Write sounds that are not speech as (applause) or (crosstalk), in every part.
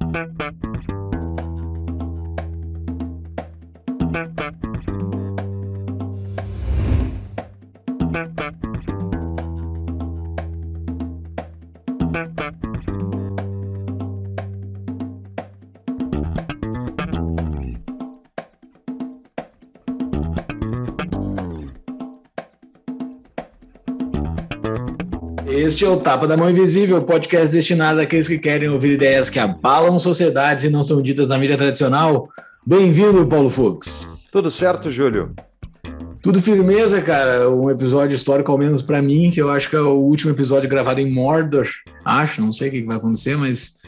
Thank you. Este é o Tapa da Mão Invisível, podcast destinado àqueles que querem ouvir ideias que abalam sociedades e não são ditas na mídia tradicional. Bem-vindo, Paulo Fux. Tudo certo, Júlio? Tudo firmeza, cara. Um episódio histórico, ao menos para mim, que eu acho que é o último episódio gravado em Mordor. Acho, não sei o que vai acontecer, mas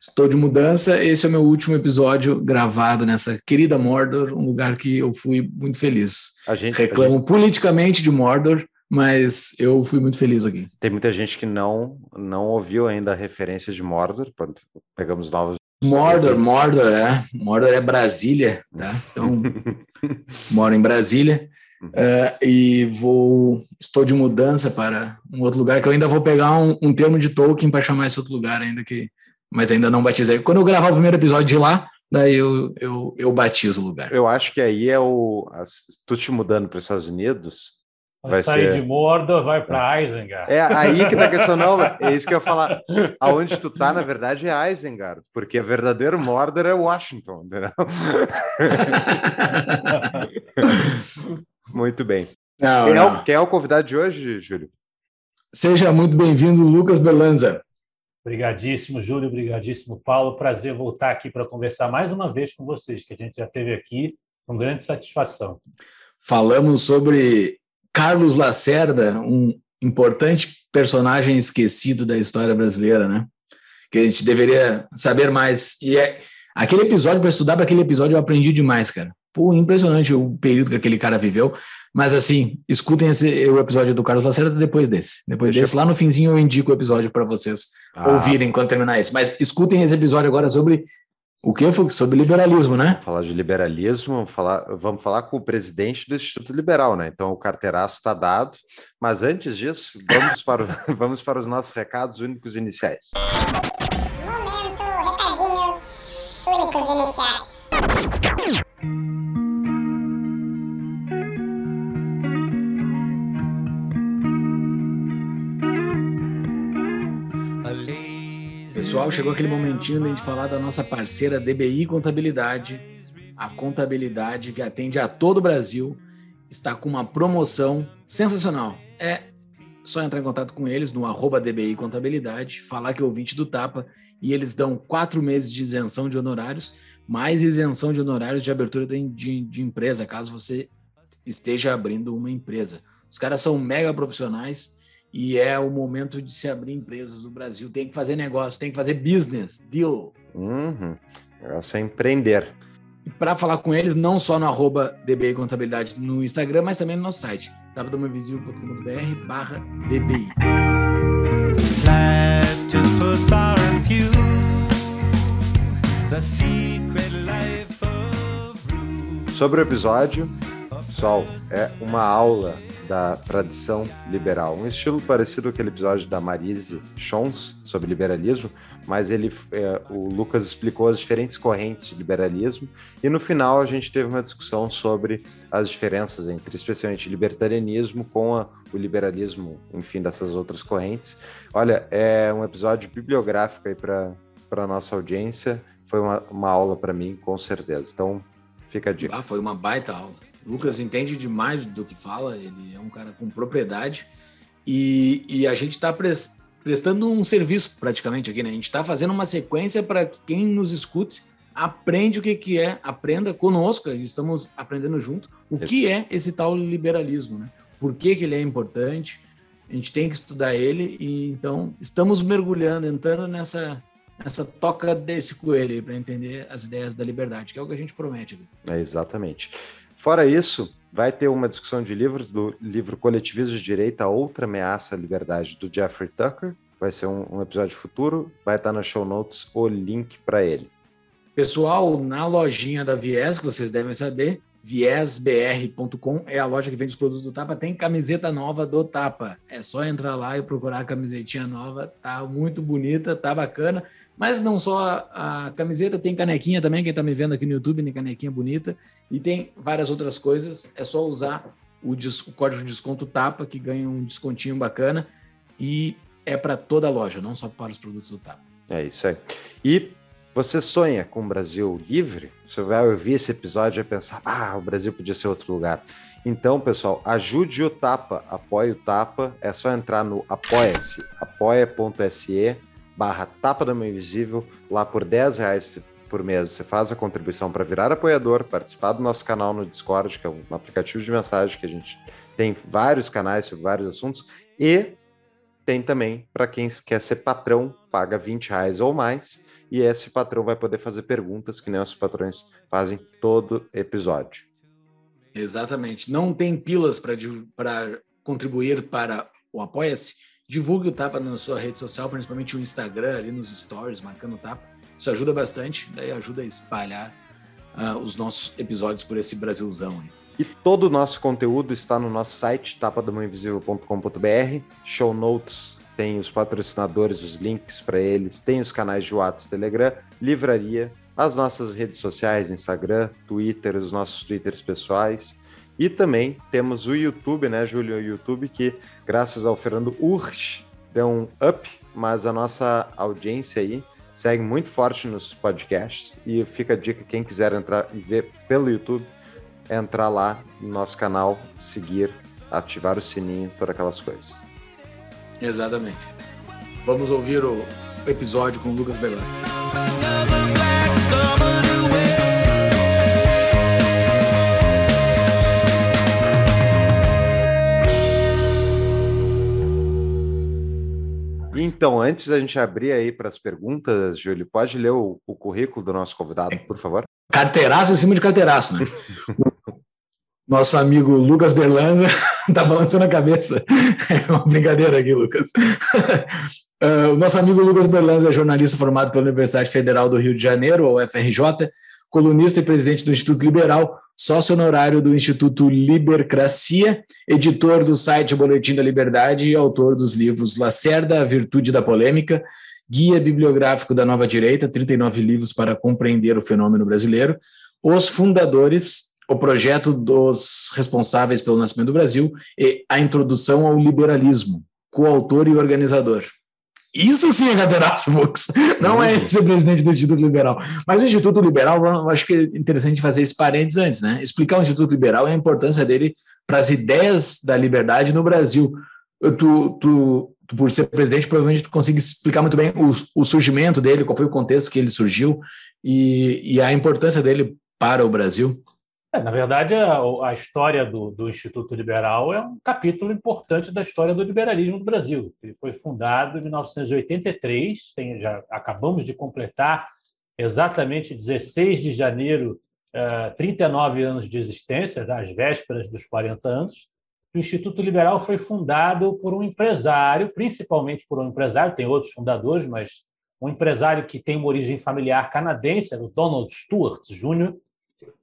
estou de mudança. Esse é o meu último episódio gravado nessa querida Mordor, um lugar que eu fui muito feliz. A gente, Reclamo a gente... politicamente de Mordor, mas eu fui muito feliz aqui. Tem muita gente que não não ouviu ainda a referência de Mordor, pegamos novos. Mordor, Mordor, é. Mordor é Brasília, tá? Então, (laughs) moro em Brasília. Uh, e vou estou de mudança para um outro lugar que eu ainda vou pegar um, um termo de Tolkien para chamar esse outro lugar ainda que mas ainda não batizei quando eu gravar o primeiro episódio de lá daí eu, eu, eu batizo o lugar eu acho que aí é o tu te mudando para os Estados Unidos Vai, sair ser... de Mordor, vai para Isengard. É aí que tá a questão, não. (laughs) É isso que eu ia falar. Aonde tu tá, na verdade, é Isengard, porque o verdadeiro Mordor é Washington, entendeu? (laughs) muito bem. Não, quem, não. É o, quem, É o, convidado de hoje, Júlio? Seja muito bem-vindo, Lucas Berlanza. Obrigadíssimo, Júlio. Obrigadíssimo, Paulo. Prazer voltar aqui para conversar mais uma vez com vocês, que a gente já teve aqui com grande satisfação. Falamos sobre Carlos Lacerda, um importante personagem esquecido da história brasileira, né? Que a gente deveria saber mais. E é aquele episódio, para estudar para aquele episódio, eu aprendi demais, cara. Pô, impressionante o período que aquele cara viveu. Mas assim, escutem esse, o episódio do Carlos Lacerda depois desse. Depois Deixa desse, eu... lá no finzinho eu indico o episódio para vocês ah. ouvirem quando terminar esse. Mas escutem esse episódio agora sobre o que, Fux? Sobre liberalismo, né? Falar de liberalismo, falar, vamos falar com o presidente do Instituto Liberal, né? Então o carteiraço está dado, mas antes disso, vamos para, (laughs) vamos para os nossos recados únicos iniciais. Pessoal, chegou aquele momentinho de a gente falar da nossa parceira DBI Contabilidade, a contabilidade que atende a todo o Brasil, está com uma promoção sensacional. É só entrar em contato com eles no arroba DBI Contabilidade, falar que é ouvinte do Tapa e eles dão quatro meses de isenção de honorários, mais isenção de honorários de abertura de, de, de empresa, caso você esteja abrindo uma empresa. Os caras são mega profissionais e é o momento de se abrir empresas no Brasil. Tem que fazer negócio, tem que fazer business, deal. Uhum. Negócio é empreender. Para falar com eles, não só no arroba DBI Contabilidade no Instagram, mas também no nosso site, www.invisível.com.br barra DBI. Sobre o episódio, pessoal, é uma aula da tradição liberal. Um estilo parecido com aquele episódio da Marise Chons sobre liberalismo, mas ele, é, o Lucas explicou as diferentes correntes de liberalismo e no final a gente teve uma discussão sobre as diferenças entre, especialmente, libertarianismo com a, o liberalismo, enfim, dessas outras correntes. Olha, é um episódio bibliográfico aí para a nossa audiência. Foi uma, uma aula para mim, com certeza. Então, fica a dica. Ah, foi uma baita aula. Lucas entende demais do que fala, ele é um cara com propriedade e, e a gente está prestando um serviço praticamente aqui, né? A gente está fazendo uma sequência para que quem nos escute aprende o que, que é, aprenda conosco, estamos aprendendo junto, o Isso. que é esse tal liberalismo, né? Por que, que ele é importante, a gente tem que estudar ele e então estamos mergulhando, entrando nessa, nessa toca desse coelho para entender as ideias da liberdade, que é o que a gente promete. É exatamente. Fora isso, vai ter uma discussão de livros do livro Coletivismo de Direita, Outra Ameaça à Liberdade, do Jeffrey Tucker. Vai ser um, um episódio futuro. Vai estar nas show notes o link para ele. Pessoal, na lojinha da Viés, que vocês devem saber, viesbr.com é a loja que vende os produtos do Tapa. Tem camiseta nova do Tapa. É só entrar lá e procurar a camisetinha nova. Tá muito bonita, tá bacana. Mas não só a, camiseta, tem canequinha também. Quem tá me vendo aqui no YouTube tem canequinha bonita. E tem várias outras coisas. É só usar o, o código de desconto TAPA, que ganha um descontinho bacana. E é para toda a loja, não só para os produtos do TAPA. É isso aí. E você sonha com um Brasil livre? Você vai ouvir esse episódio e pensar, ah, o Brasil podia ser outro lugar. Então, pessoal, ajude o Tapa, apoie o Tapa. É só entrar no apoia-se, apoia.se barra Tapa da Mãe Invisível. Lá por 10 reais por mês você faz a contribuição para virar apoiador, participar do nosso canal no Discord, que é um aplicativo de mensagem que a gente tem vários canais sobre vários assuntos. E tem também para quem quer ser patrão, paga 20 reais ou mais e esse patrão vai poder fazer perguntas que nem os patrões fazem todo episódio. Exatamente. Não tem pilas para contribuir para o Apoia-se? Divulgue o Tapa na sua rede social, principalmente o Instagram, ali nos stories, marcando o Tapa. Isso ajuda bastante, daí ajuda a espalhar uh, os nossos episódios por esse Brasilzão. E todo o nosso conteúdo está no nosso site, tapadamãoinvisível.com.br, show notes tem os patrocinadores, os links para eles, tem os canais de WhatsApp, Telegram, livraria, as nossas redes sociais, Instagram, Twitter, os nossos Twitters pessoais. E também temos o YouTube, né, Júlio? O YouTube que, graças ao Fernando Urch, deu um up, mas a nossa audiência aí segue muito forte nos podcasts. E fica a dica, quem quiser entrar e ver pelo YouTube, é entrar lá no nosso canal, seguir, ativar o sininho, todas aquelas coisas. Exatamente. Vamos ouvir o episódio com o Lucas Belano. Então, antes da gente abrir aí para as perguntas, Júlio, pode ler o, o, currículo do nosso convidado, por favor? Carteiraço em cima de carteiraço, né? (laughs) Nosso amigo Lucas Berlanza (laughs) tá balançando a cabeça. É uma brincadeira aqui, Lucas. Uh, (laughs) o nosso amigo Lucas Berlanza é jornalista formado pela Universidade Federal do Rio de Janeiro, ou FRJ, colunista e presidente do Instituto Liberal, sócio honorário do Instituto Libercracia, editor do site Boletim da Liberdade e autor dos livros Lacerda, a Virtude da Polêmica, Guia Bibliográfico da Nova Direita, 39 livros para compreender o fenômeno brasileiro, os fundadores o projeto dos responsáveis pelo nascimento do Brasil e a introdução ao liberalismo, coautor e organizador. Isso sim é cadeiraço, Vox. Não é ser presidente do Instituto Liberal. Mas o Instituto Liberal, eu acho que é interessante fazer esse parênteses antes, né? Explicar o Instituto Liberal e a importância dele para as ideias da liberdade no Brasil. Tu, tu, tu, por ser presidente, provavelmente tu consiga explicar muito bem o, o surgimento dele, qual foi o contexto que ele surgiu e, e a importância dele para o Brasil. É, na verdade, a, a história do, do, Instituto Liberal é um capítulo importante da história do liberalismo no Brasil. Ele foi fundado em 1983, tem, já acabamos de completar exatamente 16 de janeiro, uh, 39 anos de existência, às vésperas dos 40 anos. O Instituto Liberal foi fundado por um empresário, principalmente por um empresário, tem outros fundadores, mas um empresário que tem uma origem familiar canadense, o Donald Stewart Jr.,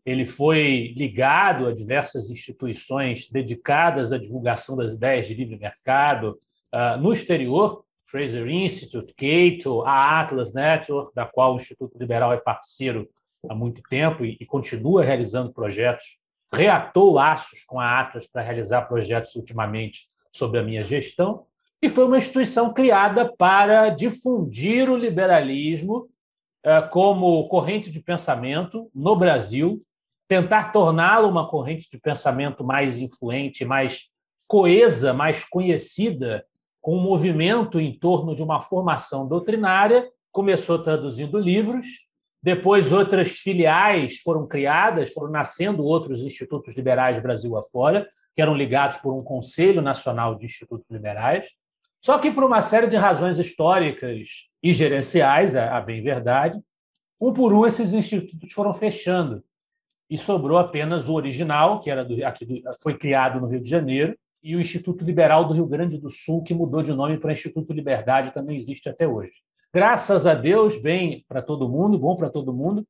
ele foi ligado a diversas instituições dedicadas à divulgação das ideias de livre mercado uh, no exterior, Fraser Institute, Cato, a Atlas Network, da qual o Instituto Liberal é parceiro há muito tempo e, e continua realizando projetos, reatou laços com a Atlas para realizar projetos ultimamente sob a minha gestão, e foi uma instituição criada para difundir o liberalismo como corrente de pensamento no Brasil, tentar torná-lo uma corrente de pensamento mais influente, mais coesa, mais conhecida, com um movimento em torno de uma formação doutrinária. Começou traduzindo livros, depois outras filiais foram criadas, foram nascendo outros institutos liberais Brasil afora, que eram ligados por um Conselho Nacional de Institutos Liberais. Só que por uma série de razões históricas e gerenciais, a bem verdade, um por um esses institutos foram fechando e sobrou apenas o original, que era do, aqui do, foi criado no Rio de Janeiro, e o Instituto Liberal do Rio Grande do Sul, que mudou de nome para Instituto Liberdade, também existe até hoje. Graças a Deus, bem para todo mundo, bom para todo mundo,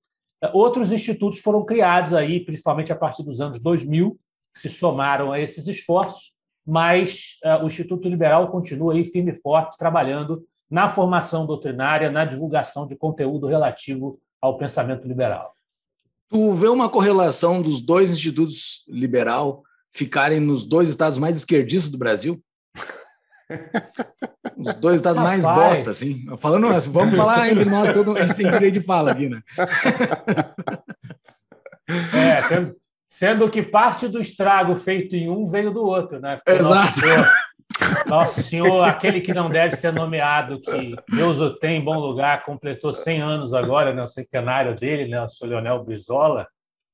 Outros institutos foram criados aí, principalmente a partir dos anos 2000, que se somaram a esses esforços, mas uh, o Instituto Liberal continua aí firme e forte, trabalhando na formação doutrinária, na divulgação de conteúdo relativo ao pensamento liberal. Tu vê uma correlação dos dois institutos liberal ficarem nos dois estados mais esquerdistas do Brasil? (laughs) Os dois estados Rapaz. mais bosta, assim. Falando assim, vamos falar entre nós, todo, a gente tem direito de fala aqui, né? É, sendo, sendo que parte do estrago feito em um veio do outro, né? Porque Exato. Nosso, nosso Senhor, aquele que não deve ser nomeado, que Deus o tem em bom lugar, completou 100 anos agora, né, o centenário dele, né, o Sr. Leonel Brizola,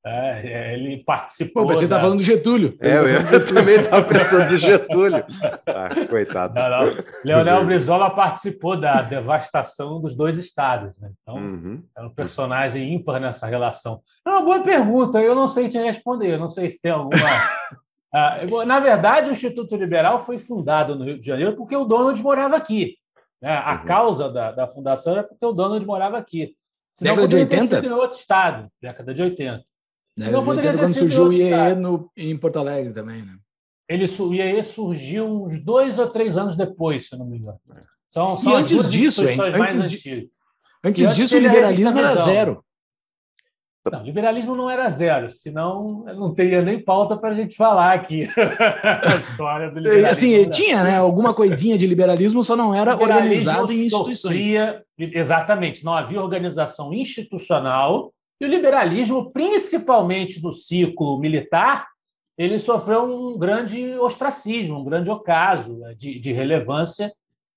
é, é, ele participou. Pô, você está da... falando do Getúlio. É, eu, eu (laughs) também estava pensando do Getúlio. Ah, coitado. Não, não. Leonel Brizola participou da devastação dos dois estados. Né? Então, uhum. é um personagem ímpar nessa relação. É uma boa pergunta, eu não sei te responder. Eu não sei se tem alguma. (laughs) ah, na verdade, o Instituto Liberal foi fundado no Rio de Janeiro porque o Donald morava aqui. Né? A uhum. causa da, da fundação era porque o Donald morava aqui. Senão década de 80? Em outro estado, década de 80. Né? Não poderia ter quando surgiu o IEE no, em Porto Alegre também, né? Ele, o IEE surgiu uns dois ou três anos depois, se não me engano. São, são e antes disso, hein? Antes, de, antes, disso, o liberalismo era zero. Não, liberalismo não era zero, senão não teria nem pauta para a gente falar aqui (laughs) a história do liberalismo. Assim, tinha né, alguma coisinha de liberalismo, só não era organizado em instituições. Sofria, exatamente, não havia organização institucional e o liberalismo, principalmente no ciclo militar, ele sofreu um grande ostracismo, um grande ocaso né, de, de relevância.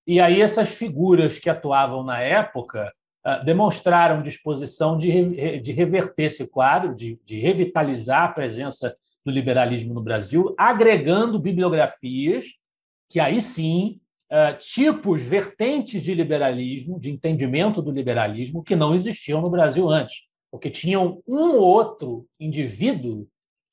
E aí essas figuras que atuavam na época uh, demonstraram disposição de, de reverter esse quadro, de, de revitalizar a presença do liberalismo no Brasil, agregando bibliografias que aí sim Uh, tipos, vertentes de liberalismo, de entendimento do liberalismo, que não existiam no Brasil antes porque tinham um ou outro indivíduo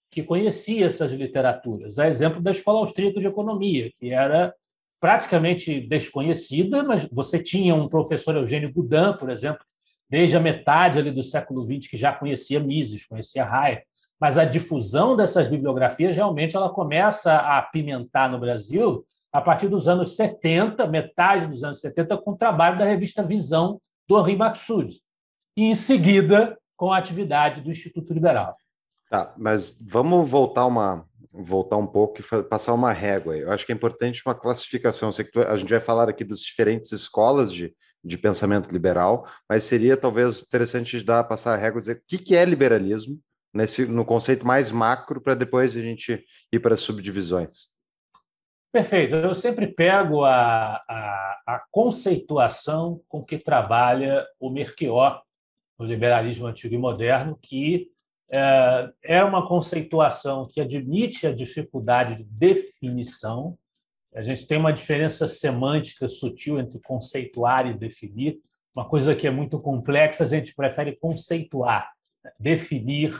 que conhecia essas literaturas. A exemplo da Escola Austríaca de Economia, que era praticamente desconhecida, mas você tinha um professor Eugênio Boudin, por exemplo, desde a metade ali do século XX, que já conhecia Mises, conhecia Hayek. Mas a difusão dessas bibliografias realmente ela começa a apimentar no Brasil a partir dos anos 70, metade dos anos 70, com o trabalho da revista Visão, do Henri Maxud. E, em seguida, com a atividade do Instituto Liberal. Tá, mas vamos voltar uma voltar um pouco e passar uma régua. Eu acho que é importante uma classificação. Sei que tu, a gente vai falar aqui das diferentes escolas de, de pensamento liberal, mas seria talvez interessante dar passar a régua e dizer o que, que é liberalismo nesse no conceito mais macro para depois a gente ir para as subdivisões. Perfeito. Eu sempre pego a, a, a conceituação com que trabalha o Merquior no liberalismo antigo e moderno, que é, é uma conceituação que admite a dificuldade de definição. A gente tem uma diferença semântica sutil entre conceituar e definir. Uma coisa que é muito complexa, a gente prefere conceituar. Definir,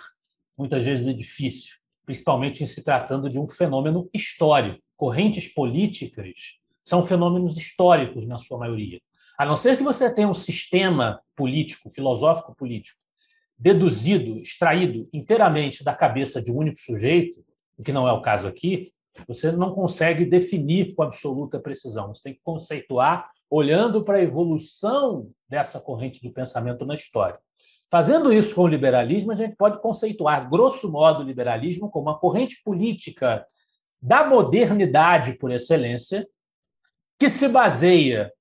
muitas vezes, é difícil, principalmente em se tratando de um fenômeno histórico. Correntes políticas são fenômenos históricos, na sua maioria. A não ser que você tenha um sistema político, filosófico político, deduzido, extraído inteiramente da cabeça de um único sujeito, o que não é o caso aqui, você não consegue definir com absoluta precisão. Você tem que conceituar olhando para a evolução dessa corrente de pensamento na história. Fazendo isso com o liberalismo, a gente pode conceituar, grosso modo, o liberalismo como uma corrente política da modernidade por excelência, que se baseia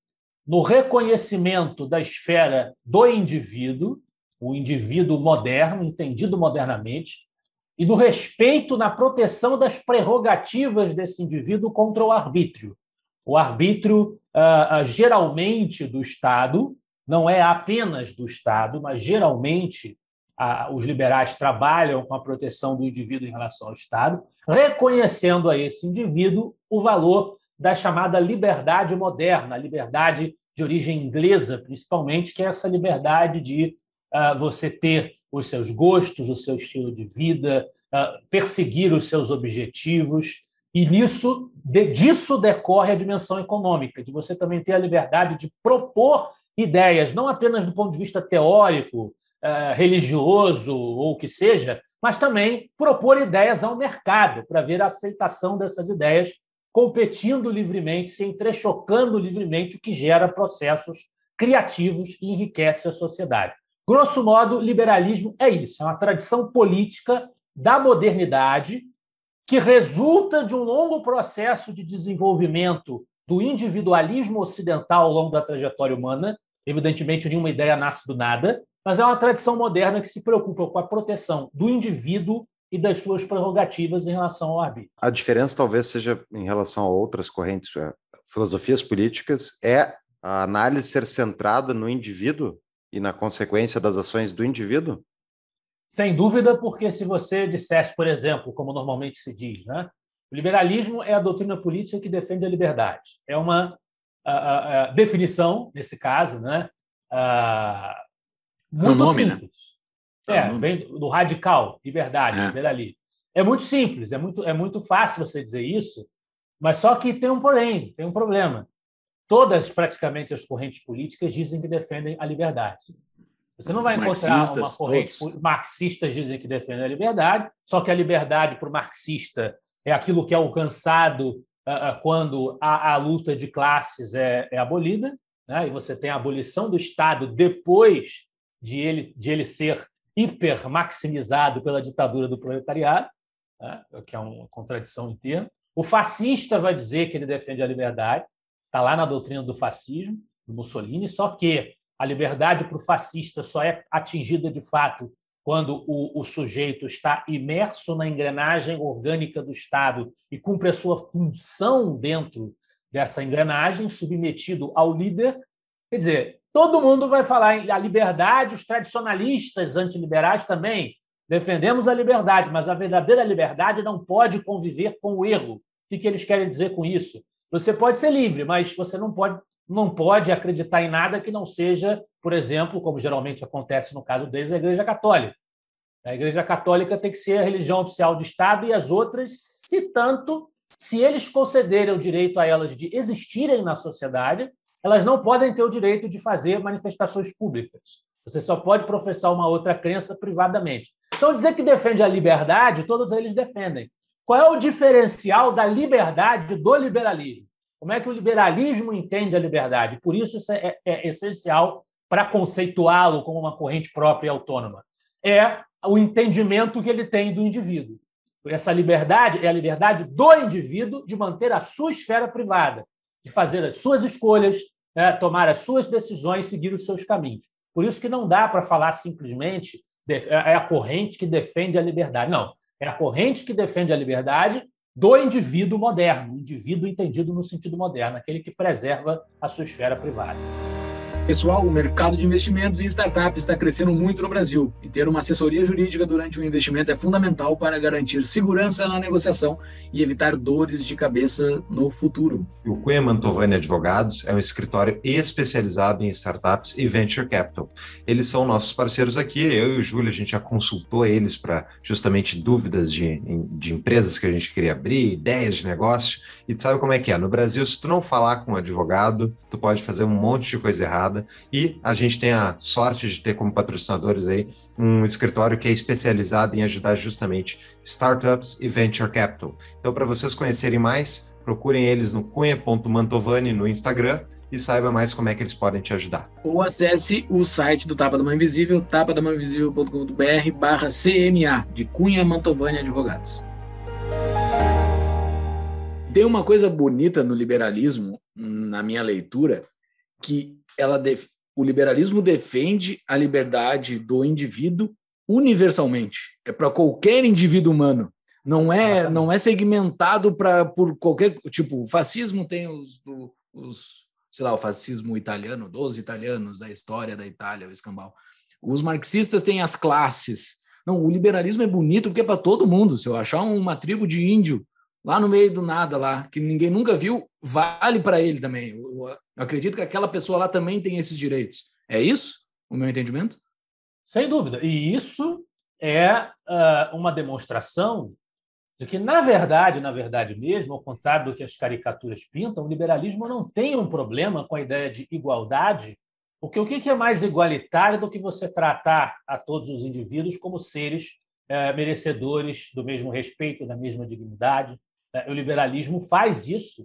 no reconhecimento da esfera do indivíduo, o indivíduo moderno, entendido modernamente, e do respeito na proteção das prerrogativas desse indivíduo contra o arbítrio. O arbítrio, uh, uh, geralmente, do Estado, não é apenas do Estado, mas geralmente uh, os liberais trabalham com a proteção do indivíduo em relação ao Estado, reconhecendo a esse indivíduo o valor da chamada liberdade moderna, a liberdade de origem inglesa, principalmente, que é essa liberdade de uh, você ter os seus gostos, o seu estilo de vida, uh, perseguir os seus objetivos. E nisso, de, disso decorre a dimensão econômica, de você também ter a liberdade de propor ideias, não apenas do ponto de vista teórico, uh, religioso ou o que seja, mas também propor ideias ao mercado para ver a aceitação dessas ideias competindo livremente, se entrechocando livremente, o que gera processos criativos e enriquece a sociedade. Grosso modo, liberalismo é isso, é uma tradição política da modernidade que resulta de um longo processo de desenvolvimento do individualismo ocidental ao longo da trajetória humana. Evidentemente, nenhuma ideia nasce do nada, mas é uma tradição moderna que se preocupa com a proteção do indivíduo e das suas prerrogativas em relação ao arbítrio. A diferença talvez seja em relação a outras correntes, é, filosofias políticas, é a análise ser centrada no indivíduo e na consequência das ações do indivíduo? Sem dúvida, porque se você dissesse, por exemplo, como normalmente se diz, né, o liberalismo é a doutrina política que defende a liberdade. É uma a, a, a definição, nesse caso, né, muito é nome, né? simples. Né? É, vem do radical, liberdade, é. liberalismo. É muito simples, é muito, é muito fácil você dizer isso, mas só que tem um porém, tem um problema. Todas, praticamente, as correntes políticas dizem que defendem a liberdade. Você não vai encontrar uma corrente todos. marxistas dizem que defendem a liberdade, só que a liberdade para o marxista é aquilo que é alcançado uh, quando a, a, luta de classes é, é abolida, né? e você tem a abolição do Estado depois de ele, de ele ser hiper maximizado pela ditadura do proletariado, né? que é uma contradição inteira. O fascista vai dizer que ele defende a liberdade, está lá na doutrina do fascismo, do Mussolini, só que a liberdade para o fascista só é atingida de fato quando o, o, sujeito está imerso na engrenagem orgânica do Estado e cumpre a sua função dentro dessa engrenagem, submetido ao líder. Quer dizer, todo mundo vai falar em a liberdade, os tradicionalistas antiliberais também. Defendemos a liberdade, mas a verdadeira liberdade não pode conviver com o erro. O que, eles querem dizer com isso? Você pode ser livre, mas você não pode não pode acreditar em nada que não seja, por exemplo, como geralmente acontece no caso deles, a Igreja Católica. A Igreja Católica tem que ser a religião oficial do Estado e as outras, se tanto, se eles concederem o direito a elas de existirem na sociedade, elas não podem ter o direito de fazer manifestações públicas. Você só pode professar uma outra crença privadamente. Então, dizer que defende a liberdade, todos eles defendem. Qual é o diferencial da liberdade do liberalismo? Como é que o liberalismo entende a liberdade? Por isso, isso é, é essencial para conceituá-lo como uma corrente própria e autônoma. É o entendimento que ele tem do indivíduo. Essa liberdade é a liberdade do indivíduo de manter a sua esfera privada, de fazer as suas escolhas, né, tomar as suas decisões, seguir os seus caminhos. Por isso que não dá para falar simplesmente é a corrente que defende a liberdade. Não, é a corrente que defende a liberdade do indivíduo moderno, indivíduo entendido no sentido moderno, aquele que preserva a sua esfera privada. Pessoal, o mercado de investimentos em startups está crescendo muito no Brasil e ter uma assessoria jurídica durante o investimento é fundamental para garantir segurança na negociação e evitar dores de cabeça no futuro. O Cunha Mantovani Advogados é um escritório especializado em startups e venture capital. Eles são nossos parceiros aqui, eu e o Júlio, a gente já consultou eles para justamente dúvidas de, de empresas que a gente queria abrir, ideias de negócio, e tu sabe como é que é? No Brasil, se tu não falar com um advogado, tu pode fazer um monte de coisa errada e a gente tem a sorte de ter como patrocinadores aí um escritório que é especializado em ajudar justamente startups e venture capital. Então, para vocês conhecerem mais, procurem eles no cunha.mantovani no Instagram e saiba mais como é que eles podem te ajudar. Ou acesse o site do Tapa da Mãe Invisível, tapadamãeinvisível.com.br barra CMA, de Cunha Mantovani Advogados. Tem uma coisa bonita no liberalismo, na minha leitura, que ela def... o liberalismo defende a liberdade do indivíduo universalmente. É para qualquer indivíduo humano. Não é, não é segmentado para por qualquer tipo. O fascismo tem os, os, sei lá, o fascismo italiano, dos italianos, da história da Itália, o escambau. Os marxistas têm as classes. Não, o liberalismo é bonito porque é para todo mundo. Se eu achar uma tribo de índio lá no meio do nada, lá, que ninguém nunca viu, vale para ele também. Eu, eu, acredito que aquela pessoa lá também tem esses direitos. É isso o meu entendimento? Sem dúvida. E isso é uh, uma demonstração de que, na verdade, na verdade mesmo, ao contrário do que as caricaturas pintam, o liberalismo não tem um problema com a ideia de igualdade Porque o que é mais igualitário do que você tratar a todos os indivíduos como seres é, merecedores do mesmo respeito, da mesma dignidade? É, o liberalismo faz isso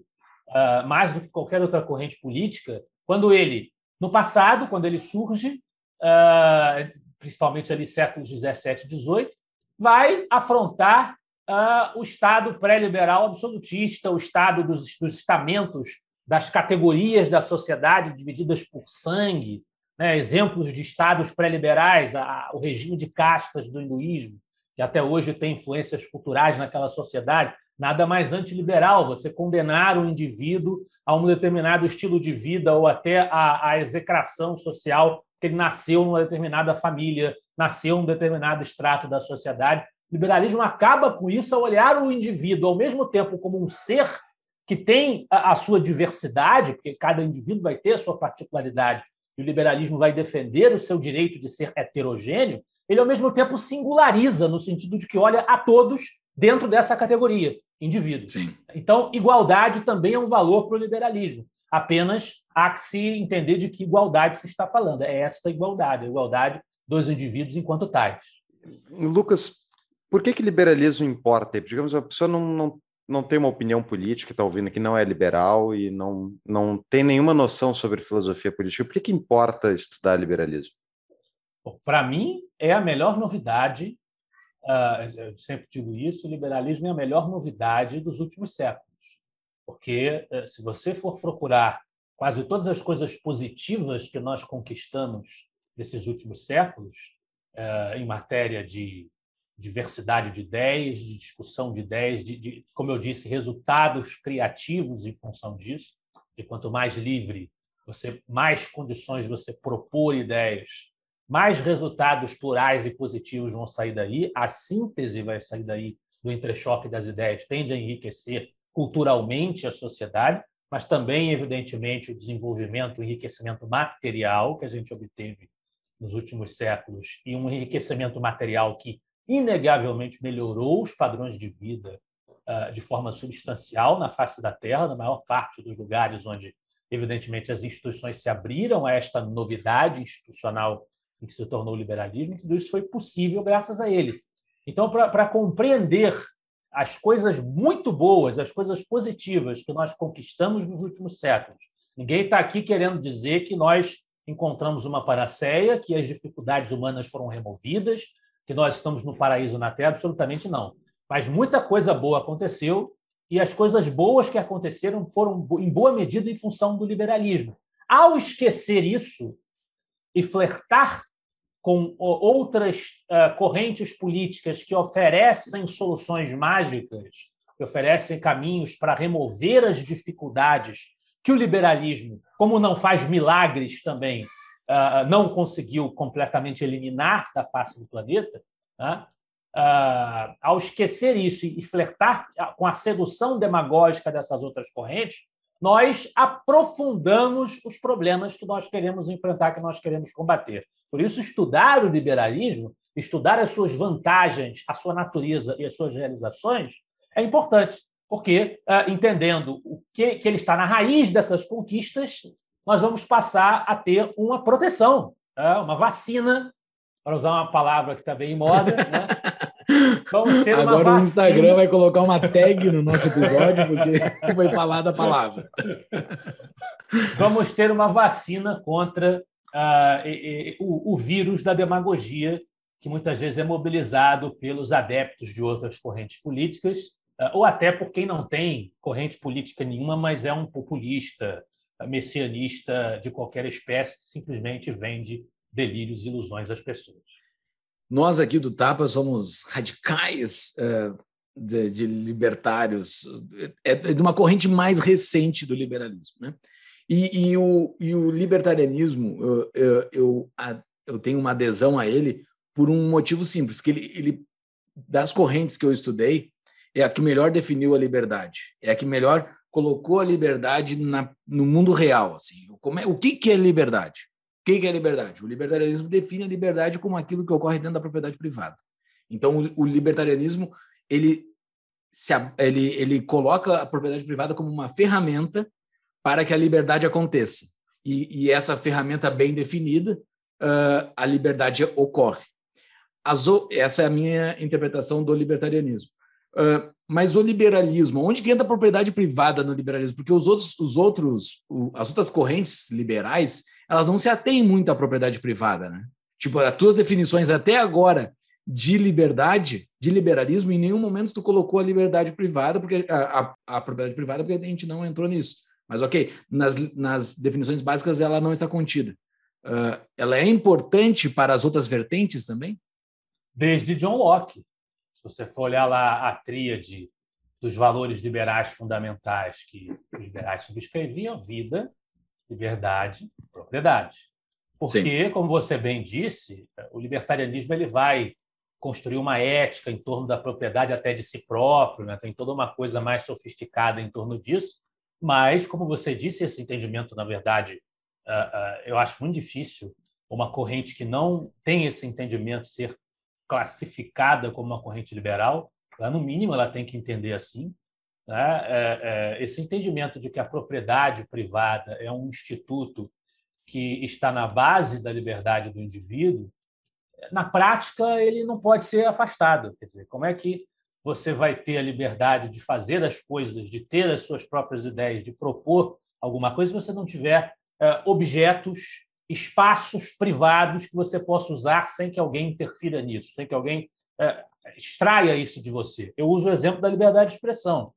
uh, mais do que qualquer outra corrente política, quando ele, no passado, quando ele surge, uh, principalmente ali séculos 17 e 18, vai afrontar uh, o Estado pré-liberal absolutista, o Estado dos, dos estamentos das categorias da sociedade divididas por sangue, né? exemplos de estados pré-liberais, o regime de castas do hinduísmo, que até hoje tem influências culturais naquela sociedade, nada mais antiliberal você condenar o indivíduo a um determinado estilo de vida ou até a, a execração social que ele nasceu numa determinada família, nasceu num determinado extrato da sociedade. O liberalismo acaba com isso a olhar o indivíduo ao mesmo tempo como um ser que tem a, sua diversidade, porque cada indivíduo vai ter a sua particularidade, e o liberalismo vai defender o seu direito de ser heterogêneo, ele ao mesmo tempo singulariza, no sentido de que olha a todos dentro dessa categoria, indivíduo. Sim. Então, igualdade também é um valor para o liberalismo. Apenas há que se entender de que igualdade se está falando. É esta igualdade, a igualdade dos indivíduos enquanto tais. Lucas, por que, que liberalismo importa? Digamos, a pessoa não, não não tem uma opinião política, está ouvindo que não é liberal e não, não tem nenhuma noção sobre filosofia política, por que, que importa estudar liberalismo? Para mim, é a melhor novidade, eu sempre digo isso, o liberalismo é a melhor novidade dos últimos séculos. Porque uh, se você for procurar quase todas as coisas positivas que nós conquistamos nesses últimos séculos, uh, em matéria de diversidade de ideias, de discussão de ideias, de, de, como eu disse, resultados criativos em função disso. E quanto mais livre você, mais condições você propor ideias, mais resultados plurais e positivos vão sair daí. A síntese vai sair daí do entrechoque das ideias, tende a enriquecer culturalmente a sociedade, mas também, evidentemente, o desenvolvimento, o enriquecimento material que a gente obteve nos últimos séculos e um enriquecimento material que inegavelmente melhorou os padrões de vida uh, de forma substancial na face da Terra, na maior parte dos lugares onde, evidentemente, as instituições se abriram a esta novidade institucional que se tornou o liberalismo. Tudo isso foi possível graças a ele. Então, para compreender as coisas muito boas, as coisas positivas que nós conquistamos nos últimos séculos, ninguém está aqui querendo dizer que nós encontramos uma panaceia, que as dificuldades humanas foram removidas, que nós estamos no paraíso na Terra, absolutamente não. Mas muita coisa boa aconteceu e as coisas boas que aconteceram foram, em boa medida, em função do liberalismo. Ao esquecer isso e flertar com outras uh, correntes políticas que oferecem soluções mágicas, que oferecem caminhos para remover as dificuldades que o liberalismo, como não faz milagres também, uh, não conseguiu completamente eliminar da face do planeta, né? uh, ao esquecer isso e flertar com a sedução demagógica dessas outras correntes, nós aprofundamos os problemas que nós queremos enfrentar, que nós queremos combater. Por isso, estudar o liberalismo, estudar as suas vantagens, a sua natureza e as suas realizações é importante, porque, entendendo o que, que ele está na raiz dessas conquistas, nós vamos passar a ter uma proteção, né? uma vacina, para usar uma palavra que está bem em moda. Né? (laughs) Vamos ter Agora uma o Instagram vai colocar uma tag no nosso episódio, porque (laughs) foi falada a palavra. Vamos ter uma vacina contra uh, e, e, o, o vírus da demagogia, que muitas vezes é mobilizado pelos adeptos de outras correntes políticas, uh, ou até por quem não tem corrente política nenhuma, mas é um populista, messianista de qualquer espécie que simplesmente vende delírios e ilusões às pessoas. Nós aqui do Tapa somos radicais uh, de, de, libertários, é de uma corrente mais recente do liberalismo. Né? E, e, o, e o libertarianismo, eu, eu, eu, eu, tenho uma adesão a ele por um motivo simples, que ele, ele, das correntes que eu estudei, é a que melhor definiu a liberdade, é a que melhor colocou a liberdade na, no mundo real. Assim. Como é, o que, que é liberdade? O que, é liberdade? O libertarianismo define a liberdade como aquilo que ocorre dentro da propriedade privada. Então, o, o libertarianismo ele, se, ele, ele coloca a propriedade privada como uma ferramenta para que a liberdade aconteça. e, e essa ferramenta bem definida, uh, a liberdade ocorre. As, essa é a minha interpretação do libertarianismo. Uh, mas o liberalismo, onde que entra a propriedade privada no liberalismo? Porque os outros, os outros, o, as outras correntes liberais, elas não se atêm muito à propriedade privada, né? Tipo, as tuas definições até agora de liberdade, de liberalismo, em nenhum momento tu colocou a liberdade privada, porque a, a, a propriedade privada, porque a gente não entrou nisso. Mas ok, nas, nas definições básicas ela não está contida. Uh, ela é importante para as outras vertentes também? Desde John Locke. Se você for olhar lá a tríade dos valores liberais fundamentais que os liberais subscreviam, vida, liberdade, propriedade. Porque, Sim. como você bem disse, o libertarianismo ele vai construir uma ética em torno da propriedade até de si próprio, né? tem toda uma coisa mais sofisticada em torno disso, mas, como você disse, esse entendimento, na verdade, eu acho muito difícil uma corrente que não tem esse entendimento ser classificada como uma corrente liberal, no mínimo ela tem que entender assim. Né? É, é, esse entendimento de que a propriedade privada é um instituto que está na base da liberdade do indivíduo, na prática ele não pode ser afastado. Quer dizer, como é que você vai ter a liberdade de fazer as coisas, de ter as suas próprias ideias, de propor alguma coisa, se você não tiver é, objetos, espaços privados que você possa usar sem que alguém interfira nisso, sem que alguém extraia isso de você. Eu uso o exemplo da liberdade de expressão,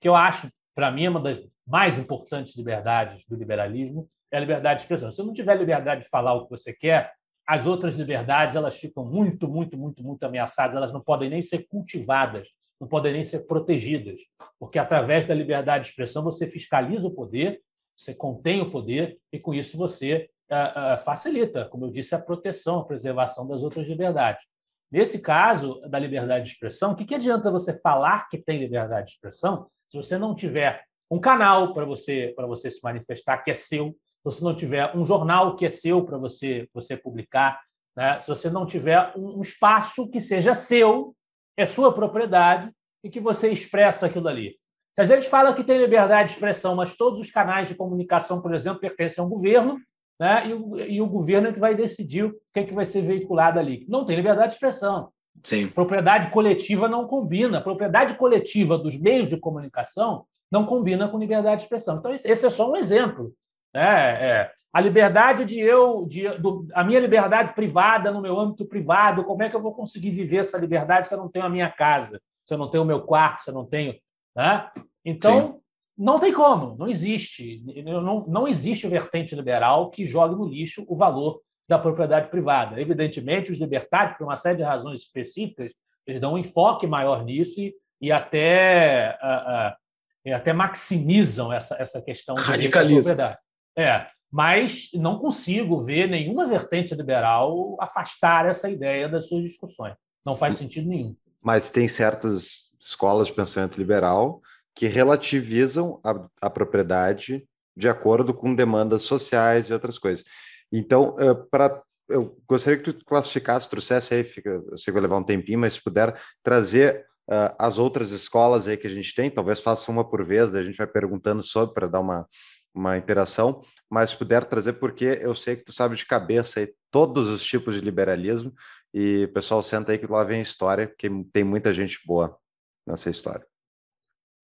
que eu acho, para mim, é uma das mais importantes liberdades do liberalismo, é a liberdade de expressão. Se você não tiver liberdade de falar o que você quer, as outras liberdades elas ficam muito, muito, muito, muito ameaçadas. Elas não podem nem ser cultivadas, não podem nem ser protegidas, porque através da liberdade de expressão você fiscaliza o poder, você contém o poder e com isso você uh, uh, facilita, como eu disse, a proteção, a preservação das outras liberdades. Nesse caso da liberdade de expressão, o que, que adianta você falar que tem liberdade de expressão se você não tiver um canal para você para você se manifestar que é seu, se você não tiver um jornal que é seu para você, você publicar, né? se você não tiver um espaço que seja seu, é sua propriedade e que você expressa aquilo ali. A gente fala que tem liberdade de expressão, mas todos os canais de comunicação, por exemplo, pertencem ao governo, né? e, o, e o governo é que vai decidir o que, é que vai ser veiculado ali. Não tem liberdade de expressão. Sim. Propriedade coletiva não combina. Propriedade coletiva dos meios de comunicação não combina com liberdade de expressão. Então, esse é só um exemplo. É, é. A liberdade de eu, de, do, a minha liberdade privada no meu âmbito privado, como é que eu vou conseguir viver essa liberdade se eu não tenho a minha casa, se eu não tenho o meu quarto, se eu não tenho. Né? Então, Sim. não tem como, não existe. Não, não existe vertente liberal que jogue no lixo o valor da propriedade privada. Evidentemente, os libertários, por uma série de razões específicas, eles dão um enfoque maior nisso e, e até, uh, uh, e até maximizam essa, essa questão da propriedade. É, mas não consigo ver nenhuma vertente liberal afastar essa ideia das suas discussões. Não faz sentido nenhum. Mas tem certas escolas de pensamento liberal que relativizam a, a propriedade de acordo com demandas sociais e outras coisas. Então, uh, para eu gostaria que tu classificasse, trouxesse aí, fica, eu sei que vai levar um tempinho, mas se puder trazer uh, as outras escolas aí que a gente tem, talvez faça uma por vez, a gente vai perguntando sobre para dar uma, uma interação, mas puder trazer, porque eu sei que tu sabe de cabeça aí todos os tipos de liberalismo, e pessoal, senta aí que lá vem história, porque tem muita gente boa nessa história.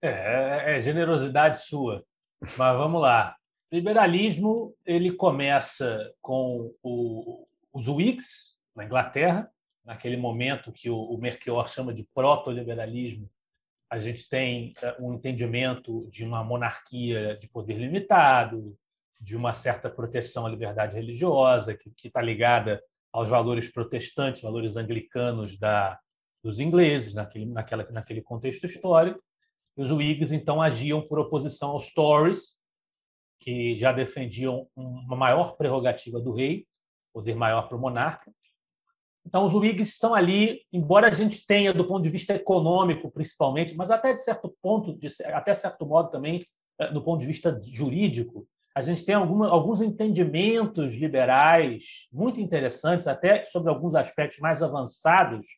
É, é, é generosidade sua, mas vamos lá. Liberalismo ele começa com o, os Whigs na Inglaterra, naquele momento que o, o Merchior chama de proto-liberalismo, a gente tem eh, um entendimento de uma monarquia de poder limitado, de uma certa proteção à liberdade religiosa, que está ligada aos valores protestantes, valores anglicanos da, dos ingleses, naquele, naquela, naquele contexto histórico. Os Whigs, então, agiam por oposição aos Tories, que já defendiam uma maior prerrogativa do rei, poder maior para o monarca, então, os Whigs estão ali, embora a gente tenha, do ponto de vista econômico, principalmente, mas até de certo ponto, de, até certo modo também, eh, do ponto de vista jurídico, a gente tem alguma, alguns entendimentos liberais muito interessantes, até sobre alguns aspectos mais avançados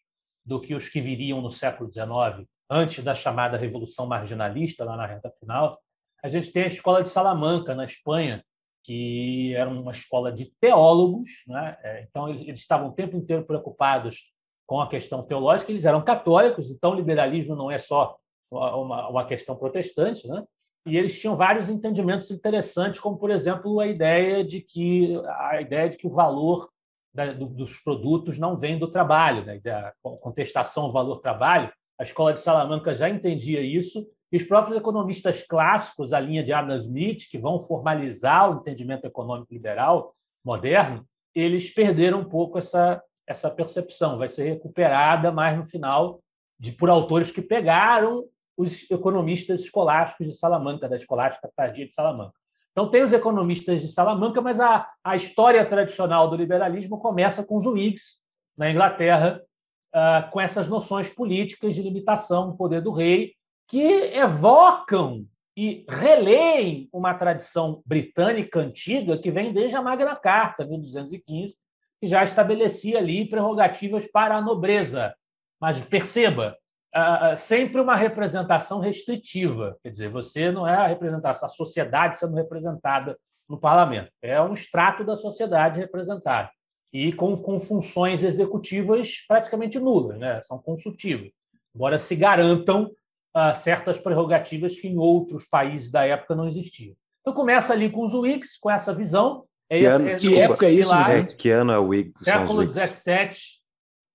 do que os que viriam no século XIX, antes da chamada Revolução Marginalista, lá na reta final. A gente tem a Escola de Salamanca, na Espanha, que era uma escola de teólogos, né? É, então eles estavam o tempo inteiro preocupados com a questão teológica, eles eram católicos, então o liberalismo não é só uma, questão protestante, né? e eles tinham vários entendimentos interessantes, como por exemplo a ideia de que a ideia de que o valor dos produtos não vem do trabalho, né? da contestação valor-trabalho. A escola de Salamanca já entendia isso e os próprios economistas clássicos, a linha de Adam Smith, que vão formalizar o entendimento econômico liberal moderno, eles perderam um pouco essa, essa percepção. Vai ser recuperada mais no final de, por autores que pegaram os economistas escolásticos de Salamanca, da Escolástica Tardia de Salamanca. Então, tem os economistas de Salamanca, mas a, a história tradicional do liberalismo começa com os Whigs, na Inglaterra, uh, com essas noções políticas de limitação do poder do rei, que evocam e releem uma tradição britânica antiga que vem desde a Magna Carta, 1215, que já estabelecia ali prerrogativas para a nobreza. Mas perceba, sempre uma representação restritiva. Quer dizer, você não é a representação, a sociedade sendo representada no parlamento. É um extrato da sociedade representada. E com, com funções executivas praticamente nulas, né? são consultivas, embora se garantam certas prerrogativas que em outros países da época não existiam. Então começa ali com os Whigs, com essa visão. É que, esse, ano, que época é isso? É, que ano é o Whig? Século XVII,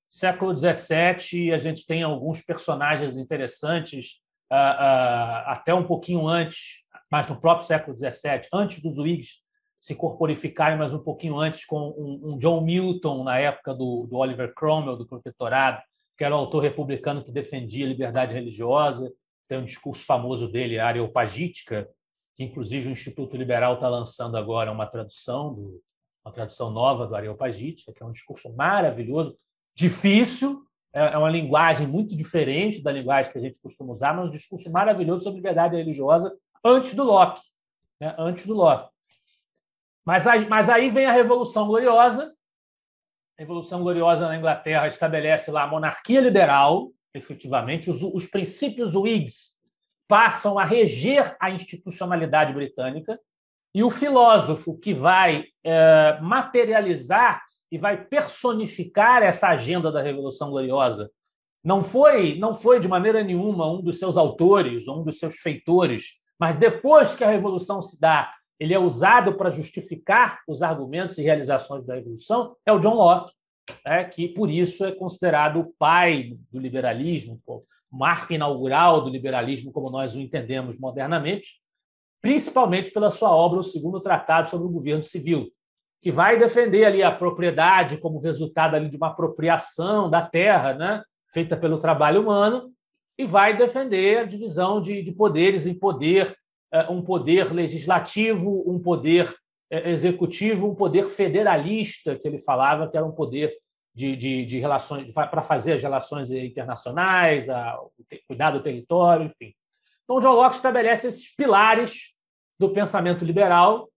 século XVII, a gente tem alguns personagens interessantes, uh, uh, até um pouquinho antes, mas no próprio século XVII, antes dos Whigs se corporificarem, mas um pouquinho antes, com um, um John Milton, na época do, do, Oliver Cromwell, do Protetorado, que era o autor republicano que defendia a liberdade religiosa. Tem um discurso famoso dele, a Areopagítica, que inclusive o Instituto Liberal está lançando agora uma tradução, do, uma tradução nova do Areopagítica, que é um discurso maravilhoso, difícil, é, é uma linguagem muito diferente da linguagem que a gente costuma usar, mas um discurso maravilhoso sobre liberdade religiosa antes do Locke. Né? Antes do Locke. Mas aí, mas aí vem a Revolução Gloriosa. A Revolução Gloriosa na Inglaterra estabelece lá a monarquia liberal, efetivamente. Os, os princípios Whigs passam a reger a institucionalidade britânica. E o filósofo que vai é, materializar e vai personificar essa agenda da Revolução Gloriosa. Não foi, não foi de maneira nenhuma um dos seus autores, um dos seus feitores, mas depois que a revolução se dá, ele é usado para justificar os argumentos e realizações da revolução, é o John Locke, né, que por isso é considerado o pai do liberalismo, o marco inaugural do liberalismo como nós o entendemos modernamente, principalmente pela sua obra O Segundo Tratado sobre o Governo Civil, que vai defender ali a propriedade como resultado ali de uma apropriação da terra, né, feita pelo trabalho humano, e vai defender a divisão de, de poderes em poder, um poder legislativo, um poder é, executivo, um poder federalista, que ele falava que era um poder de, de, de relações para fazer as relações internacionais, a, cuidar do território, enfim. Então, John Locke estabelece esses pilares do pensamento liberal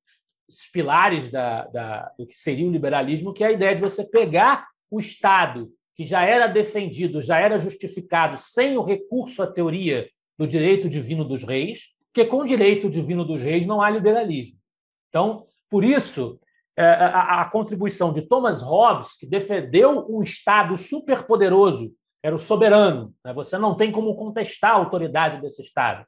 os pilares da, da, do que seria o liberalismo, que é a ideia de você pegar o Estado, que já era defendido, já era justificado sem o recurso à teoria do direito divino dos reis, porque com o direito divino dos reis não há liberalismo. Então, por isso, é, a, contribuição de Thomas Hobbes, que defendeu um Estado superpoderoso, era o soberano, né? você não tem como contestar a autoridade desse Estado.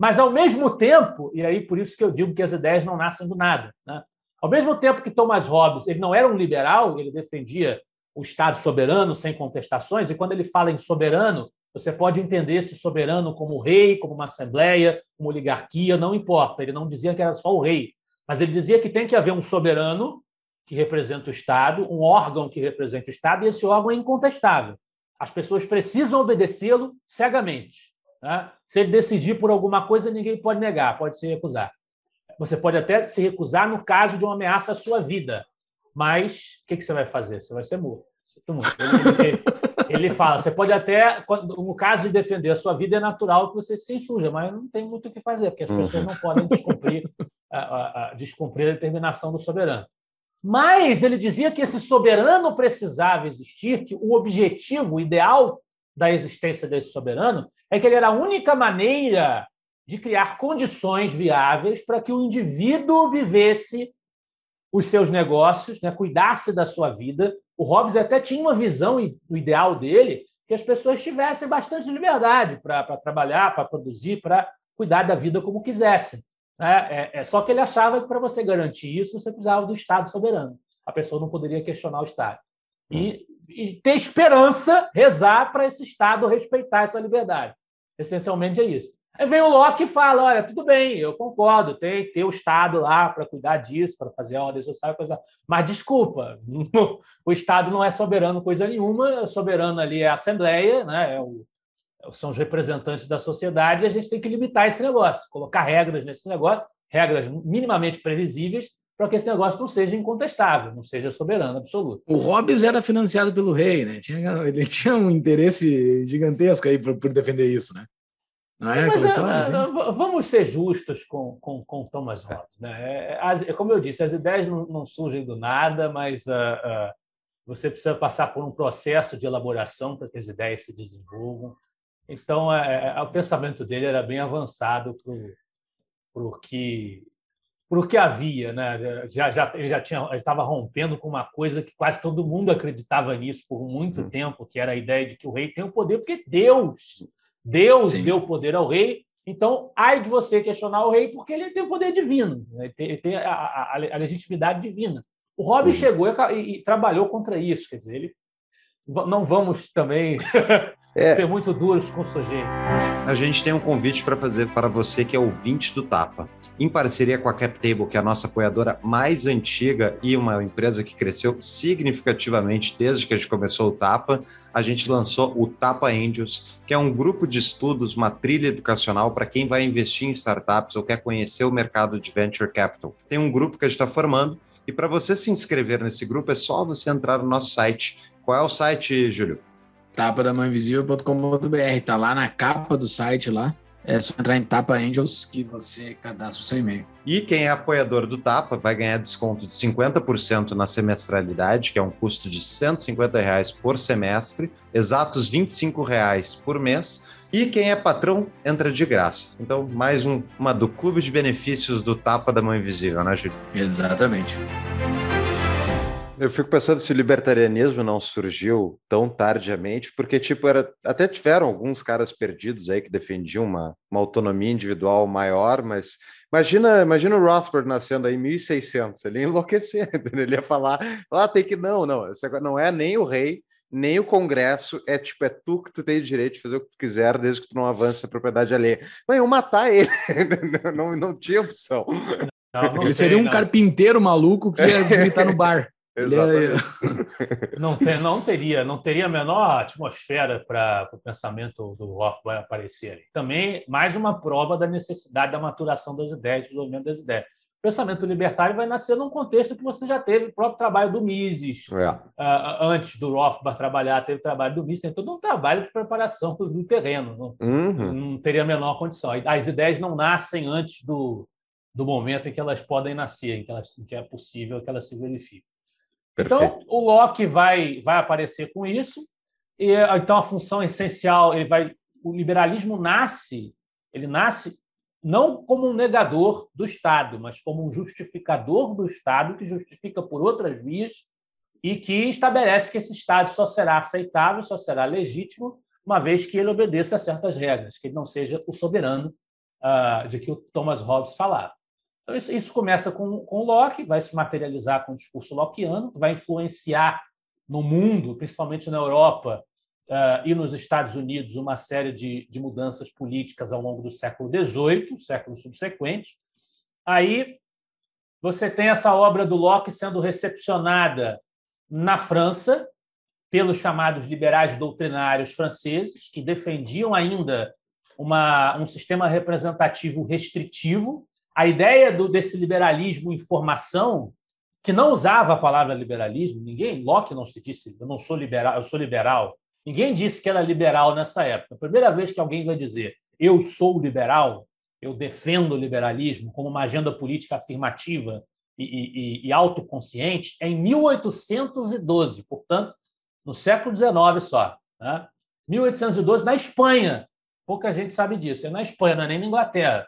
Mas, ao mesmo tempo, e aí por isso que eu digo que as ideias não nascem do nada, né? ao mesmo tempo que Thomas Hobbes ele não era um liberal, ele defendia o Estado soberano sem contestações, e quando ele fala em soberano, você pode entender esse soberano como rei, como uma assembleia, como oligarquia, não importa. Ele não dizia que era só o rei, mas ele dizia que tem que haver um soberano que representa o Estado, um órgão que representa o Estado, e esse órgão é incontestável. As pessoas precisam obedecê-lo cegamente. Né? Se ele decidir por alguma coisa, ninguém pode negar, pode se recusar. Você pode até se recusar no caso de uma ameaça à sua vida, mas o que, que você vai fazer? Você vai ser morto. Ele, (laughs) ele, fala: você pode até, no caso de defender a sua vida, é natural que você se insurja, mas não tem muito o que fazer, porque as pessoas não podem descumprir a, a, a, descumprir a determinação do soberano. Mas ele dizia que esse soberano precisava existir, que o objetivo o ideal da existência desse soberano é que ele era a única maneira de criar condições viáveis para que o indivíduo vivesse os seus negócios, né, cuidasse da sua vida. O Hobbes até tinha uma visão, o ideal dele, que as pessoas tivessem bastante liberdade para trabalhar, para produzir, para cuidar da vida como quisessem. Né? É, é, só que ele achava que para você garantir isso, você precisava do Estado soberano. A pessoa não poderia questionar o Estado. E, e ter esperança, rezar para esse Estado respeitar essa liberdade. Essencialmente é isso. Aí vem o Locke e fala: olha, tudo bem, eu concordo, tem que ter o Estado lá para cuidar disso, para fazer a ordem social, coisa. Mas desculpa, (laughs) o Estado não é soberano coisa nenhuma, soberano ali é a Assembleia, né? É o, são os representantes da sociedade, e a gente tem que limitar esse negócio, colocar regras nesse negócio, regras minimamente previsíveis, para que esse negócio não seja incontestável, não seja soberano absoluto. O Hobbes era financiado pelo rei, né? Ele tinha um interesse gigantesco aí por defender isso, né? Não é? Mas, é, assim? vamos ser justos com, com, com Thomas Hobbes. Né? É, as, como eu disse, as ideias não, não surgem do nada, mas uh, uh, você precisa passar por um processo de elaboração para que as ideias se desenvolvam. Então, é, é, o pensamento dele era bem avançado para o que para o que havia, né? Já, já ele já tinha, estava rompendo com uma coisa que quase todo mundo acreditava nisso por muito hum. tempo, que era a ideia de que o rei tem o poder porque Deus, Deus Sim. deu poder ao rei. Então, ai de você questionar o rei porque ele tem o poder divino, né? ele tem, a, a, a, legitimidade divina. O Robin uhum. chegou e, e, trabalhou contra isso, quer dizer, ele não vamos também (laughs) é. ser muito duros com o sujeito. A gente tem um convite para fazer para você que é ouvinte do Tapa. Em parceria com a CapTable, que é a nossa apoiadora mais antiga e uma empresa que cresceu significativamente desde que a gente começou o Tapa, a gente lançou o Tapa Angels, que é um grupo de estudos, uma trilha educacional para quem vai investir em startups ou quer conhecer o mercado de venture capital. Tem um grupo que a gente está formando e para você se inscrever nesse grupo é só você entrar no nosso site. Qual é o site, Júlio? tapadamãoinvisível.com.br, tá lá na capa do site lá. É só entrar em Tapa Angels que você cadastra o seu e-mail. E quem é apoiador do Tapa vai ganhar desconto de 50% na semestralidade, que é um custo de 150 reais por semestre, exatos 25 reais por mês. E quem é patrão entra de graça. Então, mais um, uma do clube de benefícios do Tapa da Mão Invisível, né, Júlio? Exatamente. Eu fico pensando se o libertarianismo não surgiu tão tardiamente, porque, tipo, era, até tiveram alguns caras perdidos aí que defendiam uma, uma autonomia individual maior, mas imagina, imagina o Rothbard nascendo aí em 1600, ele ia enlouquecer, (laughs) ele ia falar, lá ah, tem que, não, não, não é nem o rei, nem o Congresso, é tipo, é tu que tu tem direito de fazer o que tu quiser, desde que tu não avance a propriedade alheia. Mas eu matar ele, (laughs) não, não tinha opção. Não, não ele seria um carpinteiro maluco que ia gritar no bar. Exatamente. (laughs) não, ter, não, teria, não teria a menor atmosfera para o pensamento do Rothbard aparecer. Também mais uma prova da necessidade da maturação das ideias, do desenvolvimento das ideias. O pensamento libertário vai nascer num contexto que você já teve o próprio trabalho do Mises. É. Uh, antes do Rothbard trabalhar, teve o trabalho do Mises, tem todo um trabalho de preparação do terreno. Não, uhum. não teria a menor condição. As ideias não nascem antes do, do momento em que elas podem nascer, em que, elas, em que é possível que elas se verifiquem. Perfeito. Então, o Locke vai, vai aparecer com isso. E, então, a função essencial, ele vai, o liberalismo nasce, ele nasce não como um negador do Estado, mas como um justificador do Estado que justifica por outras vias e que estabelece que esse Estado só será aceitável, só será legítimo, uma vez que ele obedeça a certas regras, que ele não seja o soberano uh, de que o Thomas Hobbes falava. Então, isso, isso começa com, com Locke, vai se materializar com o discurso lockeano, vai influenciar no mundo, principalmente na Europa uh, e nos Estados Unidos, uma série de, de mudanças políticas ao longo do século XVIII, século subsequente. Aí você tem essa obra do Locke sendo recepcionada na França pelos chamados liberais doutrinários franceses, que defendiam ainda uma, um sistema representativo restritivo, a ideia do, desse liberalismo em formação, que não usava a palavra liberalismo, ninguém, Locke não se disse, eu não sou liberal, eu sou liberal. Ninguém disse que era liberal nessa época. A primeira vez que alguém vai dizer eu sou liberal, eu defendo o liberalismo como uma agenda política afirmativa e, e, e autoconsciente, é em 1812, portanto, no século XIX só. Né? 1812, na Espanha. Pouca gente sabe disso. É na Espanha, não é nem na Inglaterra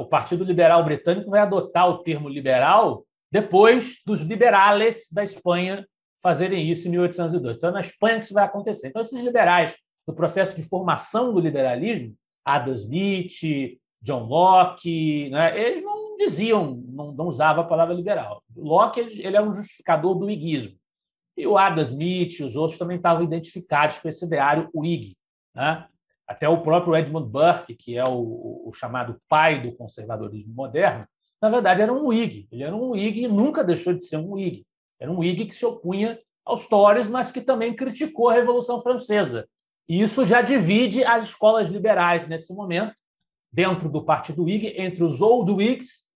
o Partido Liberal Britânico vai adotar o termo liberal depois dos liberales da Espanha fazerem isso em 1802. Então, é na Espanha que isso vai acontecer. Então, esses liberais do processo de formação do liberalismo, Adam Smith, John Locke, né, eles não diziam, não, não usavam a palavra liberal. Locke ele, é um justificador do iguismo. E o Adam Smith os outros também estavam identificados com esse ideário Whig. Né? Até o próprio Edmund Burke, que é o, o, chamado pai do conservadorismo moderno, na verdade era um Whig. Ele era um Whig e nunca deixou de ser um Whig. Era um Whig que se opunha aos Tories, mas que também criticou a Revolução Francesa. E isso já divide as escolas liberais nesse momento, dentro do Partido Whig, entre os Old Whigs,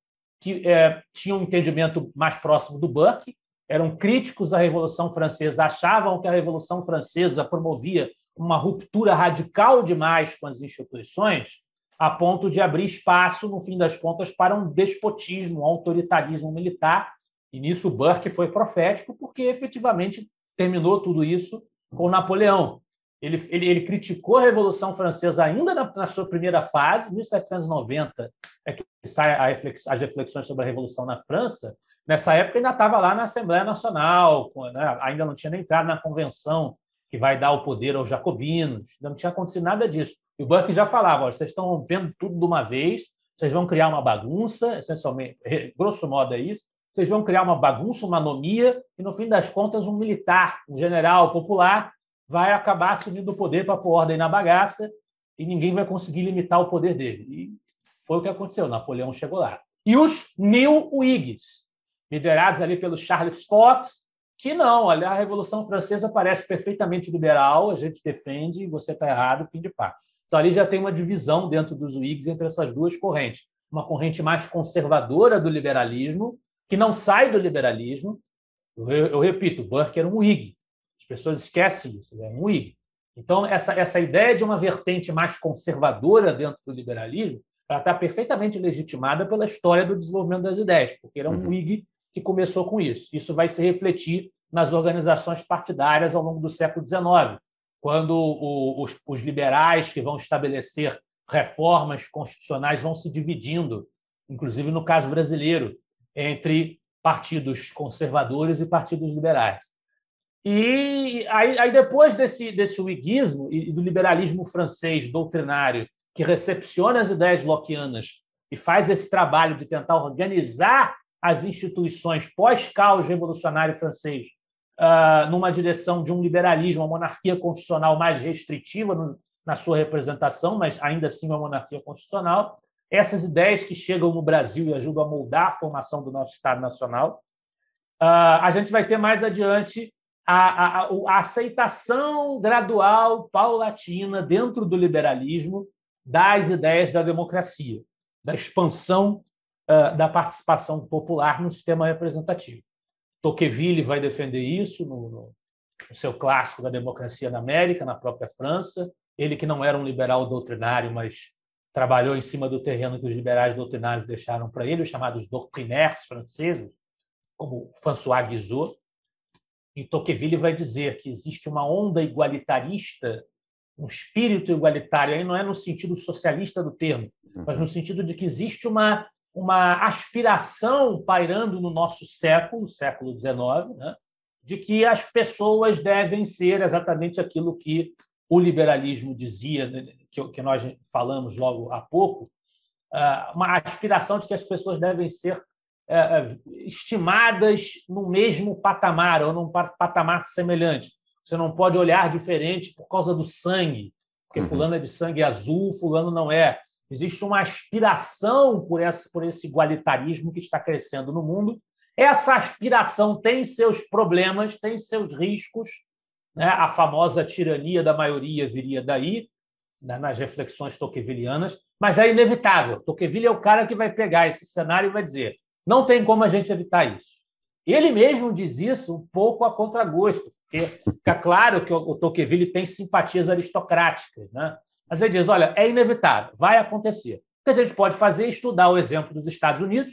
que é, tinham um entendimento mais próximo do Burke, eram críticos à Revolução Francesa, achavam que a Revolução Francesa promovia uma ruptura radical demais com as instituições, a ponto de abrir espaço, no fim das contas, para um despotismo, um autoritarismo militar. E nisso Burke foi profético, porque efetivamente terminou tudo isso com Napoleão. Ele, ele, ele criticou a Revolução Francesa ainda na, na, sua primeira fase, 1790, é que sai reflex, as reflexões sobre a Revolução na França. Nessa época ainda estava lá na Assembleia Nacional, né, ainda não tinha nem entrado na Convenção que vai dar o poder aos jacobinos, não tinha acontecido nada disso. E o Burke já falava: vocês estão rompendo tudo de uma vez, vocês vão criar uma bagunça, essencialmente, grosso modo é isso, vocês vão criar uma bagunça, uma anomia, e no fim das contas, um militar, um general popular, vai acabar assumindo o poder para pôr ordem na bagaça e ninguém vai conseguir limitar o poder dele. E foi o que aconteceu. Napoleão chegou lá. E os New Whigs, liderados ali pelo Charles Fox, que não, olha, a Revolução Francesa parece perfeitamente liberal, a gente defende, você está errado, fim de papo. Então ali já tem uma divisão dentro dos Whigs entre essas duas correntes. Uma corrente mais conservadora do liberalismo, que não sai do liberalismo. Eu, eu repito, Burke era um Whig, pessoas esquecem isso, é um Whig. Então, essa, essa ideia de uma vertente mais conservadora dentro do liberalismo ela está perfeitamente legitimada pela história do desenvolvimento das ideias, porque era um uhum. Whig que começou com isso. Isso vai se refletir nas organizações partidárias ao longo do século XIX, quando os, liberais que vão estabelecer reformas constitucionais vão se dividindo, inclusive no caso brasileiro, entre partidos conservadores e partidos liberais. E aí, depois desse, desse wiguismo e do liberalismo francês doutrinário, que recepciona as ideias lockeanas e faz esse trabalho de tentar organizar as instituições pós-caos revolucionário francês uh, numa direção de um liberalismo, uma monarquia constitucional mais restritiva na sua representação, mas ainda assim uma monarquia constitucional. Essas ideias que chegam no Brasil e ajudam a moldar a formação do nosso Estado Nacional. Uh, a gente vai ter mais adiante a, a, a aceitação gradual, paulatina, dentro do liberalismo, das ideias da democracia, da expansão da participação popular no sistema representativo. Tocqueville vai defender isso no, no, no, seu clássico da democracia na América, na própria França. Ele que não era um liberal doutrinário, mas trabalhou em cima do terreno que os liberais doutrinários deixaram para ele, os chamados doctrinaires franceses, como François Guizot em Tocqueville vai dizer que existe uma onda igualitarista, um espírito igualitário, aí não é no sentido socialista do termo, mas no sentido de que existe uma, uma aspiração pairando no nosso século, século XIX, né, de que as pessoas devem ser exatamente aquilo que o liberalismo dizia, né, que, que nós falamos logo há pouco, ah, uma aspiração de que as pessoas devem ser é, é, estimadas no mesmo patamar ou num patamar semelhante. Você não pode olhar diferente por causa do sangue, porque uhum. fulano é de sangue azul, fulano não é. Existe uma aspiração por esse, por esse igualitarismo que está crescendo no mundo. Essa aspiração tem seus problemas, tem seus riscos. Né? A famosa tirania da maioria viria daí, né? nas reflexões toquevillianas, mas é inevitável. Tocqueville é o cara que vai pegar esse cenário e vai dizer: não tem como a gente evitar isso. Ele mesmo diz isso um pouco a contragosto, porque fica claro que o Tocqueville tem simpatias aristocráticas, né? Mas ele diz: olha, é inevitável, vai acontecer. O que a gente pode fazer é estudar o exemplo dos Estados Unidos,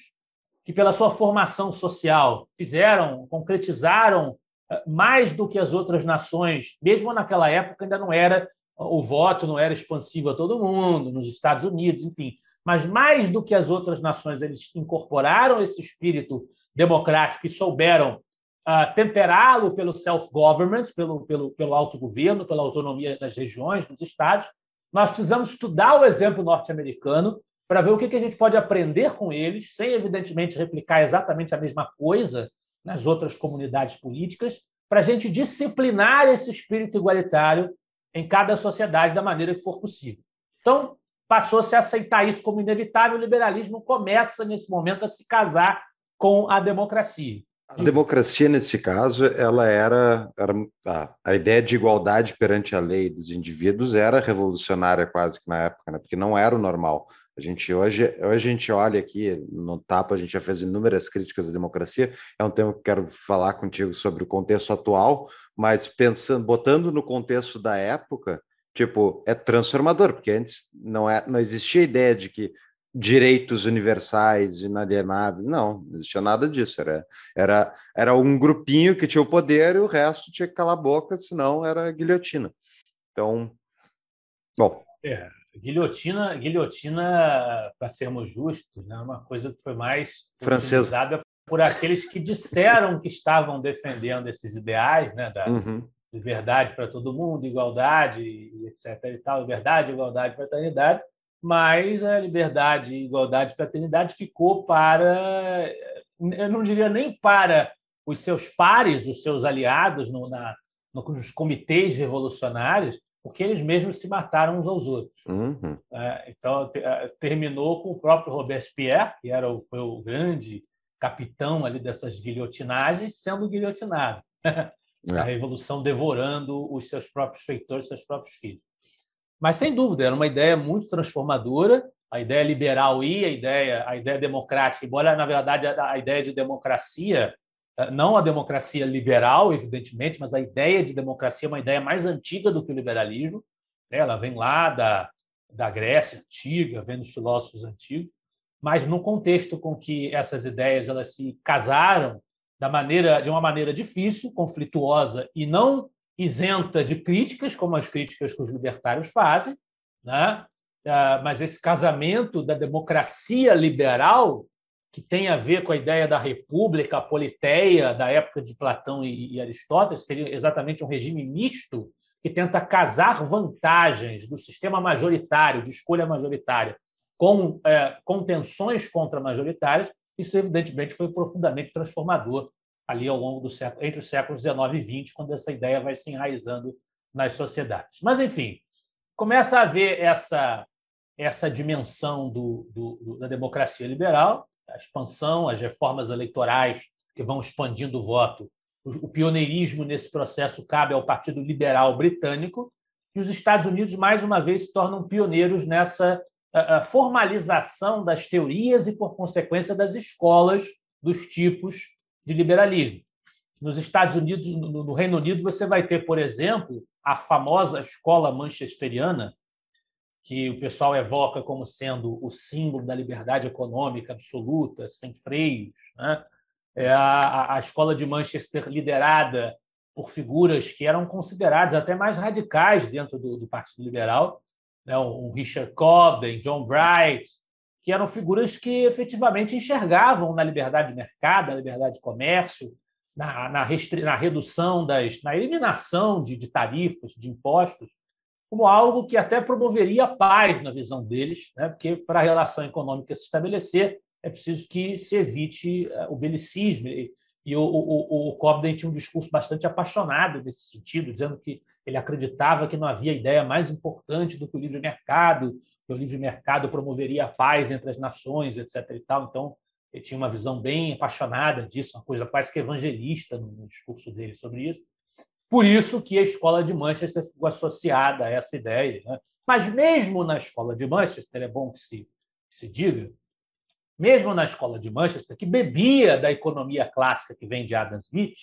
que, pela sua formação social, fizeram, concretizaram eh, mais do que as outras nações, mesmo naquela época ainda não era o voto não era expansivo a todo mundo, nos Estados Unidos, enfim, mas mais do que as outras nações, eles incorporaram esse espírito democrático e souberam uh, temperá-lo pelo self-government, pelo, pelo, pelo autogoverno, pela autonomia das regiões, dos estados. Nós precisamos estudar o exemplo norte-americano para ver o que, a gente pode aprender com eles, sem, evidentemente, replicar exatamente a mesma coisa nas outras comunidades políticas, para a gente disciplinar esse espírito igualitário em cada sociedade da maneira que for possível. Então, passou-se a aceitar isso como inevitável, o liberalismo começa, nesse momento, a se casar com a democracia. A democracia, nesse caso, ela era, era a, a, ideia de igualdade perante a lei dos indivíduos era revolucionária quase que na época, né? porque não era o normal. A gente hoje, hoje a gente olha aqui no Tapa, a gente já fez inúmeras críticas à democracia. É um tema que quero falar contigo sobre o contexto atual, mas pensando, botando no contexto da época, tipo, é transformador, porque antes não, é, não existia a ideia de que direitos universais, inalienáveis, não, não existia nada disso. Era, era, era um grupinho que tinha o poder e o resto tinha que calar a boca, senão era guilhotina. Então, bom. É, guilhotina, guilhotina, para sermos justos, né, uma coisa que foi mais francesa por aqueles que disseram que estavam defendendo esses ideais, né, da uhum. liberdade para todo mundo, igualdade, etc. e tal, liberdade, igualdade, fraternidade, mas a liberdade, igualdade e fraternidade ficou para, eu não diria nem para os seus pares, os seus aliados no, na, nos comitês revolucionários, porque eles mesmos se mataram uns aos outros. Uhum. É, então, é, terminou com o próprio Robespierre, que era o, foi o grande capitão ali dessas guilhotinagens, sendo guilhotinado. (laughs) É. A revolução devorando os seus próprios feitores, seus próprios filhos. Mas, sem dúvida, era uma ideia muito transformadora, a ideia liberal e a ideia, a ideia democrática, embora, na verdade, a, ideia de democracia, eh, não a democracia liberal, evidentemente, mas a ideia de democracia é uma ideia mais antiga do que o liberalismo. Né? Ela vem lá da, da Grécia antiga, vem dos filósofos antigos, mas no contexto com que essas ideias elas se casaram da maneira de uma maneira difícil, conflituosa e não isenta de críticas, como as críticas que os libertários fazem, né? Ah, mas esse casamento da democracia liberal, que tem a ver com a ideia da república, a politeia da época de Platão e Aristóteles, seria exatamente um regime misto que tenta casar vantagens do sistema majoritário, de escolha majoritária, com é, contenções contra-majoritárias, isso evidentemente foi profundamente transformador ali ao longo do século, entre os séculos XIX e XX, quando essa ideia vai se enraizando nas sociedades. Mas, enfim, começa a haver essa, essa dimensão do, do, da democracia liberal, a expansão, as reformas eleitorais que vão expandindo o voto. O, pioneirismo nesse processo cabe ao Partido Liberal Britânico, e os Estados Unidos, mais uma vez, se tornam pioneiros nessa formalização das teorias e, por consequência, das escolas dos tipos de liberalismo. Nos Estados Unidos, no Reino Unido, você vai ter, por exemplo, a famosa escola manchesteriana, que o pessoal evoca como sendo o símbolo da liberdade econômica absoluta, sem freios. Né? É a, a escola de Manchester liderada por figuras que eram consideradas até mais radicais dentro do, do Partido Liberal, né? o Richard Cobden, John Bright, que eram figuras que efetivamente enxergavam na liberdade de mercado, na liberdade de comércio, na, na, na redução das, na eliminação de, de, tarifas, de impostos, como algo que até promoveria paz na visão deles, né? porque para a relação econômica se estabelecer é preciso que se evite eh, o belicismo. E, e o, o, o Cobden tinha um discurso bastante apaixonado nesse sentido, dizendo que ele acreditava que não havia ideia mais importante do que o livre mercado, que o livre mercado promoveria a paz entre as nações, etc. E tal. Então, ele tinha uma visão bem apaixonada disso, uma coisa quase que evangelista no discurso dele sobre isso. Por isso que a escola de Manchester ficou associada a essa ideia. Né? Mas mesmo na escola de Manchester, é bom que se, que se diga, mesmo na escola de Manchester, que bebia da economia clássica que vem de Adam Smith,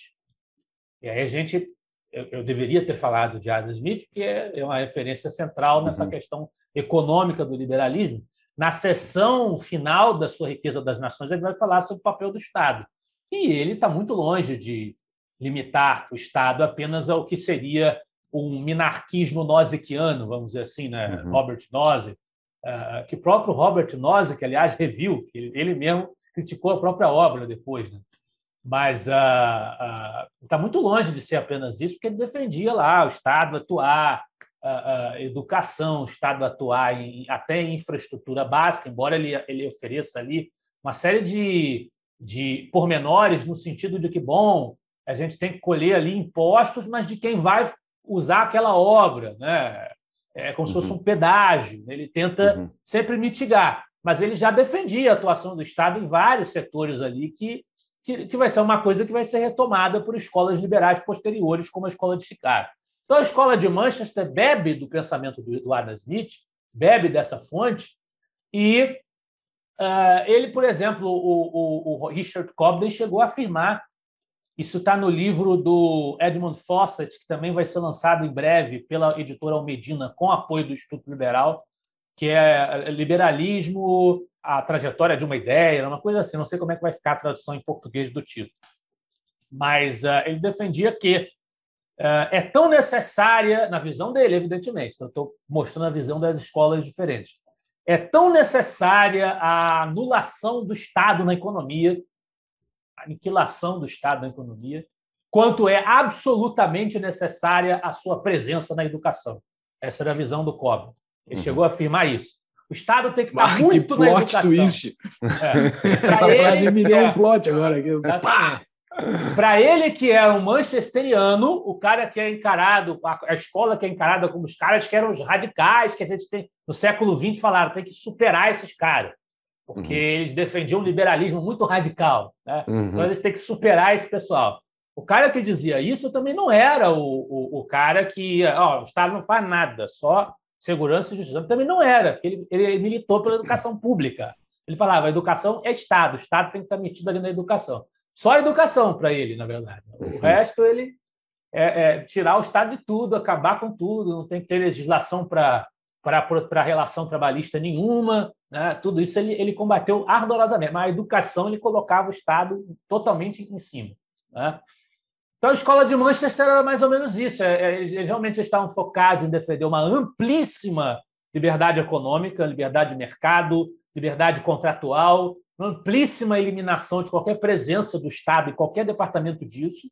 e aí a gente eu, eu, deveria ter falado de Adam Smith, porque é uma referência central nessa uhum. questão econômica do liberalismo. Na seção final da sua riqueza das nações, ele vai falar sobre o papel do Estado. E ele está muito longe de limitar o Estado apenas ao que seria um minarquismo noziquiano, vamos dizer assim, né? Uhum. Robert Nozick, uh, que o próprio Robert Nozick, aliás, reviu, ele mesmo criticou a própria obra depois. Né? Mas está uh, uh, muito longe de ser apenas isso, porque ele defendia lá o Estado atuar, uh, educação, o Estado atuar em, até em infraestrutura básica, embora ele, ele ofereça ali uma série de, de pormenores no sentido de que, bom, a gente tem que colher ali impostos, mas de quem vai usar aquela obra, né? É como uhum. se fosse uhum. um pedágio. Ele tenta uhum. sempre mitigar, mas ele já defendia a atuação do Estado em vários setores ali que, que, que vai ser uma coisa que vai ser retomada por escolas liberais posteriores, como a escola de Chicago. Então, a escola de Manchester bebe do pensamento do Adam Smith, bebe dessa fonte, e uh, ele, por exemplo, o, o, o Richard Cobden chegou a afirmar isso está no livro do Edmund Fawcett, que também vai ser lançado em breve pela editora Almedina, com apoio do Instituto Liberal, que é Liberalismo, a trajetória de uma ideia, uma coisa assim. Não sei como é que vai ficar a tradução em português do título. Mas uh, ele defendia que uh, é tão necessária, na visão dele, evidentemente, então estou mostrando a visão das escolas diferentes, é tão necessária a anulação do Estado na economia aniquilação do Estado na economia, quanto é absolutamente necessária a sua presença na educação. Essa era a visão do Cobb. Ele uhum. chegou a afirmar isso. O Estado tem que estar Mark muito na educação. Twist. É. Essa ele, frase me deu é, um plot agora. Para ele, que é um manchesteriano, o cara que é encarado, a escola que é encarada como os caras que eram os radicais, que a gente tem no século XX falaram, tem que superar esses caras porque uhum. eles defendiam um liberalismo muito radical. Né? Uhum. Então, eles têm que superar esse pessoal. O cara que dizia isso também não era o, o, o cara que ó, o Estado não faz nada, só segurança e justiça. Também não era, ele, ele militou pela educação pública. Ele falava: a educação é Estado, o Estado tem que estar metido ali na educação. Só a educação para ele, na verdade. O uhum. resto, ele é, é, tirar o Estado de tudo, acabar com tudo, não tem que ter legislação para para relação trabalhista nenhuma, né? tudo isso ele, ele combateu ardorosamente, mas a educação ele colocava o Estado totalmente em cima. Né? Então, a escola de Manchester era mais ou menos isso, é, é, eles realmente estavam focados em defender uma amplíssima liberdade econômica, liberdade de mercado, liberdade contratual, uma amplíssima eliminação de qualquer presença do Estado em qualquer departamento disso,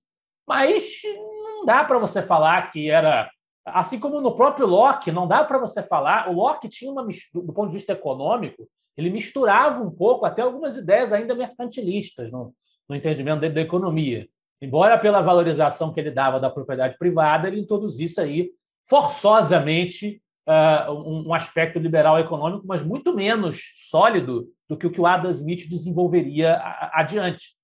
mas não dá para você falar que era Assim como no próprio Locke, não dá para você falar. O Locke tinha uma mistura, do ponto de vista econômico, ele misturava um pouco até algumas ideias ainda mercantilistas no, no entendimento dele da economia. Embora pela valorização que ele dava da propriedade privada, ele introduzisse aí forçosamente uh, um, aspecto liberal econômico, mas muito menos sólido do que o que o Adam Smith desenvolveria adiante.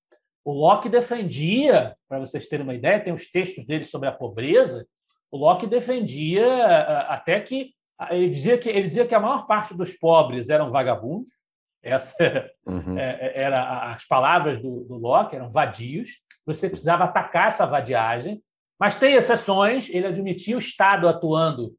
O Locke defendia, para vocês terem uma ideia, tem os textos dele sobre a pobreza, o Locke defendia até que ele dizia que ele dizia que a maior parte dos pobres eram vagabundos. Essa uhum. É, é, era as palavras do, do Locke, eram vadios. Você precisava atacar essa vadiagem, mas tem exceções. Ele admitia o Estado atuando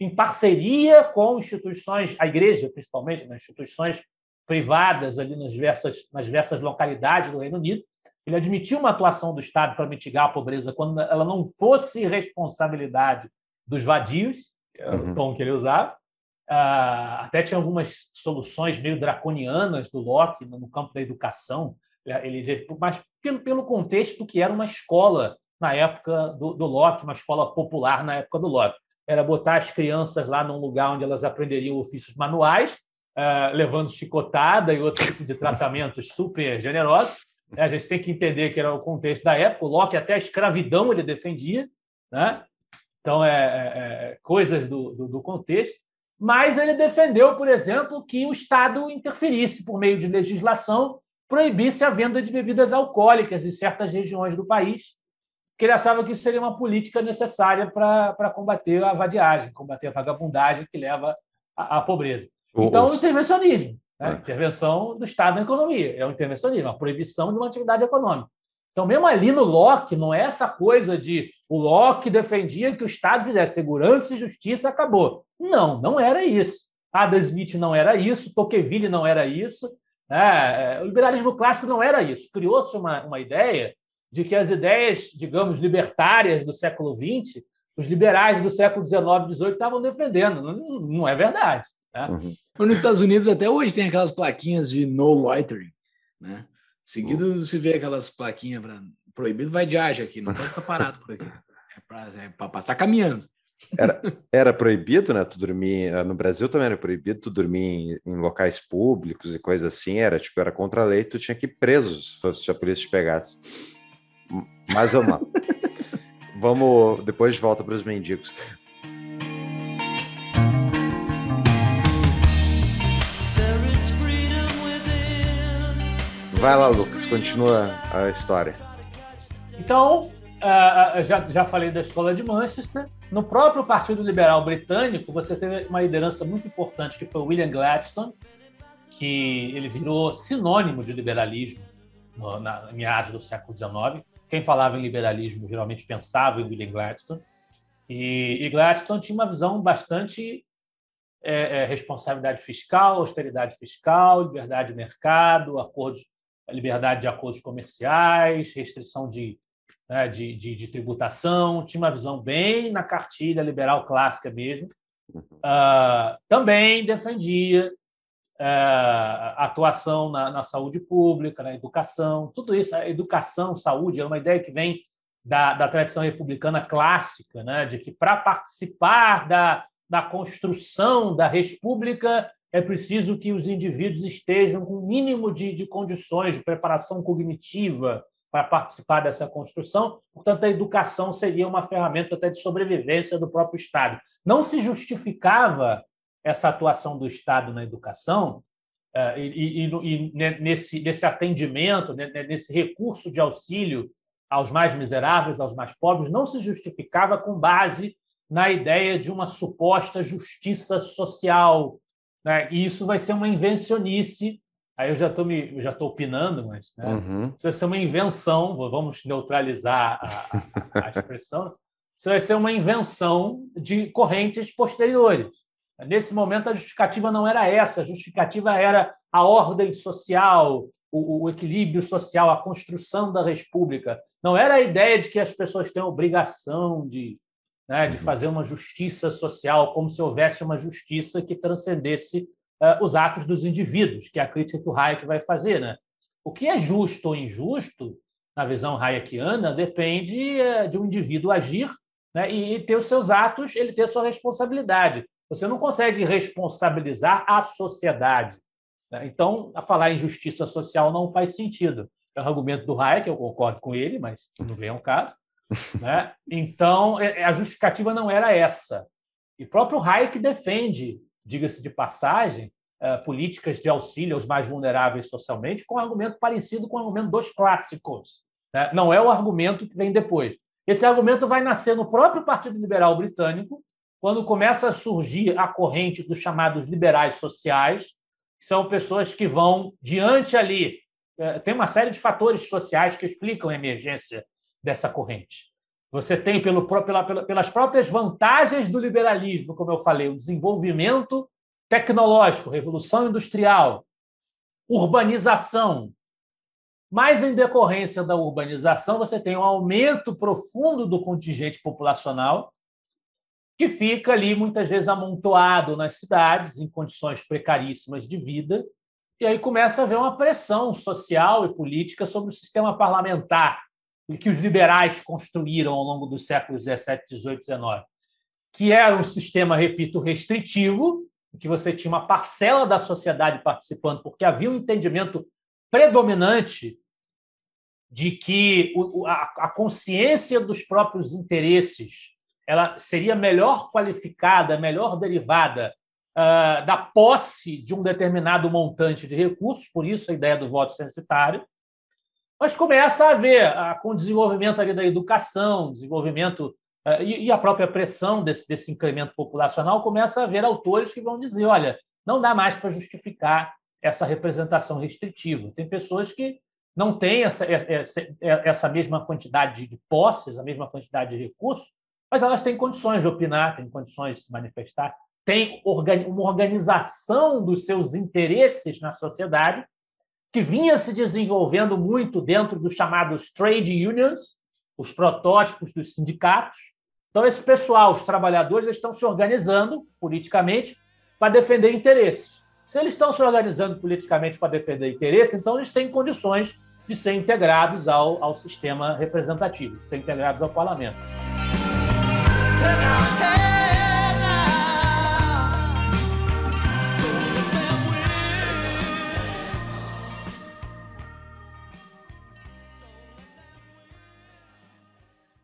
em parceria com instituições, a igreja principalmente, né, instituições privadas ali nas diversas, nas diversas localidades do Reino Unido, ele admitiu uma atuação do Estado para mitigar a pobreza quando ela não fosse responsabilidade dos vadios, é uhum. o tom que ele usava. Uh, até tinha algumas soluções meio draconianas do Locke no campo da educação, ele, mas pelo, pelo contexto que era uma escola na época do, do Locke, uma escola popular na época do Locke. Era botar as crianças lá num lugar onde elas aprenderiam ofícios manuais, uh, levando chicotada e outro tipo de tratamentos super generosos, é, a gente tem que entender que era o contexto da época. O Locke até a escravidão ele defendia, né? Então, é, é, é coisas do, do, do, contexto. Mas ele defendeu, por exemplo, que o Estado interferisse por meio de legislação, proibisse a venda de bebidas alcoólicas em certas regiões do país, porque ele achava que isso seria uma política necessária para combater a vadiagem, combater a vagabundagem que leva à, à pobreza. Então, o intervencionismo. Né? É. Intervenção do Estado na economia. É um intervencionismo, a proibição de uma atividade econômica. Então, mesmo ali no Locke, não é essa coisa de o Locke defendia que o Estado fizesse segurança e justiça acabou. Não, não era isso. Adam Smith não era isso, Tocqueville não era isso. Né? É, o liberalismo clássico não era isso. Criou-se uma, uma ideia de que as ideias, digamos, libertárias do século XX, os liberais do século XIX e XVIII estavam defendendo. Não, não é verdade. Né? Uhum. Nos Estados Unidos, até hoje, tem aquelas plaquinhas de no loitering. Né? Seguido se vê aquelas plaquinhas para proibido vai de ágio aqui, não pode ficar parado por aqui. É para é passar caminhando. Era, era proibido, né? Tu dormir. Eh, no Brasil também era proibido tu dormir em, em locais públicos e coisas assim. Era tipo, era contra a lei, tu tinha que ir preso se a polícia te pegasse. Mas vamos lá. vamos. Depois de volta para os mendigos. Vai lá, Lucas, continua a história. Então, uh, já, já falei da escola de Manchester. No próprio Partido Liberal Britânico, você teve uma liderança muito importante, que foi William Gladstone, que ele virou sinônimo de liberalismo no, na meados do século XIX. Quem falava em liberalismo geralmente pensava em William Gladstone. E, e Gladstone tinha uma visão bastante é, é, responsabilidade fiscal, austeridade fiscal, liberdade de mercado, acordos, liberdade de acordos comerciais, restrição de né, de, de, de, tributação, tinha uma visão bem na cartilha liberal clássica mesmo. Uh, também defendia uh, atuação na, na, saúde pública, na educação, tudo isso, a educação, saúde, é uma ideia que vem da, da tradição republicana clássica, né, de que para participar da, da construção da república é preciso que os indivíduos estejam com o mínimo de, de condições de preparação cognitiva, para participar dessa construção. Portanto, a educação seria uma ferramenta até de sobrevivência do próprio Estado. Não se justificava essa atuação do Estado na educação eh, e, e, e nesse, nesse atendimento, nesse recurso de auxílio aos mais miseráveis, aos mais pobres, não se justificava com base na ideia de uma suposta justiça social. Né? E isso vai ser uma invencionice Aí eu já estou me já estou opinando, mas né, uhum. isso vai ser uma invenção. Vamos neutralizar a, a, a expressão. Isso vai ser uma invenção de correntes posteriores. Nesse momento, a justificativa não era essa, a justificativa era a ordem social, o, o, equilíbrio social, a construção da república. Não era a ideia de que as pessoas têm obrigação de, né, de uhum. fazer uma justiça social, como se houvesse uma justiça que transcendesse uh, os atos dos indivíduos, que é a crítica que o Hayek vai fazer. Né? O que é justo ou injusto, na visão hayekiana, depende uh, de um indivíduo agir né, e ter os seus atos, ele ter sua responsabilidade. Você não consegue responsabilizar a sociedade. Né? Então, a falar em justiça social não faz sentido. É o argumento do Hayek, eu concordo com ele, mas não vem ao caso. Né? Então, é, a justificativa não era essa. E próprio Hayek defende diga-se de passagem, eh, políticas de auxílio aos mais vulneráveis socialmente, com um argumento parecido com o argumento dos clássicos. Né? Não é o argumento que vem depois. Esse argumento vai nascer no próprio Partido Liberal Britânico, quando começa a surgir a corrente dos chamados liberais sociais, que são pessoas que vão diante ali. Eh, tem uma série de fatores sociais que explicam a emergência dessa corrente. Você tem, pelo, pela, pelas próprias vantagens do liberalismo, como eu falei, o desenvolvimento tecnológico, revolução industrial, urbanização. Mas, em decorrência da urbanização, você tem um aumento profundo do contingente populacional, que fica ali muitas vezes amontoado nas cidades, em condições precaríssimas de vida, e aí começa a haver uma pressão social e política sobre o sistema parlamentar que os liberais construíram ao longo dos séculos 17, 18, 19, que era um sistema, repito, restritivo, em que você tinha uma parcela da sociedade participando, porque havia um entendimento predominante de que a consciência dos próprios interesses ela seria melhor qualificada, melhor derivada uh, da posse de um determinado montante de recursos, por isso a ideia do voto censitário, mas começa a haver, ah, com o desenvolvimento ali da educação, desenvolvimento ah, e a própria pressão desse, desse incremento populacional, começa a haver autores que vão dizer: olha, não dá mais para justificar essa representação restritiva. Tem pessoas que não têm essa, essa, essa mesma quantidade de posses, a mesma quantidade de recursos, mas elas têm condições de opinar, têm condições de se manifestar, têm uma organização dos seus interesses na sociedade que vinha se desenvolvendo muito dentro dos chamados trade unions, os protótipos dos sindicatos. Então, esse pessoal, os trabalhadores, eles estão se organizando politicamente para defender interesses. Se eles estão se organizando politicamente para defender interesses, então eles têm condições de ser integrados ao, ao sistema representativo, de ser integrados ao parlamento.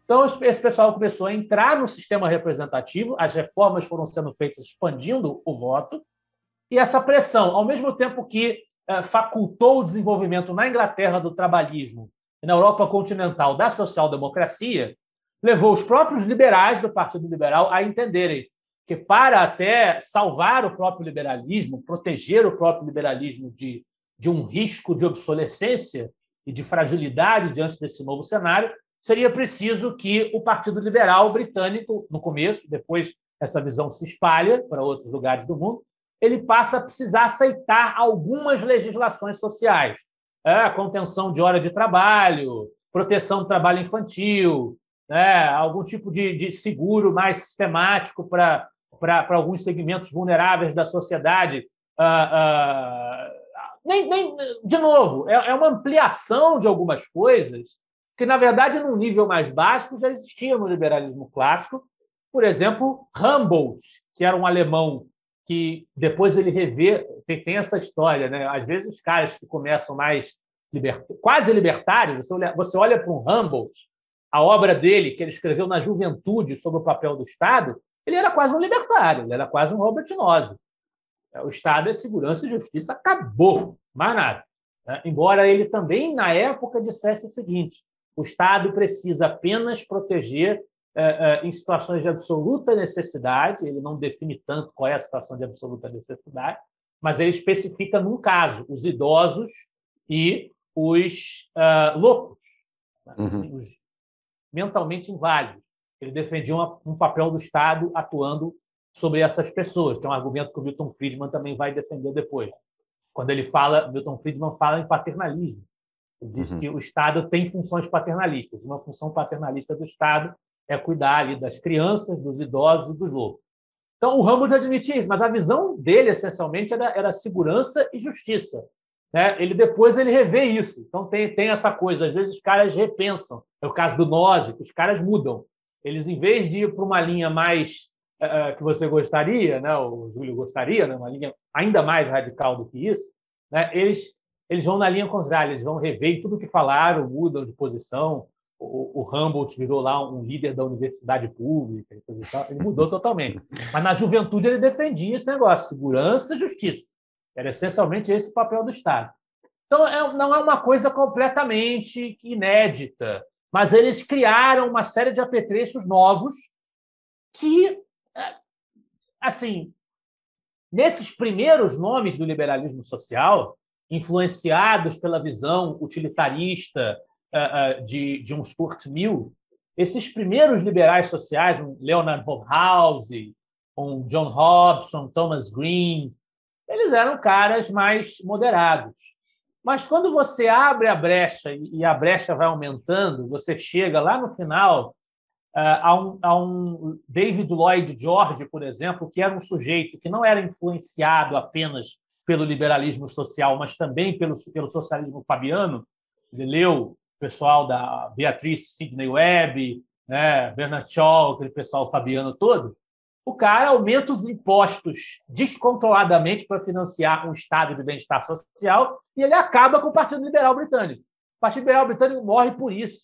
Então, esse pessoal começou a entrar no sistema representativo, as reformas foram sendo feitas expandindo o voto, e essa pressão, ao mesmo tempo que eh, facultou o desenvolvimento na Inglaterra do trabalhismo e na Europa continental da social-democracia, levou os próprios liberais do Partido Liberal a entenderem que, para até salvar o próprio liberalismo, proteger o próprio liberalismo de, de um risco de obsolescência e de fragilidade diante desse novo cenário, seria preciso que o Partido Liberal britânico, no começo, depois essa visão se espalha para outros lugares do mundo, ele passa a precisar aceitar algumas legislações sociais. É, contenção de hora de trabalho, proteção do trabalho infantil, né, algum tipo de, de seguro mais sistemático para alguns segmentos vulneráveis da sociedade. Ah, ah, nem, nem, de novo, é, é uma ampliação de algumas coisas que, na verdade, num nível mais básico, já existia no liberalismo clássico. Por exemplo, Humboldt, que era um alemão que depois ele revê, tem, essa história, né? Às vezes os caras que começam mais libert... quase libertários, você olha, você olha para um Humboldt, a obra dele, que ele escreveu na juventude sobre o papel do Estado, ele era quase um libertário, ele era quase um Robert Nozick. O Estado é segurança e justiça, acabou, mais nada. Né? Embora ele também, na época, dissesse o seguinte: o Estado precisa apenas proteger é, é, em situações de absoluta necessidade, ele não define tanto qual é a situação de absoluta necessidade, mas ele especifica num caso os idosos e os uh, loucos, né? uhum. assim, os mentalmente inválidos. Ele defendia uma, um papel do Estado atuando sobre essas pessoas, que é um argumento que o Milton Friedman também vai defender depois. Quando ele fala, Milton Friedman fala em paternalismo. Diz uhum. que o Estado tem funções paternalistas. Uma função paternalista do Estado é cuidar ali das crianças, dos idosos e dos loucos. Então, o Ramos admitia isso, mas a visão dele, essencialmente, era, era segurança e justiça. Né? Ele depois ele revê isso. Então, tem, tem essa coisa. Às vezes, os caras repensam. É o caso do Nose, os caras mudam. Eles, em vez de ir para uma linha mais uh, que você gostaria, né? o Júlio gostaria, né? uma linha ainda mais radical do que isso, né? eles eles vão na linha contrária, eles vão rever tudo que falaram, mudam de posição. O, o Humboldt virou lá um líder da universidade pública, ele mudou totalmente. Mas na juventude ele defendia esse negócio, segurança e justiça. Era essencialmente esse o papel do Estado. Então, é, não é uma coisa completamente inédita, mas eles criaram uma série de apetrechos novos que, é, assim, nesses primeiros nomes do liberalismo social, influenciados pela visão utilitarista uh, uh, de, de um Stuart Mill, esses primeiros liberais sociais, um Leonard Hobhouse, um John Hobson, Thomas Green, eles eram caras mais moderados. Mas quando você abre a brecha e a brecha vai aumentando, você chega lá no final uh, a, um, a um David Lloyd George, por exemplo, que era um sujeito que não era influenciado apenas pelo liberalismo social, mas também pelo, pelo socialismo fabiano. Ele leu o pessoal da Beatriz Sidney Webb, né, Bernard Shaw, aquele pessoal fabiano todo. O cara aumenta os impostos descontroladamente para financiar um estado de bem-estar social e ele acaba com o Partido Liberal Britânico. O Partido Liberal Britânico morre por isso,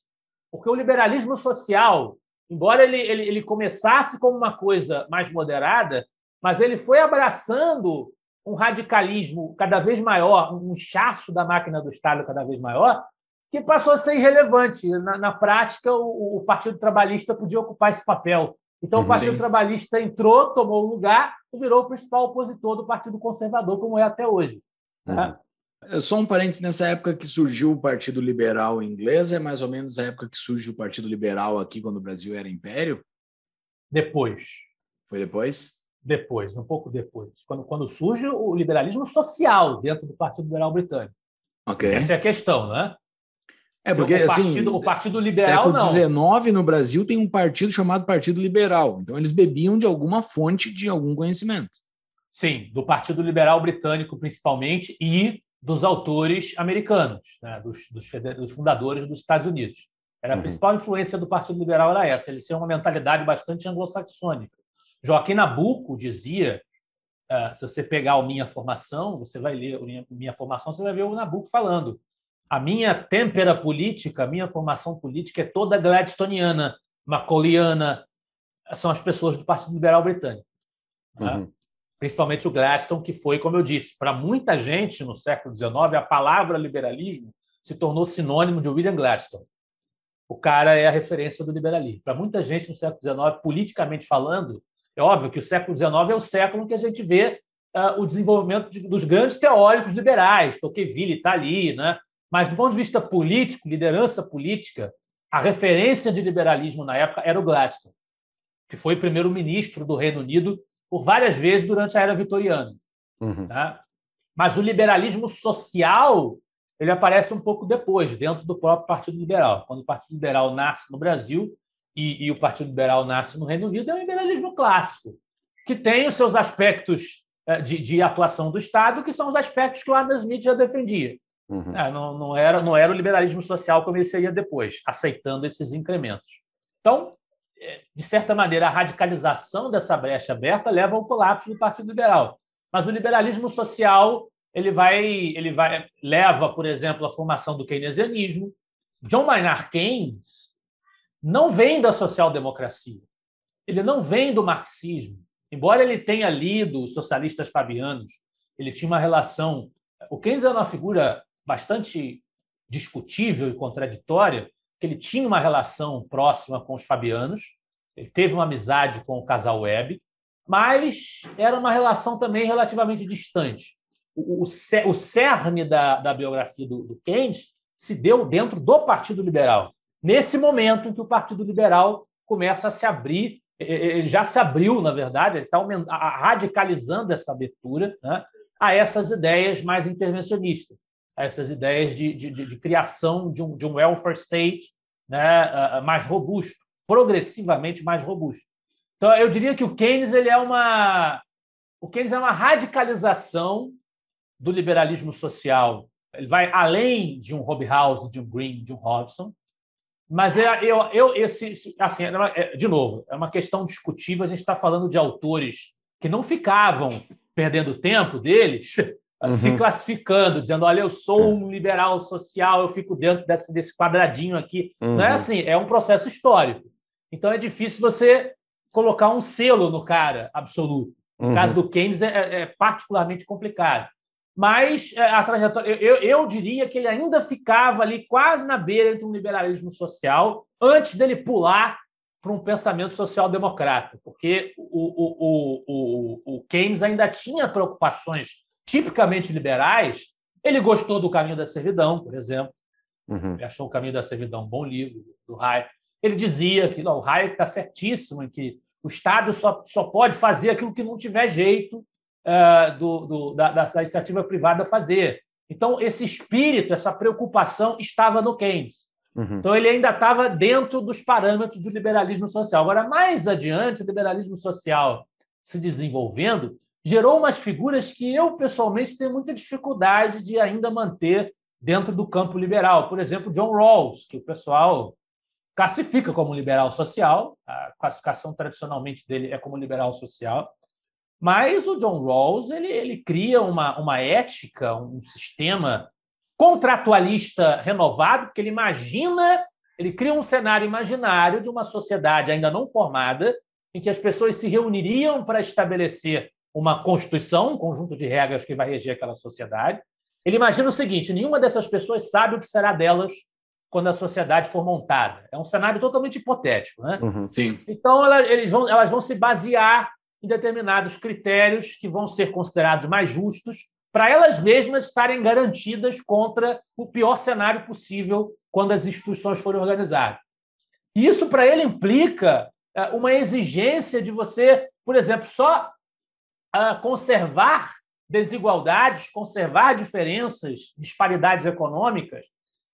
porque o liberalismo social, embora ele, ele, ele começasse como uma coisa mais moderada, mas ele foi abraçando um radicalismo cada vez maior, um inchaço da máquina do Estado cada vez maior, que passou a ser irrelevante. Na, na prática, o, o, Partido Trabalhista podia ocupar esse papel. Então, o uhum. Partido Sim. Trabalhista entrou, tomou o lugar e virou o principal opositor do Partido Conservador, como é até hoje. Uhum. Tá? Só um parênteses, nessa época que surgiu o Partido Liberal inglês, é mais ou menos a época que surge o Partido Liberal aqui, quando o Brasil era império? Depois. Foi depois? Depois, um pouco depois, quando, quando surge o liberalismo social dentro do Partido Liberal Britânico. Okay. Essa é a questão, né? É porque o partido, assim, o partido liberal século. XIX no Brasil tem um partido chamado Partido Liberal. Então eles bebiam de alguma fonte de algum conhecimento. Sim, do Partido Liberal Britânico principalmente e dos autores americanos, né, dos, dos, dos, fundadores dos Estados Unidos. Era a uhum. principal influência do Partido Liberal era essa. Eles tinham uma mentalidade bastante anglo-saxônica. Joaquim Nabuco dizia, uh, se você pegar a minha formação, você vai ler a minha, minha formação, você vai ver o Nabuco falando. A minha têmpera política, a minha formação política é toda gladstoniana, macaulayana, são as pessoas do Partido Liberal Britânico. Né? Uhum. Principalmente o Gladstone, que foi, como eu disse, para muita gente no século XIX, a palavra liberalismo se tornou sinônimo de William Gladstone. O cara é a referência do liberalismo. Para muita gente no século XIX, politicamente falando, é óbvio que o século XIX é o século em que a gente vê uh, o desenvolvimento de, dos grandes teóricos liberais. Tocqueville está ali, né? mas do ponto de vista político, liderança política, a referência de liberalismo na época era o Gladstone que foi primeiro-ministro do Reino Unido por várias vezes durante a era vitoriana. Uhum. Tá? Mas o liberalismo social ele aparece um pouco depois, dentro do próprio Partido Liberal. Quando o Partido Liberal nasce no Brasil e, e o Partido Liberal nasce no Reino Unido, é um liberalismo clássico, que tem os seus aspectos eh, de, de atuação do Estado, que são os aspectos que o Adam Smith já defendia. Uhum. É, não, não, era, não era o liberalismo social como ele seria depois, aceitando esses incrementos. Então, de certa maneira, a radicalização dessa brecha aberta leva ao colapso do Partido Liberal. Mas o liberalismo social ele vai, ele vai leva, por exemplo, à formação do keynesianismo. John Maynard Keynes não vem da social-democracia. Ele não vem do marxismo. Embora ele tenha lido os socialistas fabianos, ele tinha uma relação. O Keynes era uma figura bastante discutível e contraditória, que ele tinha uma relação próxima com os fabianos, ele teve uma amizade com o casal Webb, mas era uma relação também relativamente distante. O, o, o cerne da, da biografia do, do Keynes se deu dentro do Partido Liberal. Nesse momento em que o Partido Liberal começa a se abrir, ele já se abriu, na verdade, ele está radicalizando essa abertura né, a essas ideias mais intervencionistas essas ideias de, de, de, criação de um, de um welfare state né, mais robusto, progressivamente mais robusto. Então, eu diria que o Keynes ele é uma o Keynes é uma radicalização do liberalismo social. Ele vai além de um Hobhouse, de um Green, de um Robson. Mas é, eu, eu esse, assim, é, de novo, é uma questão discutível. A gente está falando de autores que não ficavam perdendo tempo deles (laughs) uhum. se classificando, dizendo: olha, eu sou um liberal social, eu fico dentro desse, desse quadradinho aqui. Uhum. Não é assim, é um processo histórico. Então é difícil você colocar um selo no cara absoluto. No uhum. caso do Keynes é, é, é particularmente complicado. Mas é, a trajetória, eu, eu diria que ele ainda ficava ali quase na beira entre um liberalismo social, antes dele pular para um pensamento social-democrata, porque o, o, o, o, Keynes ainda tinha preocupações tipicamente liberais, ele gostou do Caminho da Servidão, por exemplo. Uhum. Ele achou o Caminho da Servidão um bom livro, do Hayek. Ele dizia que não, o Hayek está certíssimo em que o Estado só, só pode fazer aquilo que não tiver jeito do, do, da, da iniciativa privada fazer. Então, esse espírito, essa preocupação estava no Keynes. Uhum. Então, ele ainda estava dentro dos parâmetros do liberalismo social. Agora, mais adiante, o liberalismo social se desenvolvendo, gerou umas figuras que eu, pessoalmente, tenho muita dificuldade de ainda manter dentro do campo liberal. Por exemplo, John Rawls, que o pessoal classifica como liberal social, a classificação tradicionalmente dele é como liberal social, mas o John Rawls ele, ele cria uma, uma ética, um sistema contratualista renovado, porque ele imagina, ele cria um cenário imaginário de uma sociedade ainda não formada, em que as pessoas se reuniriam para estabelecer uma constituição, um conjunto de regras que vai reger aquela sociedade. Ele imagina o seguinte: nenhuma dessas pessoas sabe o que será delas quando a sociedade for montada. É um cenário totalmente hipotético. Né? Uhum, sim. Então, ela, eles vão, elas vão se basear em determinados critérios que vão ser considerados mais justos para elas mesmas estarem garantidas contra o pior cenário possível quando as instituições forem organizadas. Isso, para ele, implica é, uma exigência de você, por exemplo, só conservar desigualdades, conservar diferenças, disparidades econômicas,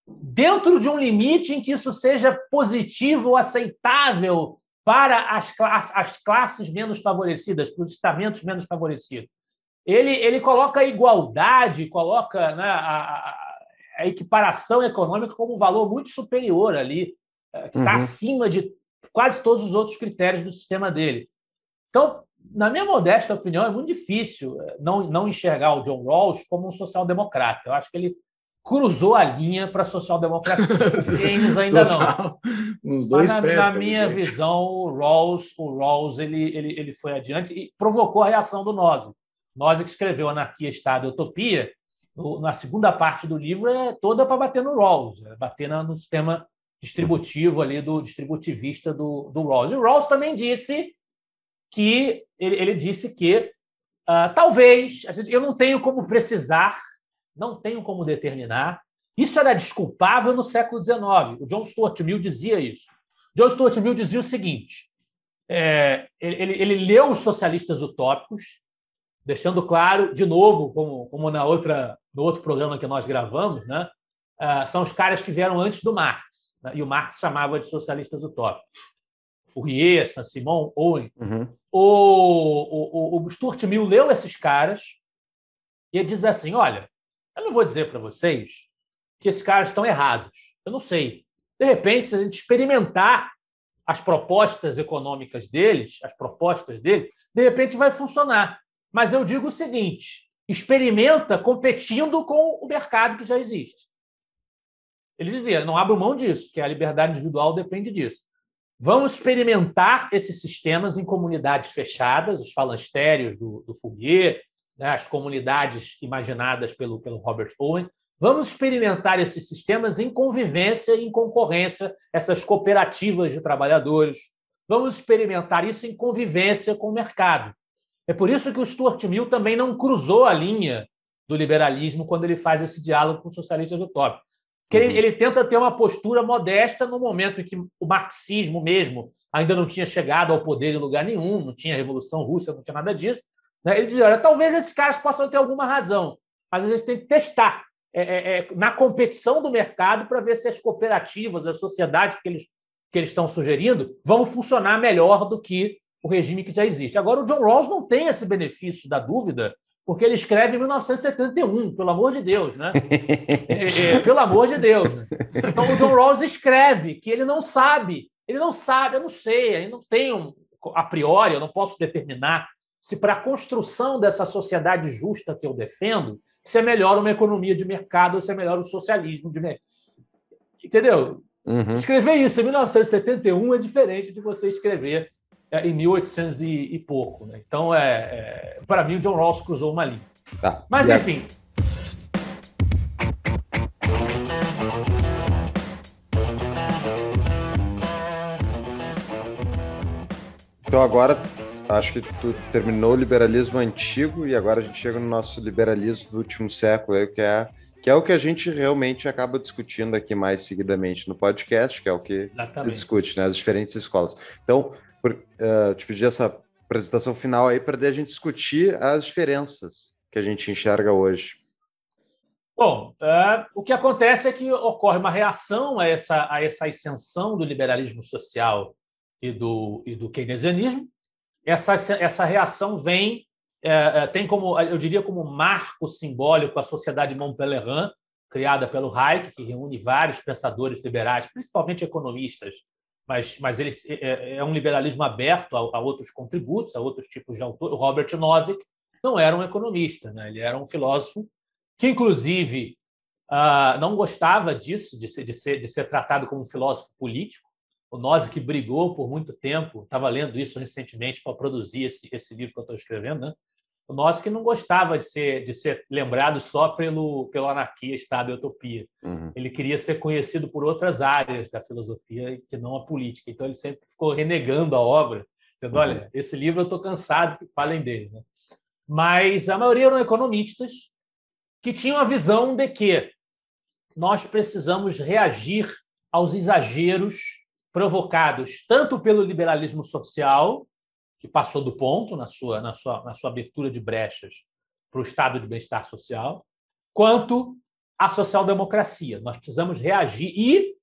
dentro de um limite em que isso seja positivo, aceitável para as, as classes menos favorecidas, para os estamentos menos favorecidos. ele, ele coloca a igualdade, coloca né, a, a, equiparação econômica como um valor muito superior ali, eh, que está uhum. acima de quase todos os outros critérios do sistema dele. Então, na minha modesta opinião, é muito difícil eh, não, não enxergar o John Rawls como um social-democrata. Eu acho que ele cruzou a linha para a social-democracia. (laughs) Keynes ainda Total. não. Uns dois Mas, na, na minha gente. visão, o Rawls, o Rawls ele, ele, ele foi adiante e provocou a reação do Nozick. Nozick que escreveu Anarquia, Estado e Utopia, na segunda parte do livro é toda para bater no Rawls, é bater no sistema distributivo ali do distributivista do, do Rawls. E o Rawls também disse que ele, ele disse que uh, talvez eu não tenho como precisar não tenho como determinar. Isso era desculpável no século XIX. O John Stuart Mill dizia isso. John Stuart Mill dizia o seguinte: é, ele, ele, leu os socialistas utópicos, deixando claro, de novo, como, como na outra, no outro programa que nós gravamos, né, uh, são os caras que vieram antes do Marx. Né, e o Marx chamava de socialistas utópicos. Fourier, Saint-Simon, Owen. Uhum. O, o, o Stuart Mill leu esses caras e ele diz assim: olha, eu não vou dizer para vocês que esses caras estão errados. Eu não sei. De repente, se a gente experimentar as propostas econômicas deles, as propostas dele, de repente vai funcionar. Mas eu digo o seguinte: experimenta competindo com o mercado que já existe. Ele dizia: não abra mão disso, que a liberdade individual depende disso. Vamos experimentar esses sistemas em comunidades fechadas, os falancérios do, do né, as comunidades imaginadas pelo, pelo Robert Owen. Vamos experimentar esses sistemas em convivência e em concorrência, essas cooperativas de trabalhadores. Vamos experimentar isso em convivência com o mercado. É por isso que o Stuart Mill também não cruzou a linha do liberalismo quando ele faz esse diálogo com os socialistas utópicos. Porque uhum. ele, ele, tenta ter uma postura modesta no momento em que o marxismo mesmo ainda não tinha chegado ao poder em lugar nenhum, não tinha Revolução Russa, não tinha nada disso. Né? Ele diz: olha, talvez esses caras possam ter alguma razão, mas a gente tem que testar é, é, é na competição do mercado para ver se as cooperativas, as sociedades que eles, que eles estão sugerindo vão funcionar melhor do que o regime que já existe. Agora, o John Rawls não tem esse benefício da dúvida, porque ele escreve em 1971, pelo amor de Deus, né? (laughs) É, é, pelo amor de Deus. Então, o John Rawls escreve que ele não sabe, ele não sabe, eu não sei, eu não tenho a priori, eu não posso determinar se para a construção dessa sociedade justa que eu defendo, se é melhor uma economia de mercado ou se é melhor o socialismo de mercado. Entendeu? Uhum. Escrever isso em 1971 é diferente de você escrever é, em 1800 e, e pouco. Né? Então, é, é para mim, o John Rawls cruzou uma linha. Tá. Mas, enfim. Então, agora acho que tu terminou o liberalismo antigo e agora a gente chega no nosso liberalismo do último século, que é, que é o que a gente realmente acaba discutindo aqui mais seguidamente no podcast, que é o que Exatamente. se discute, né, as diferentes escolas. Então, por, uh, te pedi essa apresentação final aí para a gente discutir as diferenças que a gente enxerga hoje. Bom, uh, o que acontece é que ocorre uma reação a essa, a essa ascensão do liberalismo social e do, e do keynesianismo, essa, essa reação vem, é, é, tem como, eu diria, como marco simbólico a Sociedade Montpellerin, criada pelo Hayek, que reúne vários pensadores liberais, principalmente economistas, mas, mas ele é, é, é um liberalismo aberto a, a, outros contributos, a outros tipos de autor. O Robert Nozick não era um economista, né? ele era um filósofo que, inclusive, uh, não gostava disso, de ser, de, ser, de ser tratado como um filósofo político, o Nozzi que brigou por muito tempo, estava lendo isso recentemente para produzir esse, esse livro que eu estou escrevendo, né? O Nozzi que não gostava de ser, de ser lembrado só pelo, pela anarquia, Estado e utopia. Uhum. Ele queria ser conhecido por outras áreas da filosofia que não a política. Então ele sempre ficou renegando a obra, dizendo, uhum. olha, esse livro eu estou cansado que falem dele. Né? Mas a maioria eram economistas que tinham a visão de que nós precisamos reagir aos exageros provocados tanto pelo liberalismo social, que passou do ponto na sua, na sua, na sua abertura de brechas para o estado de bem-estar social, quanto a social-democracia. Nós precisamos reagir e,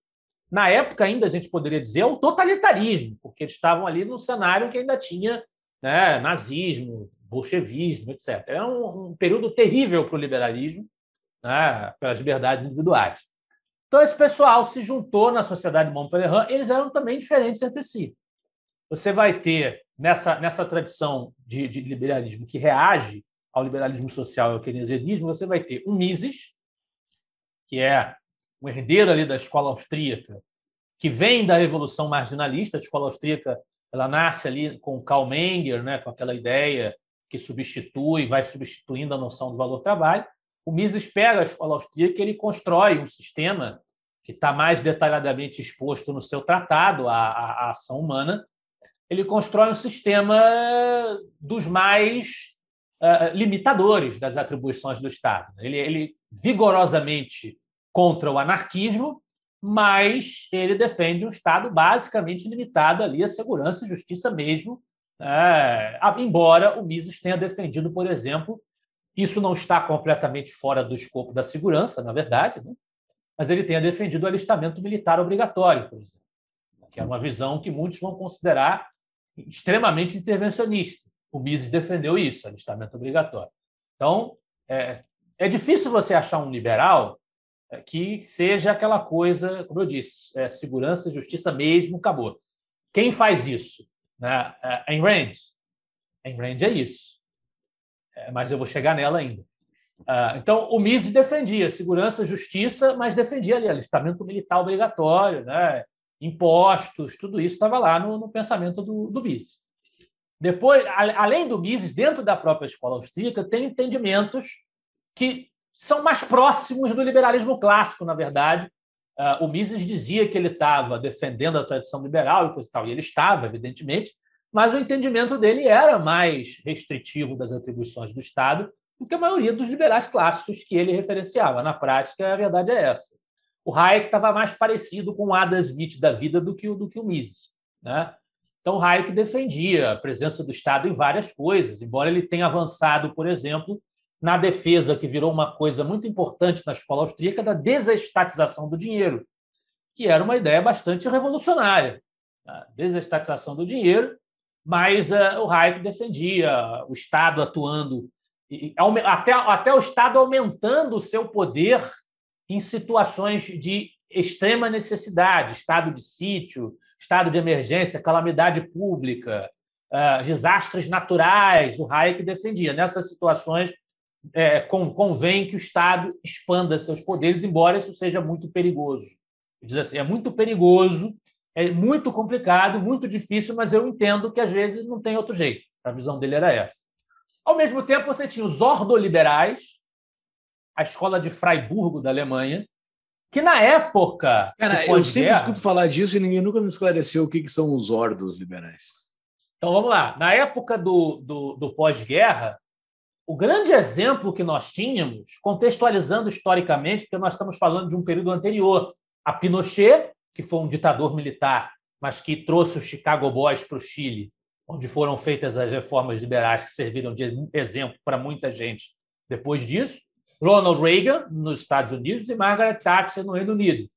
na época ainda a gente poderia dizer, o totalitarismo, porque eles estavam ali num cenário que ainda tinha né, nazismo, bolchevismo, etc. É um, um período terrível para o liberalismo, né, pelas liberdades individuais. Então, esse pessoal se juntou na Sociedade Montpellier, eles eram também diferentes entre si. Você vai ter, nessa, nessa tradição de, de liberalismo que reage ao liberalismo social e ao keynesianismo, você vai ter um Mises, que é um herdeiro ali da escola austríaca, que vem da revolução marginalista. A escola austríaca ela nasce ali com Karl Menger, né, com aquela ideia que substitui, vai substituindo a noção do valor trabalho. O Mises pega a escola austríaca e ele constrói um sistema que está mais detalhadamente exposto no seu tratado, a, a, a, ação humana. Ele constrói um sistema dos mais uh, limitadores das atribuições do Estado. Ele, ele vigorosamente contra o anarquismo, mas ele defende um Estado basicamente limitado ali à segurança e justiça mesmo, é, embora o Mises tenha defendido, por exemplo, isso não está completamente fora do escopo da segurança, na verdade, né? Mas ele tenha defendido o alistamento militar obrigatório, por exemplo, que é uma visão que muitos vão considerar extremamente intervencionista. O Mises defendeu isso, alistamento obrigatório. Então, é, é difícil você achar um liberal é, que seja aquela coisa, como eu disse, é, segurança justiça mesmo, acabou. Quem faz isso? Né? É, Ayn Rand. Ayn Rand é isso. É, mas eu vou chegar nela ainda. Uh, então, o Mises defendia segurança, justiça, mas defendia ali alistamento militar obrigatório, né? impostos, tudo isso estava lá no, no, pensamento do, do Mises. Depois, a, além do Mises, dentro da própria escola austríaca, tem entendimentos que são mais próximos do liberalismo clássico, na verdade. Uh, o Mises dizia que ele estava defendendo a tradição liberal e coisa e tal, e ele estava, evidentemente, mas o entendimento dele era mais restritivo das atribuições do Estado do que a maioria dos liberais clássicos que ele referenciava. Na prática, a verdade é essa. O Hayek estava mais parecido com o Adam Smith da vida do que o, do que o Mises. Né? Então, Hayek defendia a presença do Estado em várias coisas, embora ele tenha avançado, por exemplo, na defesa, que virou uma coisa muito importante na escola austríaca, da desestatização do dinheiro, que era uma ideia bastante revolucionária. A desestatização do dinheiro, mas uh, o Hayek defendia o Estado atuando, até, até o Estado aumentando o seu poder em situações de extrema necessidade, estado de sítio, estado de emergência, calamidade pública, uh, desastres naturais, o Hayek defendia. Nessas situações, é, convém que o Estado expanda seus poderes, embora isso seja muito perigoso. Diz assim, é muito perigoso, é muito complicado, muito difícil, mas eu entendo que às vezes não tem outro jeito. A visão dele era essa. Ao mesmo tempo, você tinha os ordoliberais, a escola de Freiburgo da Alemanha, que na época. Cara, eu sempre escuto falar disso e ninguém nunca me esclareceu o que, que são os ordos liberais. Então vamos lá. Na época do, do, do pós-guerra, o grande exemplo que nós tínhamos, contextualizando historicamente, porque nós estamos falando de um período anterior, a Pinochet, que foi um ditador militar, mas que trouxe os Chicago Boys para o Chile, onde foram feitas as reformas liberais que serviram de exemplo para muita gente depois disso, Ronald Reagan nos Estados Unidos e Margaret Thatcher no Reino Unido.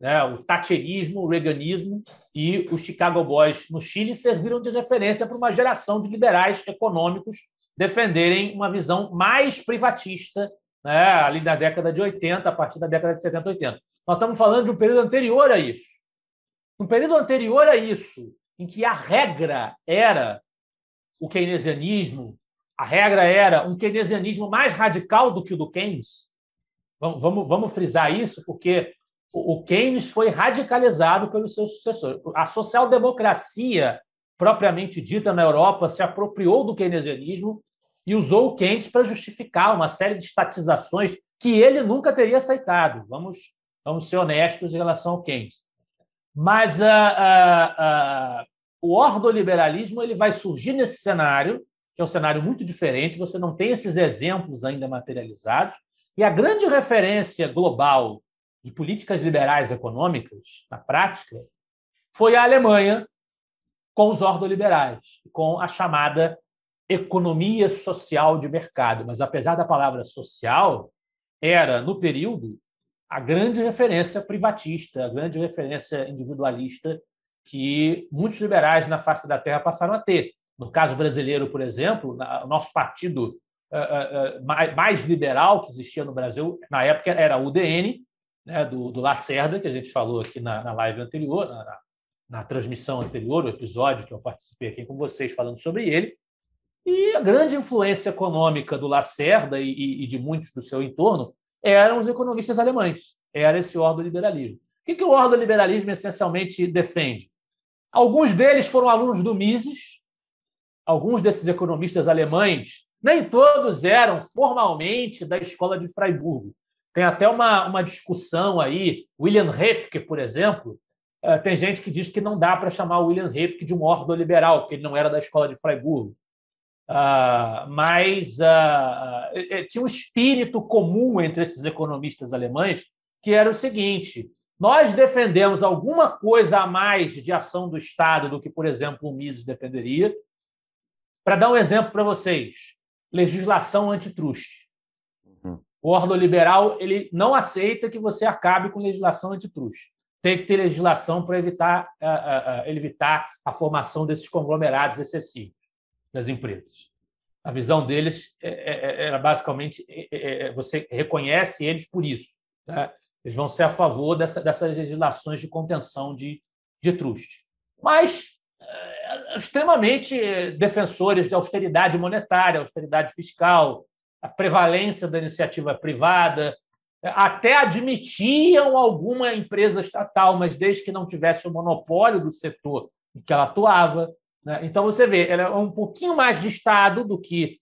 Né? O Thatcherismo, o Reaganismo e os Chicago Boys no Chile serviram de referência para uma geração de liberais econômicos defenderem uma visão mais privatista né, ali da década de 80, a partir da década de 70, 80. Nós estamos falando de um período anterior a isso. Um período anterior a isso, em que a regra era o keynesianismo, a regra era um keynesianismo mais radical do que o do Keynes. Vamos, vamos, vamos frisar isso, porque o Keynes foi radicalizado pelo seu sucessor. A social-democracia propriamente dita na Europa, se apropriou do keynesianismo e usou o Keynes para justificar uma série de estatizações que ele nunca teria aceitado. Vamos, vamos ser honestos em relação ao Keynes. Mas uh, uh, uh, o ordoliberalismo ele vai surgir nesse cenário, que é um cenário muito diferente, você não tem esses exemplos ainda materializados, e a grande referência global de políticas liberais econômicas, na prática, foi a Alemanha, com os ordoliberais, com a chamada economia social de mercado. Mas, apesar da palavra social, era, no período, a grande referência privatista, a grande referência individualista que muitos liberais na face da terra passaram a ter. No caso brasileiro, por exemplo, o nosso partido mais liberal que existia no Brasil, na época, era o UDN, né, do, do Lacerda, que a gente falou aqui na, na live anterior, na, na transmissão anterior, o episódio que eu participei aqui com vocês falando sobre ele. E a grande influência econômica do Lacerda e, e, e de muitos do seu entorno eram os economistas alemães, era esse ordoliberalismo. O que, que o ordoliberalismo essencialmente defende? Alguns deles foram alunos do Mises, alguns desses economistas alemães, nem todos eram formalmente da escola de Freiburgo. Tem até uma, uma discussão aí. William Repke, por exemplo, eh, tem gente que diz que não dá para chamar William Repke de um ordoliberal, porque ele não era da escola de Freiburgo. Uh, mas uh, tinha um espírito comum entre esses economistas alemães, que era o seguinte: nós defendemos alguma coisa a mais de ação do Estado do que, por exemplo, o Mises defenderia. Para dar um exemplo para vocês, legislação antitruste. Uhum. O ordoliberal ele não aceita que você acabe com legislação antitruste. Tem que ter legislação para evitar, uh, evitar a formação desses conglomerados excessivos das empresas. A visão deles é, é, é, era basicamente você reconhece eles por isso. Né? Eles vão ser a favor dessa, dessas legislações de contenção de, de truste. Mas extremamente defensores de austeridade monetária, austeridade fiscal, a prevalência da iniciativa privada, até admitiam alguma empresa estatal, mas desde que não tivesse o monopólio do setor em que ela atuava. Né? Então, você vê, ela é um pouquinho mais de Estado do que,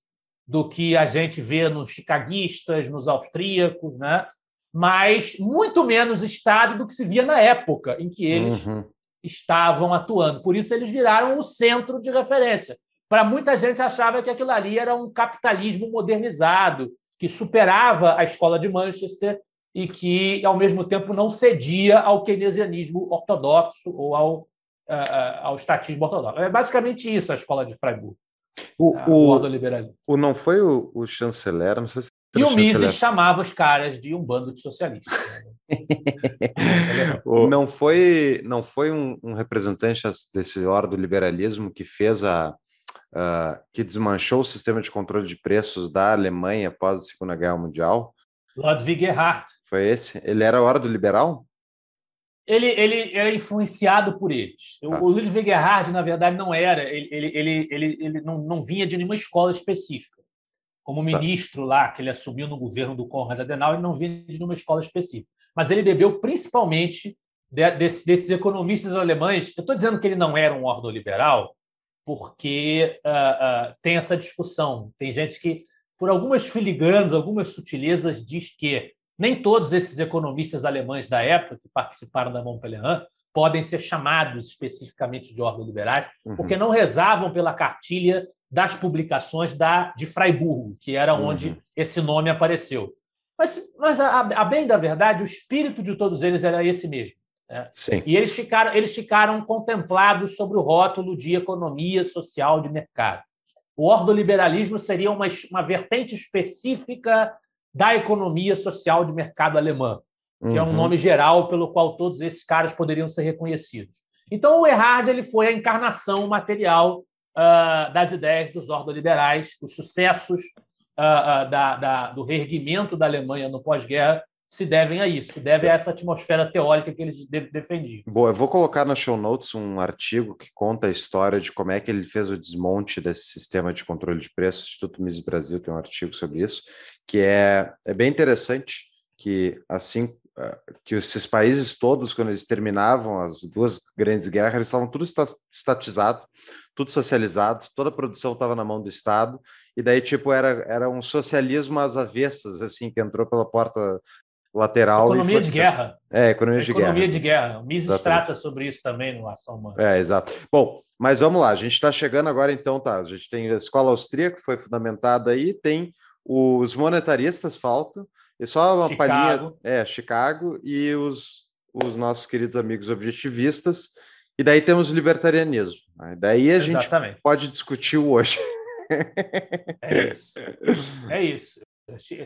do que a gente vê nos chicaguistas, nos austríacos, né? mas muito menos Estado do que se via na época em que eles uhum. estavam atuando. Por isso, eles viraram o centro de referência. Para muita gente, achava que aquilo ali era um capitalismo modernizado, que superava a escola de Manchester e que, ao mesmo tempo, não cedia ao keynesianismo ortodoxo ou ao ao estatismo ortodoxo. É basicamente isso a escola de Freiburg. O, o, o, o não foi o, o, chanceler, não sei se e o Mises chamava os caras de um bando de socialistas. (laughs) não foi, não foi um, um representante desse ordem do liberalismo que fez a, uh, que desmanchou o sistema de controle de preços da Alemanha após a Segunda Guerra Mundial? Ludwig Erhard. Foi esse? Ele era a ordem do liberal? Ele, ele era influenciado por eles. O Ludwig Erhard, na verdade, não era. Ele, ele, ele, ele, não, não vinha de nenhuma escola específica. Como tá. ministro lá, que ele assumiu no governo do Konrad Adenauer, ele não vinha de nenhuma escola específica. Mas ele bebeu principalmente de, desse, desses economistas alemães. Eu estou dizendo que ele não era um ordoliberal, porque uh, uh, tem essa discussão. Tem gente que, por algumas filigranas, algumas sutilezas, diz que nem todos esses economistas alemães da época que participaram da Montpellier podem ser chamados especificamente de órgãos liberais, uhum. porque não rezavam pela cartilha das publicações da, de Freiburgo, que era uhum. onde esse nome apareceu. Mas, mas a, a, bem da verdade, o espírito de todos eles era esse mesmo. Né? E eles ficaram, eles ficaram contemplados sobre o rótulo de economia social de mercado. O ordoliberalismo seria uma, uma vertente específica da economia social de mercado alemã, que uhum. é um uhum. nome geral pelo qual todos esses caras poderiam ser reconhecidos. Então, o Erhard ele foi a encarnação material uh, das ideias dos ordoliberais, os sucessos uh, uh, da, da, do reerguimento da Alemanha no pós-guerra se devem a isso, se devem a essa atmosfera teórica que eles defendiam. Boa, eu vou colocar na show notes um artigo que conta a história de como é que ele fez o desmonte desse sistema de controle de preços. O Instituto Mises Brasil tem um artigo sobre isso, que é, é bem interessante que assim ah, que esses países todos, quando eles terminavam as duas grandes guerras, eles estavam tudo estatizado, tudo socializado, toda a produção estava na mão do Estado, e daí, tipo, era, era um socialismo às avessas, assim, que entrou pela porta lateral. Economia de guerra. É, economia de economia guerra. Economia de guerra. O Mises Exatamente. trata sobre isso também no Ação Humana. É, exato. Bom, mas vamos lá, a gente está chegando agora, então, tá. A gente tem a escola austríaca, que foi fundamentada aí, tem os monetaristas, faltam, e só uma Chicago. palhinha. É, Chicago, e os, os nossos queridos amigos objetivistas, e daí temos o libertarianismo. Né? Daí a Exatamente. gente pode discutir hoje. É isso. É isso.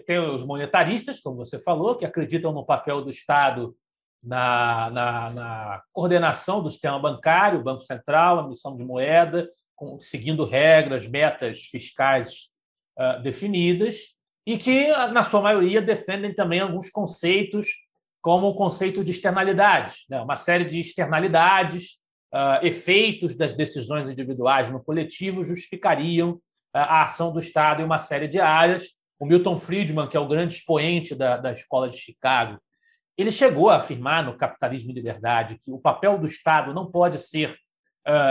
Tem os monetaristas, como você falou, que acreditam no papel do Estado na, na, na coordenação do sistema bancário, Banco Central, emissão de moeda seguindo regras, metas fiscais uh, definidas, e que, na sua maioria, defendem também alguns conceitos, como o conceito de externalidades, né? uma série de externalidades, uh, efeitos das decisões individuais no coletivo justificariam uh, a ação do Estado em uma série de áreas. O Milton Friedman, que é o grande expoente da, da escola de Chicago, ele chegou a afirmar no Capitalismo e Liberdade que o papel do Estado não pode ser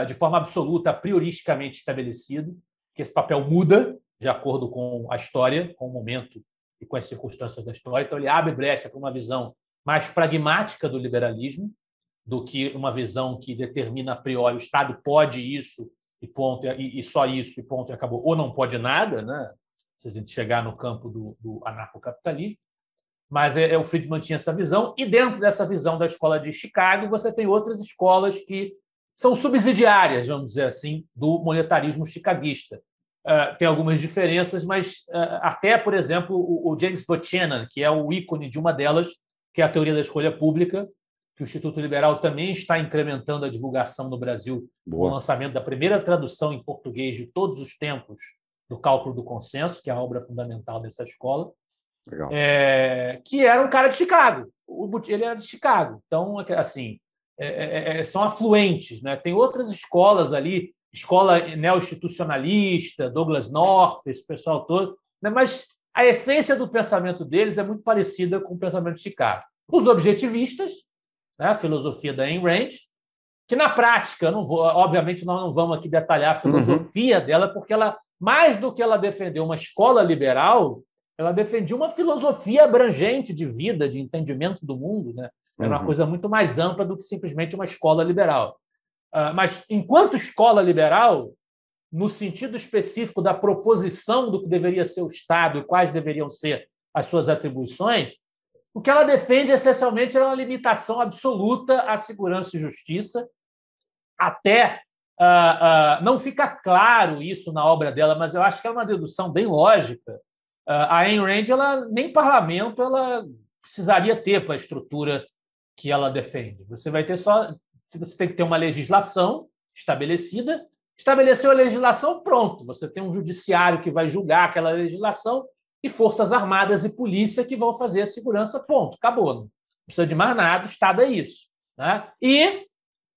de forma absoluta, prioristicamente estabelecido, que esse papel muda de acordo com a história, com o momento e com as circunstâncias da história. Então, ele abre brecha para uma visão mais pragmática do liberalismo do que uma visão que determina a priori o Estado pode isso e ponto e, só isso e ponto e acabou ou não pode nada, né? Se a gente chegar no campo do, do anarcocapitalismo, mas é, é, o Friedman tinha essa visão e dentro dessa visão da escola de Chicago você tem outras escolas que são subsidiárias, vamos dizer assim, do monetarismo chicaguista, Uh, tem algumas diferenças, mas uh, até, por exemplo, o, o, James Buchanan, que é o ícone de uma delas, que é a teoria da escolha pública, que o Instituto Liberal também está incrementando a divulgação no Brasil Boa. com o lançamento da primeira tradução em português de todos os tempos do cálculo do consenso, que é a obra fundamental dessa escola, é, que era um cara de Chicago. O, ele era de Chicago. Então, assim, é, é, é, são afluentes. Né? Tem outras escolas ali escola neo-institucionalista, Douglas North, esse pessoal todo, né? mas a essência do pensamento deles é muito parecida com o pensamento de Chicago. Os objetivistas, né? a filosofia da Ayn Rand, que na prática, não vou, obviamente nós não vamos aqui detalhar a filosofia uhum. dela, porque ela, mais do que ela defendeu uma escola liberal, ela defendia uma filosofia abrangente de vida, de entendimento do mundo, né? Era uma uhum. coisa muito mais ampla do que simplesmente uma escola liberal. Ah, mas, enquanto escola liberal, no sentido específico da proposição do que deveria ser o Estado e quais deveriam ser as suas atribuições, o que ela defende essencialmente é uma limitação absoluta à segurança e justiça, até uh, uh, não fica claro isso na obra dela, mas eu acho que é uma dedução bem lógica. Uh, a Ayn Rand, ela, nem parlamento ela precisaria ter para a estrutura que ela defende. Você vai ter só você tem que ter uma legislação estabelecida. Estabeleceu a legislação, pronto. Você tem um judiciário que vai julgar aquela legislação e forças armadas e polícia que vão fazer a segurança, ponto. Acabou. Não precisa de mais nada, o Estado é isso. Né? E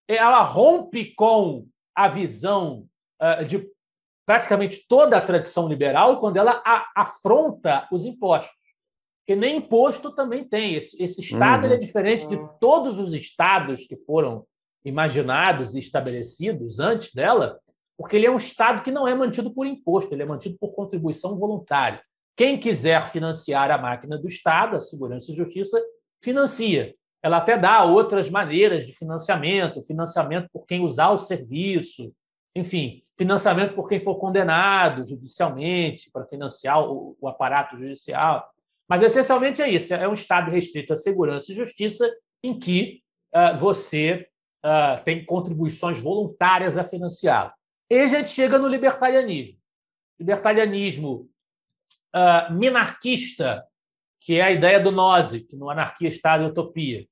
ela rompe com a visão uh, de praticamente toda a tradição liberal quando ela afronta os impostos. Porque nem imposto também tem. Esse, esse Estado uhum. é diferente de todos os estados que foram imaginados e estabelecidos antes dela, porque ele é um Estado que não é mantido por imposto, ele é mantido por contribuição voluntária. Quem quiser financiar a máquina do Estado, a Segurança e Justiça, financia. Ela até dá outras maneiras de financiamento, financiamento por quem usar o serviço, enfim, financiamento por quem for condenado judicialmente para financiar o, o aparato judicial. Mas essencialmente é isso: é um Estado restrito à segurança e justiça em que uh, você uh, tem contribuições voluntárias a financiá-lo. E a gente chega no libertarianismo. Libertarianismo uh, minarquista, que é a ideia do Nozick, no Anarquia, Estado e Utopia.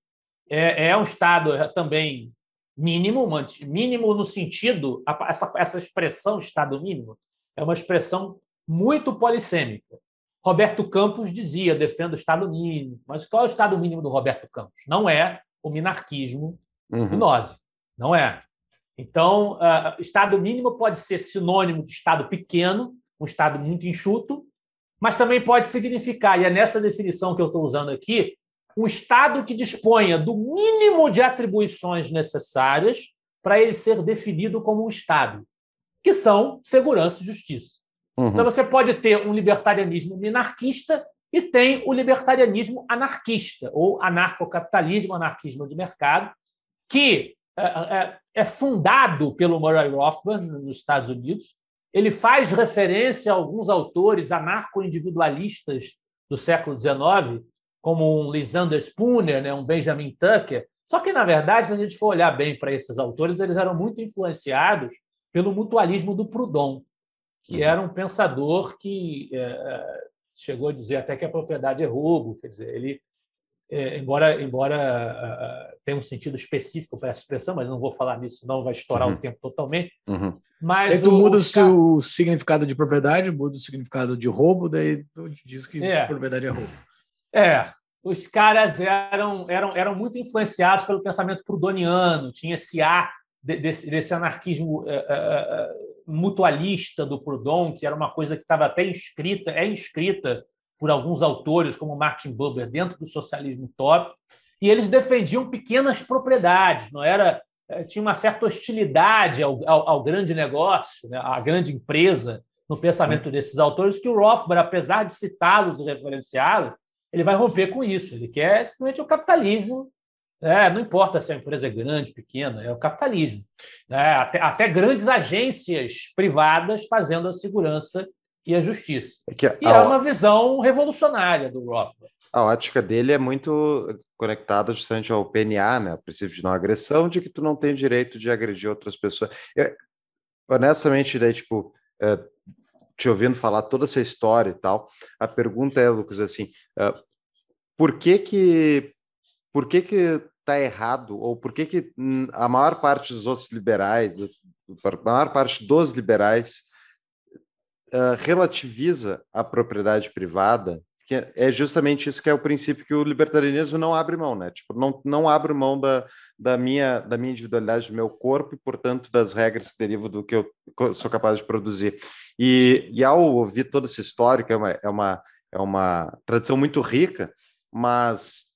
É, é um Estado também mínimo, mínimo no sentido, essa, essa expressão Estado mínimo é uma expressão muito polissêmica. Roberto Campos dizia, defendo o Estado mínimo. Mas qual é o Estado mínimo do Roberto Campos? Não é o minarquismo uhum. gnose. Não é. Então, uh, Estado mínimo pode ser sinônimo de Estado pequeno, um Estado muito enxuto, mas também pode significar, e é nessa definição que eu estou usando aqui, um Estado que disponha do mínimo de atribuições necessárias para ele ser definido como um Estado, que são segurança e justiça. Uhum. Então, você pode ter um libertarianismo minarquista e tem o libertarianismo anarquista, ou anarcocapitalismo, anarquismo de mercado, que é, é, é fundado pelo Murray Rothbard nos Estados Unidos. Ele faz referência a alguns autores anarco-individualistas do século XIX, como um Lysander Spooner, né, um Benjamin Tucker. Só que, na verdade, se a gente for olhar bem para esses autores, eles eram muito influenciados pelo mutualismo do Proudhon, que uhum. era um pensador que é, chegou a dizer até que a propriedade é roubo, quer dizer, ele é, embora, embora uh, tenha um sentido específico para essa expressão, mas não vou falar nisso, senão vai estourar uhum. o tempo totalmente. Uhum. Mas aí tu o, muda o seu significado de propriedade, muda o significado de roubo, daí tu diz que é. propriedade é roubo. É, os caras eram, eram, eram muito influenciados pelo pensamento prudoniano, tinha esse ar desse, desse anarquismo uh, uh, mutualista do Proudhon, que era uma coisa que estava até inscrita, é inscrita por alguns autores, como Martin Buber, dentro do socialismo utópico, e eles defendiam pequenas propriedades, não era eh, tinha uma certa hostilidade ao, ao, ao grande negócio, né, à grande empresa, no pensamento desses autores, que o Rothbard, apesar de citá-los e referenciá-los, ele vai romper com isso. Ele quer simplesmente o capitalismo. Né? Não importa se a empresa é grande, pequena, é o capitalismo. Né? Até, até grandes agências privadas fazendo a segurança e a justiça. É que a, e é uma visão revolucionária do Rothbard. A ótica dele é muito conectada justamente ao PNA, né? o princípio de não agressão, de que tu não tem direito de agredir outras pessoas. Eu, honestamente, daí, tipo, é, te ouvindo falar toda essa história e tal, a pergunta é, Lucas, assim, é, por que que por que que tá errado ou por que que a maior parte dos outros liberais, a maior parte dos liberais uh, relativiza a propriedade privada, que é justamente isso que é o princípio que o libertarianismo não abre mão, né? Tipo, não, não abre mão da, da, minha, da minha individualidade, do meu corpo e, portanto, das regras que derivam do que eu sou capaz de produzir. E, e ao ouvir toda essa história, que é uma, é uma, é uma tradição muito rica, mas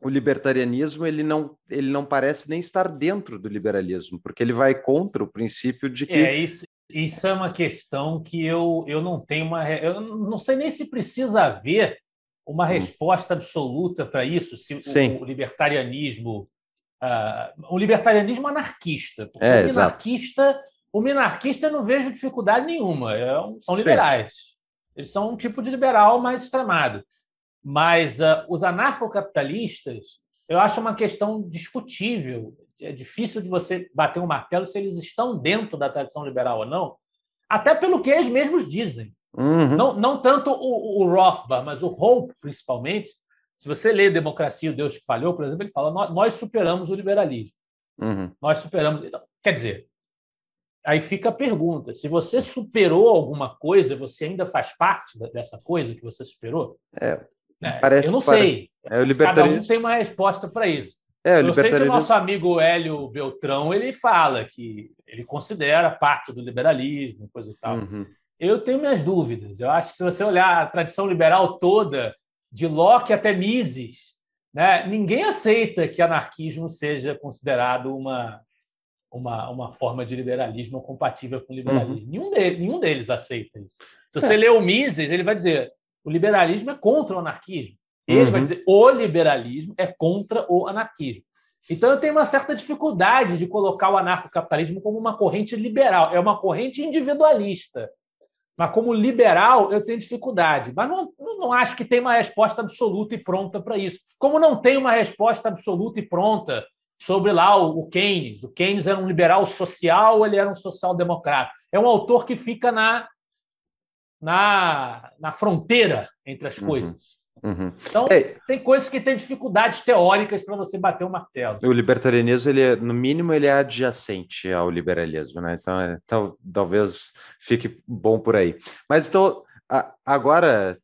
o libertarianismo ele não, ele não parece nem estar dentro do liberalismo, porque ele vai contra o princípio de que. É, isso, isso é uma questão que eu, eu não tenho uma. Eu não sei nem se precisa haver uma hum. resposta absoluta para isso, se o, o, libertarianismo. Uh, o libertarianismo anarquista. Porque é, o minarquista, o minarquista eu não vejo dificuldade nenhuma. É, são liberais. Sim. Eles são um tipo de liberal mais extremado. Mas uh, os anarcocapitalistas, eu acho uma questão discutível é difícil de você bater um martelo se eles estão dentro da tradição liberal ou não, até pelo que eles mesmos dizem. Uhum. Não, não tanto o, o Rothbard, mas o Hope, principalmente. Se você lê Democracia e o Deus que Falhou, por exemplo, ele fala: nós, superamos o liberalismo. Uhum. Nós superamos. Então, quer dizer, aí fica a pergunta: se você superou alguma coisa, você ainda faz parte dessa coisa que você superou? É, é parece, eu não sei. É, o libertarismo... Cada um tem uma resposta para isso. É, eu sei que o nosso amigo Hélio Beltrão ele fala que ele considera parte do liberalismo, coisa e tal. Uhum. Eu tenho minhas dúvidas. Eu acho que se você olhar a tradição liberal toda, de Locke até Mises, né, ninguém aceita que anarquismo seja considerado uma, uma, uma forma de liberalismo compatível com o liberalismo. Uhum. Nenhum, deles, nenhum deles aceita isso. Se você é. ler o Mises, ele vai dizer o liberalismo é contra o anarquismo. Ele uhum. vai dizer o liberalismo é contra o anarquismo. Então eu tenho uma certa dificuldade de colocar o anarcocapitalismo como uma corrente liberal, é uma corrente individualista. Mas como liberal, eu tenho dificuldade. Mas não, não acho que tem uma resposta absoluta e pronta para isso. Como não tem uma resposta absoluta e pronta sobre lá o, Keynes. O Keynes era um liberal social ou ele era um social-democrata? É um autor que fica na, na, na fronteira entre as uhum. coisas. Uhum. Então, é, tem coisas que têm dificuldades teóricas para você bater o martelo. O libertarianismo, ele é, no mínimo, ele é adjacente ao liberalismo, né? Então, é, tal, talvez fique bom por aí. Mas então, a, agora,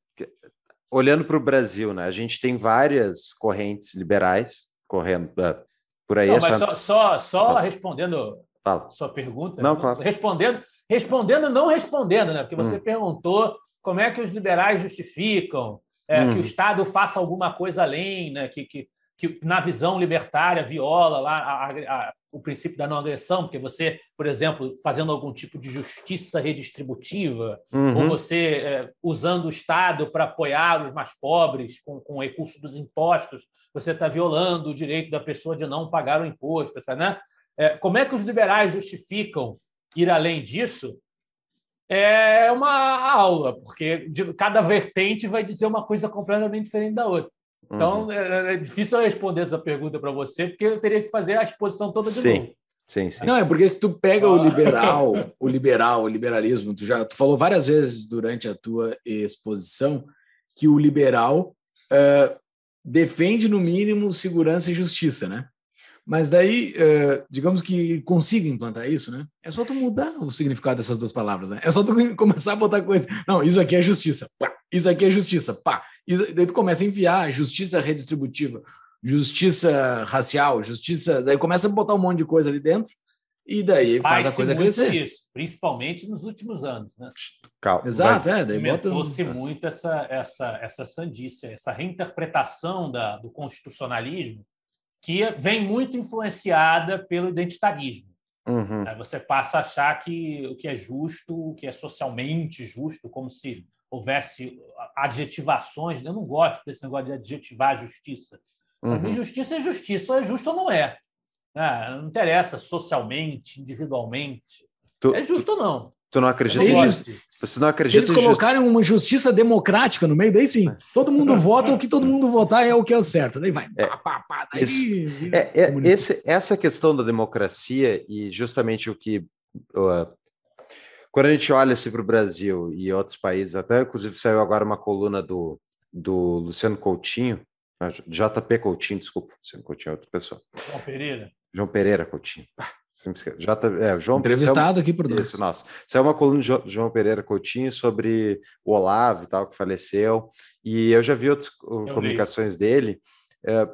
olhando para o Brasil, né? A gente tem várias correntes liberais correndo uh, por aí. Não, mas só, só, só respondendo Fala. sua pergunta, não, claro. respondendo, respondendo, não respondendo, né? Porque você hum. perguntou como é que os liberais justificam é, hum. que o Estado faça alguma coisa além, né, que, que, que na visão libertária viola lá a, a, o princípio da não agressão, porque você, por exemplo, fazendo algum tipo de justiça redistributiva, uhum. ou você é, usando o Estado para apoiar os mais pobres com, com o recurso dos impostos, você está violando o direito da pessoa de não pagar o imposto. Né? É, como é que os liberais justificam ir além disso? É uma aula, porque de, cada vertente vai dizer uma coisa completamente diferente da outra. Então, uhum. é, é, difícil eu responder essa pergunta para você, porque eu teria que fazer a exposição toda de sim. novo. Sim, sim. Não, é porque se tu pega o liberal, (laughs) o liberal, o liberalismo, tu já tu falou várias vezes durante a tua exposição que o liberal uh, defende, no mínimo, segurança e justiça, né? Mas daí, uh, digamos que consiga implantar isso, né? É só tu mudar o significado dessas duas palavras, né? É só tu (laughs) começar a botar coisa. Não, isso aqui é justiça, pá. Isso aqui é justiça, pá. Isso, daí tu começa a enviar justiça redistributiva, justiça racial, justiça. Daí começa a botar um monte de coisa ali dentro e daí faz, faz a coisa crescer. Isso, principalmente nos últimos anos, né? Calma, Exato, vai. é. Daí Aumentou-se bota... muito essa, essa, essa sandice, essa reinterpretação da, do constitucionalismo que vem muito influenciada pelo identitarismo. Uhum. Você passa a achar que o que é justo, o que é socialmente justo, como se houvesse adjetivações. Eu não gosto desse negócio de adjetivar a justiça. Uhum. justiça é justiça, ou é justo ou não é. é não interessa socialmente, individualmente. Tu, é justo tu, ou não. Tu não acredita eles, Você não acredita Se eles colocarem uma justiça democrática no meio, daí sim. Todo mundo vota, o que todo mundo votar é o que é o certo. Daí vai. É, pá, pá, pá, daí, esse, é, é, esse, essa questão da democracia e justamente o que. Uh, quando a gente olha assim, para o Brasil e outros países, até inclusive saiu agora uma coluna do, do Luciano Coutinho, ah, JP Coutinho, desculpa, Luciano Coutinho é outra pessoa. João Pereira. João Pereira Coutinho. Ah, J, é, João, Entrevistado aqui por nós. Isso, nossa. Isso é uma coluna de João Pereira Coutinho sobre o Olavo e tal, que faleceu. E eu já vi outras eu comunicações vi. dele. É,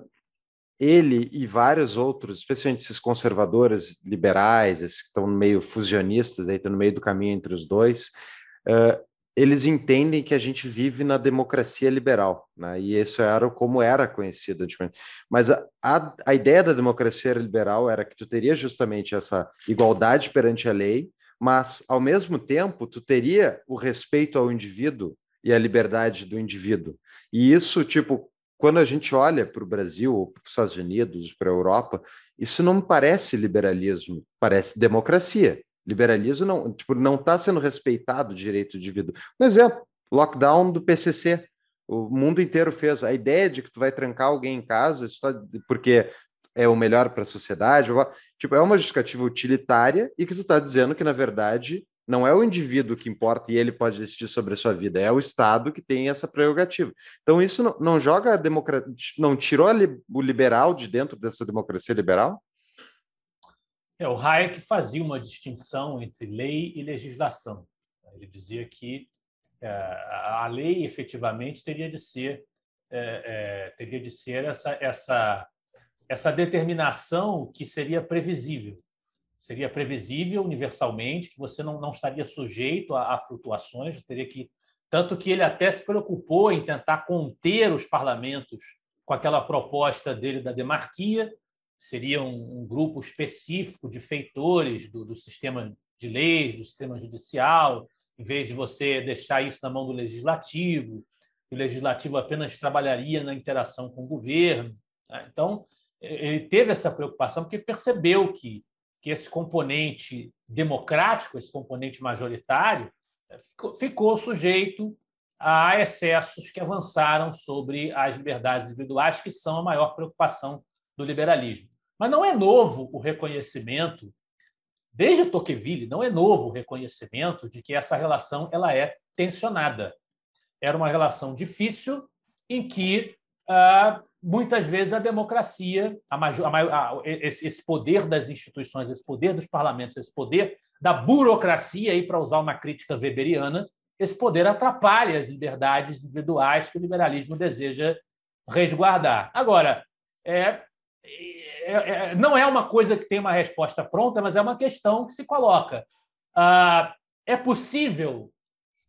ele e vários outros, especialmente esses conservadores liberais, esses que estão meio fusionistas, aí estão no meio do caminho entre os dois, é, eles entendem que a gente vive na democracia liberal, né? e isso era como era conhecido. Mas a, a, a, ideia da democracia liberal era que tu teria justamente essa igualdade perante a lei, mas, ao mesmo tempo, tu teria o respeito ao indivíduo e a liberdade do indivíduo. E isso, tipo, quando a gente olha para o Brasil, para os Estados Unidos, para a Europa, isso não parece liberalismo, parece democracia. Liberalismo não tipo, não está sendo respeitado o direito indivíduo. Um exemplo, lockdown do PCC. O mundo inteiro fez. A ideia de que tu vai trancar alguém em casa tá, porque é o melhor para a sociedade, tipo, é uma justificativa utilitária e que tu está dizendo que, na verdade, não é o indivíduo que importa e ele pode decidir sobre a sua vida, é o Estado que tem essa prerrogativa. Então, isso não, não joga a democracia, não tirou o liberal de dentro dessa democracia liberal? É, o Hayek fazia uma distinção entre lei e legislação. Ele dizia que é, a lei efetivamente teria de ser é, é, teria de ser essa essa essa determinação que seria previsível seria previsível universalmente que você não, não estaria sujeito a, a flutuações teria que tanto que ele até se preocupou em tentar conter os parlamentos com aquela proposta dele da demarquia seria um, um grupo específico de feitores do, do sistema de leis, do sistema judicial, em vez de você deixar isso na mão do legislativo, o legislativo apenas trabalharia na interação com o governo. Né? Então, ele teve essa preocupação porque percebeu que, que esse componente democrático, esse componente majoritário, ficou, ficou sujeito a excessos que avançaram sobre as liberdades individuais, que são a maior preocupação do liberalismo. Mas não é novo o reconhecimento, desde Tocqueville, não é novo o reconhecimento de que essa relação ela é tensionada. Era uma relação difícil em que ah, muitas vezes a democracia, a esse, esse, poder das instituições, esse poder dos parlamentos, esse poder da burocracia, para usar uma crítica weberiana, esse poder atrapalha as liberdades individuais que o liberalismo deseja resguardar. Agora, é, é, é, não é uma coisa que tem uma resposta pronta, mas é uma questão que se coloca. Ah, é possível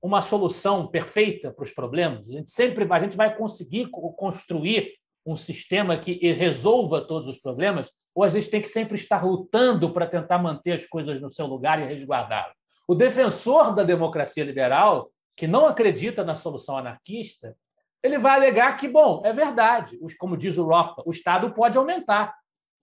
uma solução perfeita para os problemas? A gente sempre a gente vai conseguir construir um sistema que resolva todos os problemas, ou a gente tem que sempre estar lutando para tentar manter as coisas no seu lugar e resguardá-las? O defensor da democracia liberal, que não acredita na solução anarquista, ele vai alegar que, bom, é verdade, como diz o Rothbard, o Estado pode aumentar.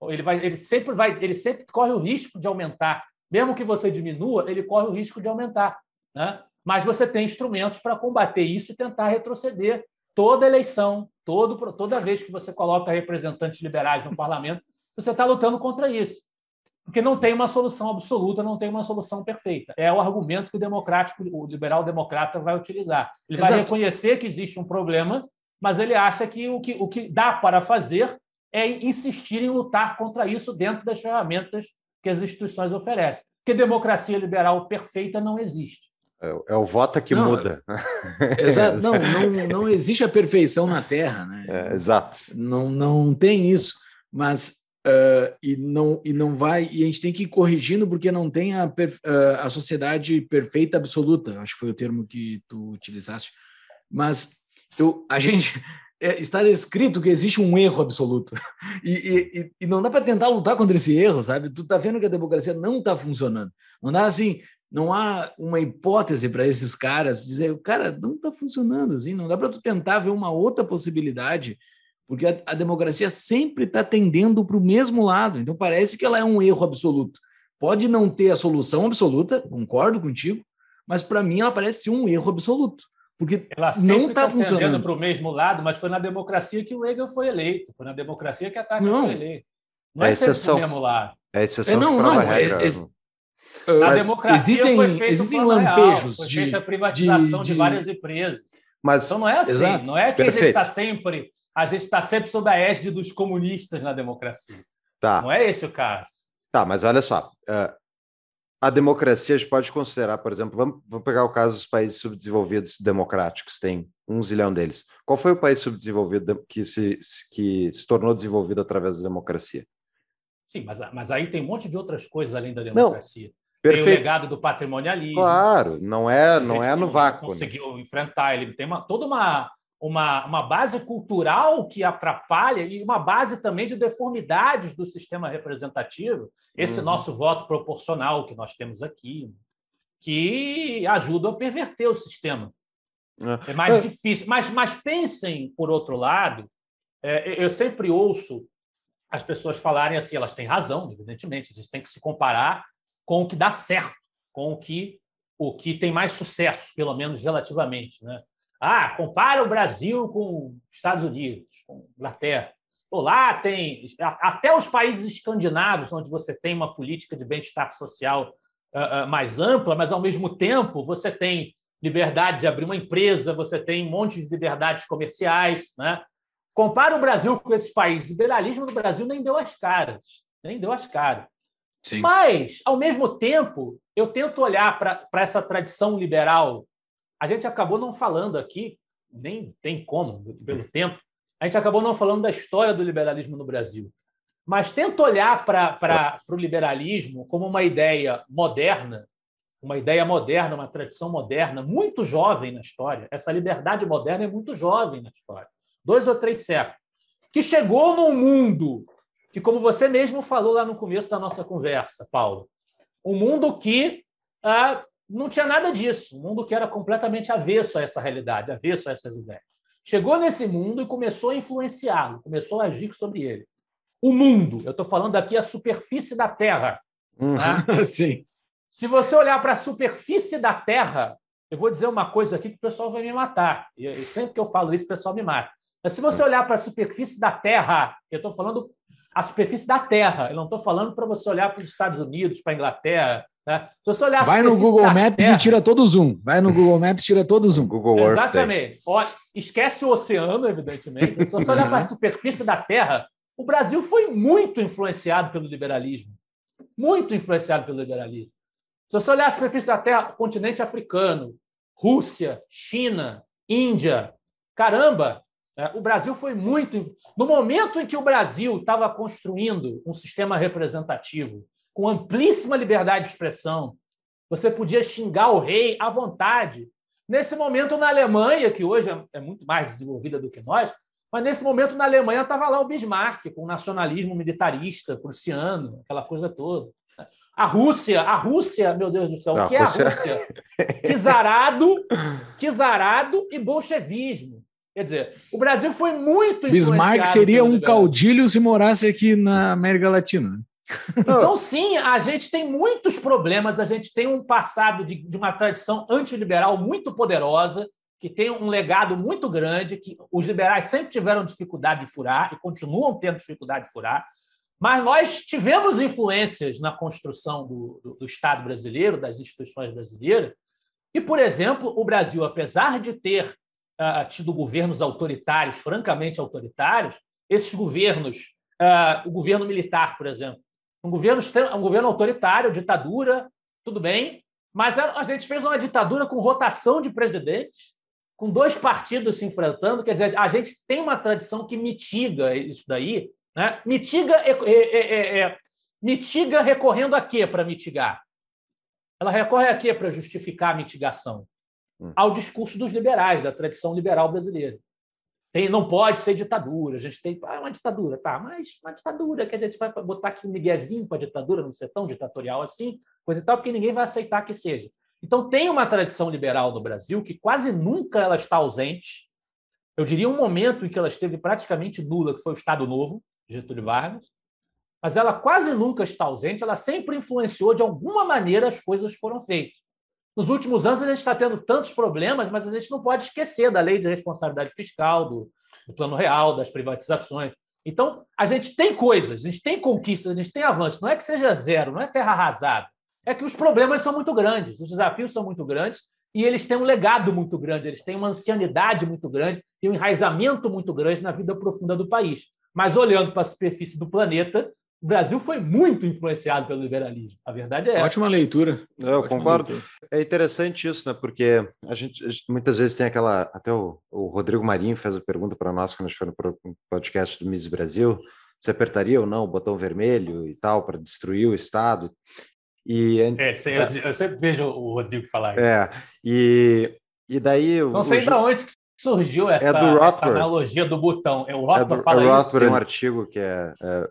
Ele, vai, ele, sempre vai, ele sempre corre o risco de aumentar. Mesmo que você diminua, ele corre o risco de aumentar. Né? Mas você tem instrumentos para combater isso e tentar retroceder. Toda eleição, todo, toda vez que você coloca representantes liberais no parlamento, você está lutando contra isso. Porque não tem uma solução absoluta, não tem uma solução perfeita. É o argumento que o democrático, o liberal democrata vai utilizar. Ele Exato. vai reconhecer que existe um problema mas ele acha que o que, o que dá para fazer é insistir em lutar contra isso dentro das ferramentas que as instituições oferecem. Porque democracia liberal perfeita não existe. É, é o voto que não, muda. Exato. (laughs) Não, não, não existe a perfeição na Terra. Né? É, exato. Não, não tem isso. Mas uh, e, não, e não vai. E a gente tem que ir corrigindo porque não tem a, uh, a sociedade perfeita absoluta. Acho que foi o termo que tu utilizaste. Mas eu, a gente é, está descrito que existe um erro absoluto. (laughs) E, e, e não dá para tentar lutar contra esse erro, sabe? Tu está vendo que a democracia não está funcionando. Não dá assim, não há uma hipótese para esses caras dizer, cara não está funcionando assim, não dá para tu tentar ver uma outra possibilidade, porque a, a democracia sempre está tendendo para o mesmo lado. Então parece que ela é um erro absoluto. Pode não ter a solução absoluta, concordo contigo, mas para mim ela parece um erro absoluto. Porque ela não está tá funcionando para o mesmo lado, mas foi na democracia que o Reagan foi eleito, foi na democracia que a Thatcher não. foi eleita. Não é, é exceção. mesmo lado. É exceção. É, não, não, é, é, na democracia existem, existem lampejos real, de privatização de, de, de, várias empresas. Mas, então não é assim, exato, não é que perfeito. a gente está sempre a gente está sempre sob a égide dos comunistas na democracia. Tá. Não é esse o caso. Tá, mas olha só, uh, a democracia a gente pode considerar, por exemplo, vamos, vamos pegar o caso dos países subdesenvolvidos democráticos, tem um zilhão deles. Qual foi o país subdesenvolvido que se, que se tornou desenvolvido através da democracia? Sim, mas, mas aí tem um monte de outras coisas além da democracia. Não, perfeito. Tem o legado do patrimonialismo. Claro, não é, não é no vácuo. Né? Conseguiu enfrentar, ele tem uma, toda uma, uma, uma base cultural que atrapalha e uma base também de deformidades do sistema representativo, esse uhum. nosso voto proporcional que nós temos aqui, que ajuda a perverter o sistema. É, é mais é. difícil. Mas, mas pensem, por outro lado, é, eu sempre ouço as pessoas falarem assim, elas têm razão, evidentemente, a gente tem que se comparar com o que dá certo, com o que, o que tem mais sucesso, pelo menos relativamente. Né? Ah, compara o Brasil com Estados Unidos, com Inglaterra. Lá tem até os países escandinavos, onde você tem uma política de bem-estar social uh, uh, mais ampla, mas ao mesmo tempo você tem liberdade de abrir uma empresa, você tem um monte de liberdades comerciais, né? Compara o Brasil com esses países. O liberalismo no Brasil nem deu as caras, nem deu as caras. Sim. Mas, ao mesmo tempo, eu tento olhar para essa tradição liberal a gente acabou não falando aqui, nem tem como, pelo tempo, a gente acabou não falando da história do liberalismo no Brasil. Mas tenta olhar para o liberalismo como uma ideia moderna, uma ideia moderna, uma tradição moderna, muito jovem na história. Essa liberdade moderna é muito jovem na história dois ou três séculos que chegou num mundo que, como você mesmo falou lá no começo da nossa conversa, Paulo, um mundo que ah, não tinha nada disso. Um mundo que era completamente avesso a essa realidade, avesso a essas ideias. Chegou nesse mundo e começou a influenciá-lo, começou a agir sobre ele. O mundo, eu estou falando aqui a superfície da Terra. Uhum. Tá? (laughs) Sim. Se você olhar para a superfície da Terra, eu vou dizer uma coisa aqui que o pessoal vai me matar. E sempre que eu falo isso, o pessoal me mata. Mas se você olhar para a superfície da Terra, eu estou falando a superfície da Terra, eu não estou falando para você olhar para os Estados Unidos, para a Inglaterra, né? Se você olhar Vai no Google Maps Terra, e tira todo o zoom. Vai no Google Maps e tira todo o zoom. Google Exatamente. Olha, esquece o oceano, evidentemente. Se você olhar para a superfície da Terra, o Brasil foi muito influenciado pelo liberalismo. Muito influenciado pelo liberalismo. Se você olhar a superfície da Terra, continente africano, Rússia, China, Índia, caramba, é, o Brasil foi muito. No momento em que o Brasil estava construindo um sistema representativo com amplíssima liberdade de expressão. Você podia xingar o rei à vontade. Nesse momento, na Alemanha, que hoje é, é muito mais desenvolvida do que nós, mas nesse momento na Alemanha estava lá o Bismarck, com o nacionalismo militarista prussiano, aquela coisa toda. A Rússia, a Rússia, meu Deus do céu, o que Rússia... é a Rússia? Kizarado, Kizarado (laughs) e bolchevismo. Quer dizer, o Brasil foi muito Bismarck seria um caudilho se morasse aqui na América Latina. (laughs) Então, sim, a gente tem muitos problemas, a gente tem um passado de, de uma tradição antiliberal muito poderosa, que tem um legado muito grande, que os liberais sempre tiveram dificuldade de furar e continuam tendo dificuldade de furar. Mas nós tivemos influências na construção do, do, do Estado brasileiro, das instituições brasileiras. E, por exemplo, o Brasil, apesar de ter uh, tido governos autoritários, francamente autoritários, esses governos, uh, o governo militar, por exemplo, um governo, um governo autoritário, ditadura, tudo bem, mas a gente fez uma ditadura com rotação de presidentes, com dois partidos se enfrentando, quer dizer, a gente tem uma tradição que mitiga isso daí, né? mitiga, é, é, é, mitiga recorrendo a quê para mitigar? Ela recorre a quê para justificar a mitigação? Hum. Ao discurso dos liberais, da tradição liberal brasileira. Tem, não pode ser ditadura, a gente tem ah, uma ditadura, tá, mas uma ditadura que a gente vai botar aqui um miguezinho para a ditadura, não ser tão ditatorial assim, coisa e tal, porque ninguém vai aceitar que seja. Então, tem uma tradição liberal no Brasil que quase nunca ela está ausente. Eu diria um momento em que ela esteve praticamente nula, que foi o Estado Novo, Getúlio Vargas, mas ela quase nunca está ausente, ela sempre influenciou de alguma maneira as coisas foram feitas. Nos últimos anos, a gente está tendo tantos problemas, mas a gente não pode esquecer da lei de responsabilidade fiscal, do, do plano real, das privatizações. Então, a gente tem coisas, a gente tem conquistas, a gente tem avanços. Não é que seja zero, não é terra arrasada é que os problemas são muito grandes, os desafios são muito grandes e eles têm um legado muito grande, eles têm uma ancianidade muito grande e um enraizamento muito grande na vida profunda do país. Mas olhando para a superfície do planeta, o Brasil foi muito influenciado pelo liberalismo. A verdade é essa. Ótima leitura. Eu Ótima concordo. Leitura. É interessante isso, né? Porque a gente, a gente, muitas vezes tem aquela. Até o, o Rodrigo Marinho fez a pergunta para nós quando a gente foi no podcast do Miss Brasil. Você apertaria ou não o botão vermelho e tal para destruir o Estado? E, é, eu sempre vejo o Rodrigo falar isso. É, e, e daí... Não sei o, de onde surgiu essa, é do essa analogia do botão. É o Rothbard é do, fala é Rothbard tem um artigo que é, é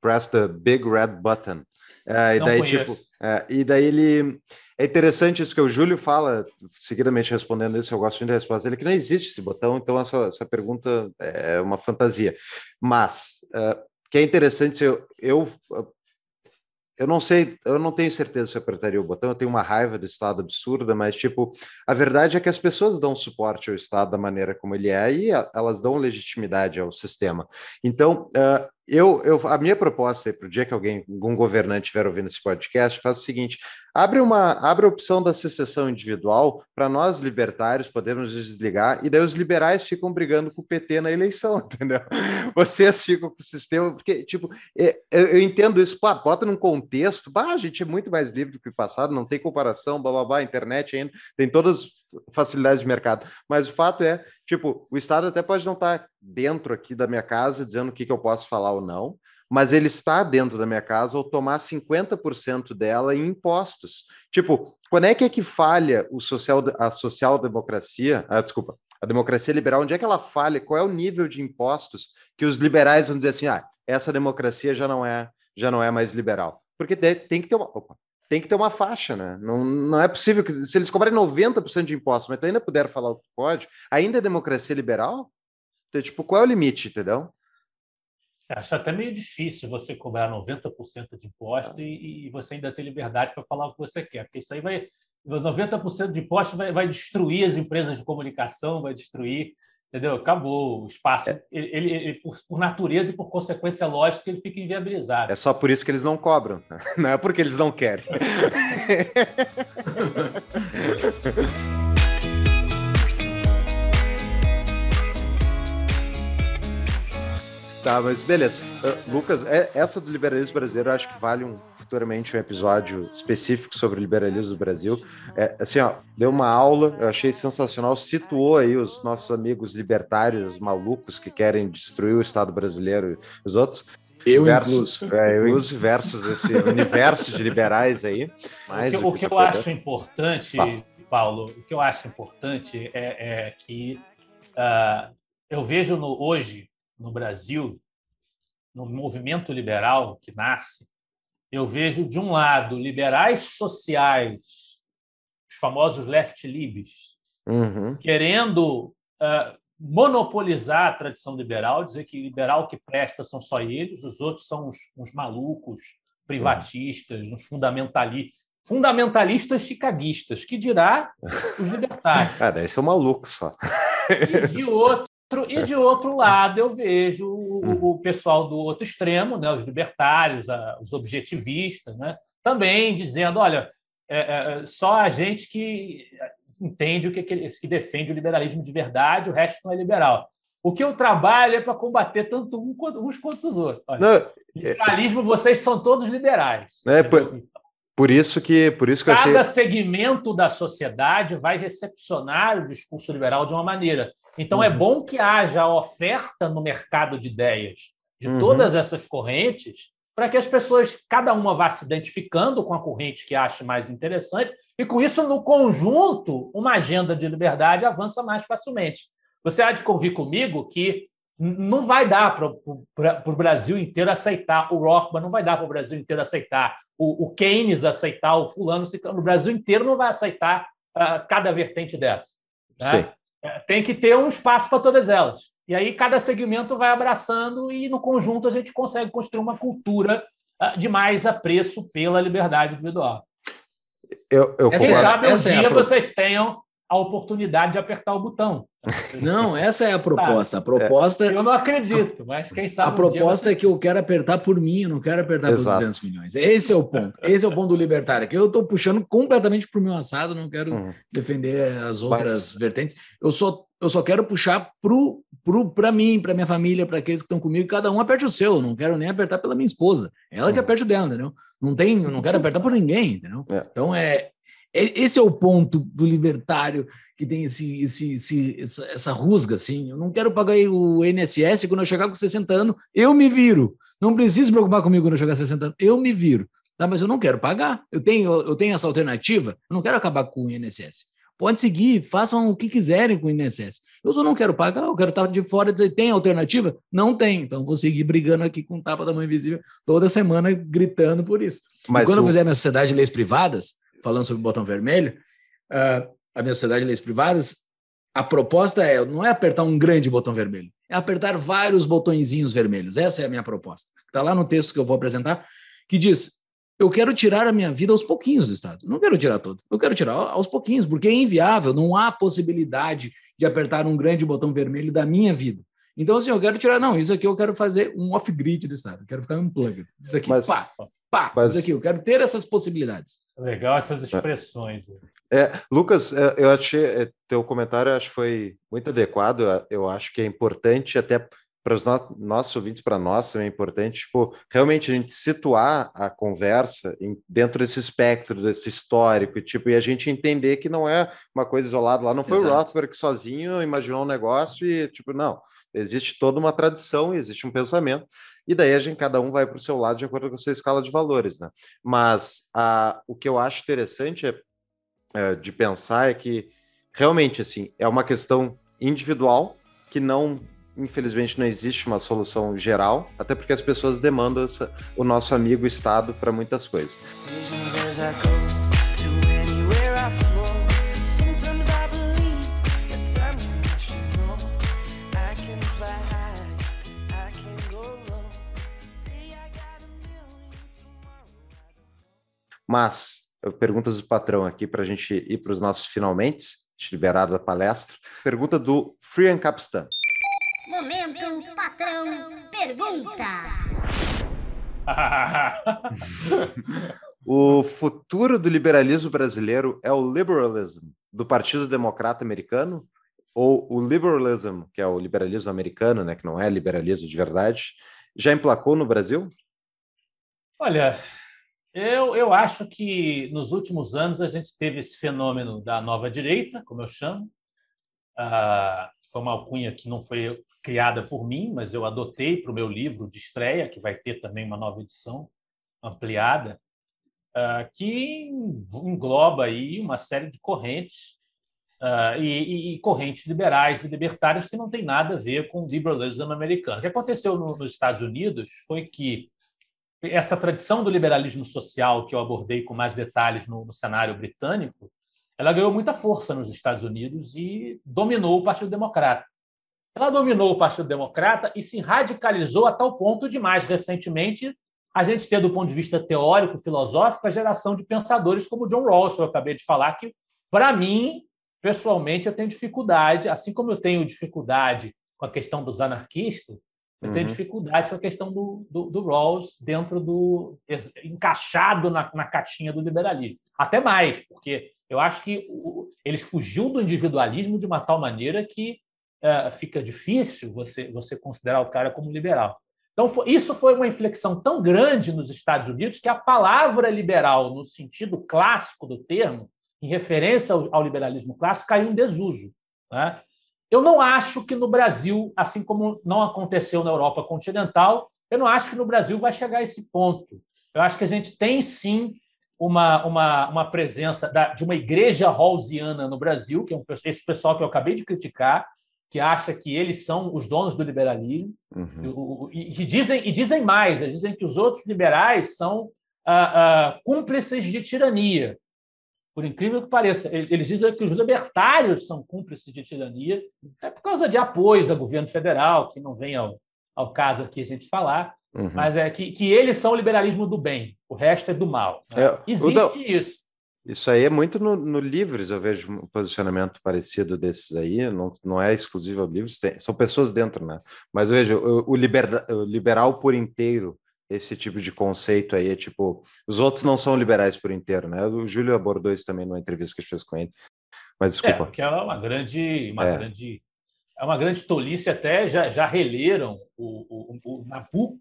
Press the Big Red Button. É, e daí, conheço. tipo, é, e daí ele. É interessante isso que o Júlio fala, seguidamente respondendo isso, eu gosto muito da resposta dele, que não existe esse botão, então essa, essa pergunta é uma fantasia. Mas, uh, que é interessante, eu, eu eu não sei, eu não tenho certeza se eu apertaria o botão, eu tenho uma raiva do Estado absurda, mas, tipo, a verdade é que as pessoas dão suporte ao Estado da maneira como ele é e elas dão legitimidade ao sistema. Então, uh, eu, eu, a minha proposta para o dia que alguém, algum governante estiver ouvindo esse podcast, faz o seguinte: abre uma abre a opção da secessão individual para nós libertários podermos desligar, e daí os liberais ficam brigando com o PT na eleição, (laughs) entendeu? Vocês ficam com o sistema, porque, tipo, é, eu, entendo isso, pá, bota num contexto, bah, a gente é muito mais livre do que o passado, não tem comparação, blá blá blá, internet ainda, tem todas as facilidades de mercado. Mas o fato é, tipo, o Estado até pode não estar dentro aqui da minha casa dizendo o que, que eu posso falar ou não, mas ele está dentro da minha casa ao tomar 50% dela em impostos. Tipo, quando é que é que falha o social, a social-democracia, ah, desculpa, a democracia liberal, onde é que ela falha? Qual é o nível de impostos que os liberais vão dizer assim, ah, essa democracia já não é, já não é mais liberal? Porque tem que ter uma, opa, tem que ter uma faixa, né? Não, não é possível que, se eles cobrarem 90% de impostos, mas ainda puder falar o que pode, ainda é democracia liberal? Então, tipo, qual é o limite, entendeu? Acho até meio difícil você cobrar 90% de imposto ah. e, e, você ainda ter liberdade para falar o que você quer, porque isso aí vai. 90% de imposto vai, vai destruir as empresas de comunicação, vai destruir entendeu? Acabou o espaço. É. Ele, ele, ele por, por, natureza e por consequência lógica, ele fica inviabilizado. É só por isso que eles não cobram, (laughs) não é porque eles não querem. (laughs) Tá, mas beleza. Uh, Lucas, é, essa do liberalismo brasileiro eu acho que vale um, futuramente um episódio específico sobre o liberalismo do Brasil. É, assim, ó, deu uma aula, eu achei sensacional, situou aí os nossos amigos libertários malucos que querem destruir o Estado brasileiro e os outros. Eu versus, incluso. É, eu incluso versus esse (laughs) universo de liberais aí. Mais o que, o que eu acho importante, Paulo, o que eu acho importante é, é que uh, eu vejo no, hoje no Brasil, no movimento liberal que nasce, eu vejo, de um lado, liberais sociais, os famosos left-libs, uhum. querendo uh, monopolizar a tradição liberal, dizer que liberal que presta são só eles, os outros são uns, uns malucos, privatistas, uhum. uns fundamentalistas. Fundamentalistas chicaguistas, que dirá os libertários. (laughs) Ah, daí são malucos só. E de outro, e de outro (laughs) lado, eu vejo o, hum. o pessoal do outro extremo, né, os libertários, os objetivistas, né, também dizendo: olha, é, é, só a gente que entende o que, que, que defende o liberalismo de verdade, o resto não é liberal. O que eu trabalho é para combater tanto um quanto, uns quanto os outros. Olha, não, liberalismo, é... vocês são todos liberais. É, por, por, isso que, por isso que Cada achei... segmento da sociedade vai recepcionar o discurso liberal de uma maneira. Então, é uhum. é bom que haja oferta no mercado de ideias de uhum. todas essas correntes, para que as pessoas, cada uma vá se identificando com a corrente que acha mais interessante, e com isso, no conjunto, uma agenda de liberdade avança mais facilmente. Você há de convir comigo que não vai dar para o Brasil inteiro aceitar o Rothman, não vai dar para o Brasil inteiro aceitar o, o, Keynes, aceitar o fulano, o Brasil inteiro não vai aceitar uh, cada vertente dessa. Né? É, tem que ter um espaço para todas elas. E aí cada segmento vai abraçando e no conjunto a gente consegue construir uma cultura uh, de mais apreço pela liberdade individual. Eu, eu Quem sabe um é dia é vocês tenham a oportunidade de apertar o botão. Não, essa é a proposta. A proposta. Eu não acredito, mas quem sabe. A proposta é que eu quero apertar por mim, eu não quero apertar Exato. por 200 milhões. Esse é o ponto. Esse é o ponto do libertário, que eu estou puxando completamente para o meu assado, não quero uhum. defender as outras mas... vertentes. Eu só, eu só quero puxar para mim, para minha família, para aqueles que estão comigo, cada um aperte o seu. Eu não quero nem apertar pela minha esposa. Ela uhum. que aperte o dela, entendeu? Não tem, eu não quero apertar por ninguém, entendeu? É. Então é, esse é o ponto do libertário que tem esse, esse, esse essa, essa, rusga, assim. Eu não quero pagar o INSS quando eu chegar com 60 anos, eu me viro. Não preciso se preocupar comigo quando eu chegar com 60 anos, eu me viro. Tá? Mas eu não quero pagar. Eu tenho, eu tenho essa alternativa, eu não quero acabar com o INSS. Pode seguir, façam o que quiserem com o INSS. Eu só não quero pagar, eu quero estar de fora e dizer, tem alternativa? Não tem. Então vou seguir brigando aqui com o tapa da mão invisível toda semana, gritando por isso. Mas e quando o... eu fizer minha sociedade de leis privadas, falando sobre o botão vermelho, uh, a minha sociedade de leis privadas, a proposta é não é apertar um grande botão vermelho, é apertar vários botõezinhos vermelhos. Essa é a minha proposta. Está lá no texto que eu vou apresentar, que diz: eu quero tirar a minha vida aos pouquinhos do Estado. Não quero tirar todo. Eu quero tirar aos pouquinhos, porque é inviável, não há possibilidade de apertar um grande botão vermelho da minha vida. Então, assim, eu quero tirar, não, isso aqui eu quero fazer um off-grid do Estado, eu quero ficar unplugged. Isso aqui, Mas... pá, Pá, Mas... isso aqui, eu quero ter essas possibilidades. Legal essas expressões. É, Lucas, é, eu achei é, teu comentário acho que foi muito adequado. Eu acho que é importante até para os no nossos ouvintes, para nós é importante, tipo, realmente a gente situar a conversa em, dentro desse espectro, desse histórico, tipo, e a gente entender que não é uma coisa isolada lá, não foi Exato. o Rothbard que sozinho imaginou um negócio e, tipo, não, existe toda uma tradição, existe um pensamento, e daí a gente, cada um vai para o seu lado de acordo com a sua escala de valores, né? Mas a, o que eu acho interessante é, é, de pensar é que realmente assim é uma questão individual que não infelizmente não existe uma solução geral, até porque as pessoas demandam essa, o nosso amigo Estado para muitas coisas. Mas, perguntas do patrão aqui para a gente ir para os nossos finalmente, liberado da palestra. Pergunta do Free Capistan. Momento, patrão, pergunta. (laughs) o futuro do liberalismo brasileiro é o liberalism do Partido Democrata Americano ou o liberalism, que é o liberalismo americano, né, que não é liberalismo de verdade, já emplacou no Brasil? Olha, eu, eu acho que nos últimos anos a gente teve esse fenômeno da nova direita, como eu chamo. Ah, foi uma alcunha que não foi criada por mim, mas eu adotei para o meu livro de estreia, que vai ter também uma nova edição ampliada, ah, que engloba aí uma série de correntes Uh, e, e, correntes liberais e libertárias que não tem nada a ver com o liberalismo americano. O que aconteceu no, nos Estados Unidos foi que essa tradição do liberalismo social que eu abordei com mais detalhes no, no cenário britânico, ela ganhou muita força nos Estados Unidos e dominou o Partido Democrata. Ela dominou o Partido Democrata e se radicalizou a tal ponto de, mais recentemente, a gente ter, do ponto de vista teórico, filosófico, a geração de pensadores como John Rawls, eu acabei de falar, que, para mim, pessoalmente, eu tenho dificuldade, assim como eu tenho dificuldade com a questão dos anarquistas, eu uhum. tenho dificuldade com a questão do, do, do Rawls dentro do. encaixado na, na caixinha do liberalismo. Até mais, porque Eu acho que eles fugiu do individualismo de uma tal maneira que uh, fica difícil você, você considerar o cara como liberal. Então, foi, isso foi uma inflexão tão grande nos Estados Unidos que a palavra liberal, no sentido clássico do termo, em referência ao, ao liberalismo clássico, caiu em desuso. Né? Eu não acho que no Brasil, assim como não aconteceu na Europa continental, eu não acho que no Brasil vai chegar a esse ponto. Eu acho que a gente tem sim uma, uma, uma presença da, de uma igreja rawlsiana no Brasil, que é um, esse pessoal que eu acabei de criticar, que acha que eles são os donos do liberalismo, uhum. e, e, dizem, e dizem mais, eles dizem que os outros liberais são ah, ah, cúmplices de tirania. Por incrível que pareça, eles dizem que os libertários são cúmplices de tirania, é por causa de apoios ao governo federal, que não vem ao, ao caso aqui a gente falar, Uhum. Mas é que, que eles são o liberalismo do bem, o resto é do mal. Né? É, Existe isso. Isso aí é muito no, no, Livres, eu vejo um posicionamento parecido desses aí, não, não é exclusivo ao Livres, tem, são pessoas dentro, né? Mas eu vejo o, o, liber, o, liberal por inteiro, esse tipo de conceito aí, é tipo, os outros não são liberais por inteiro, né? O Júlio abordou isso também numa entrevista que a gente fez com ele. Mas desculpa. É, porque é uma grande, uma é. grande, é uma grande tolice até, já, já releram o, o, o Nabucco,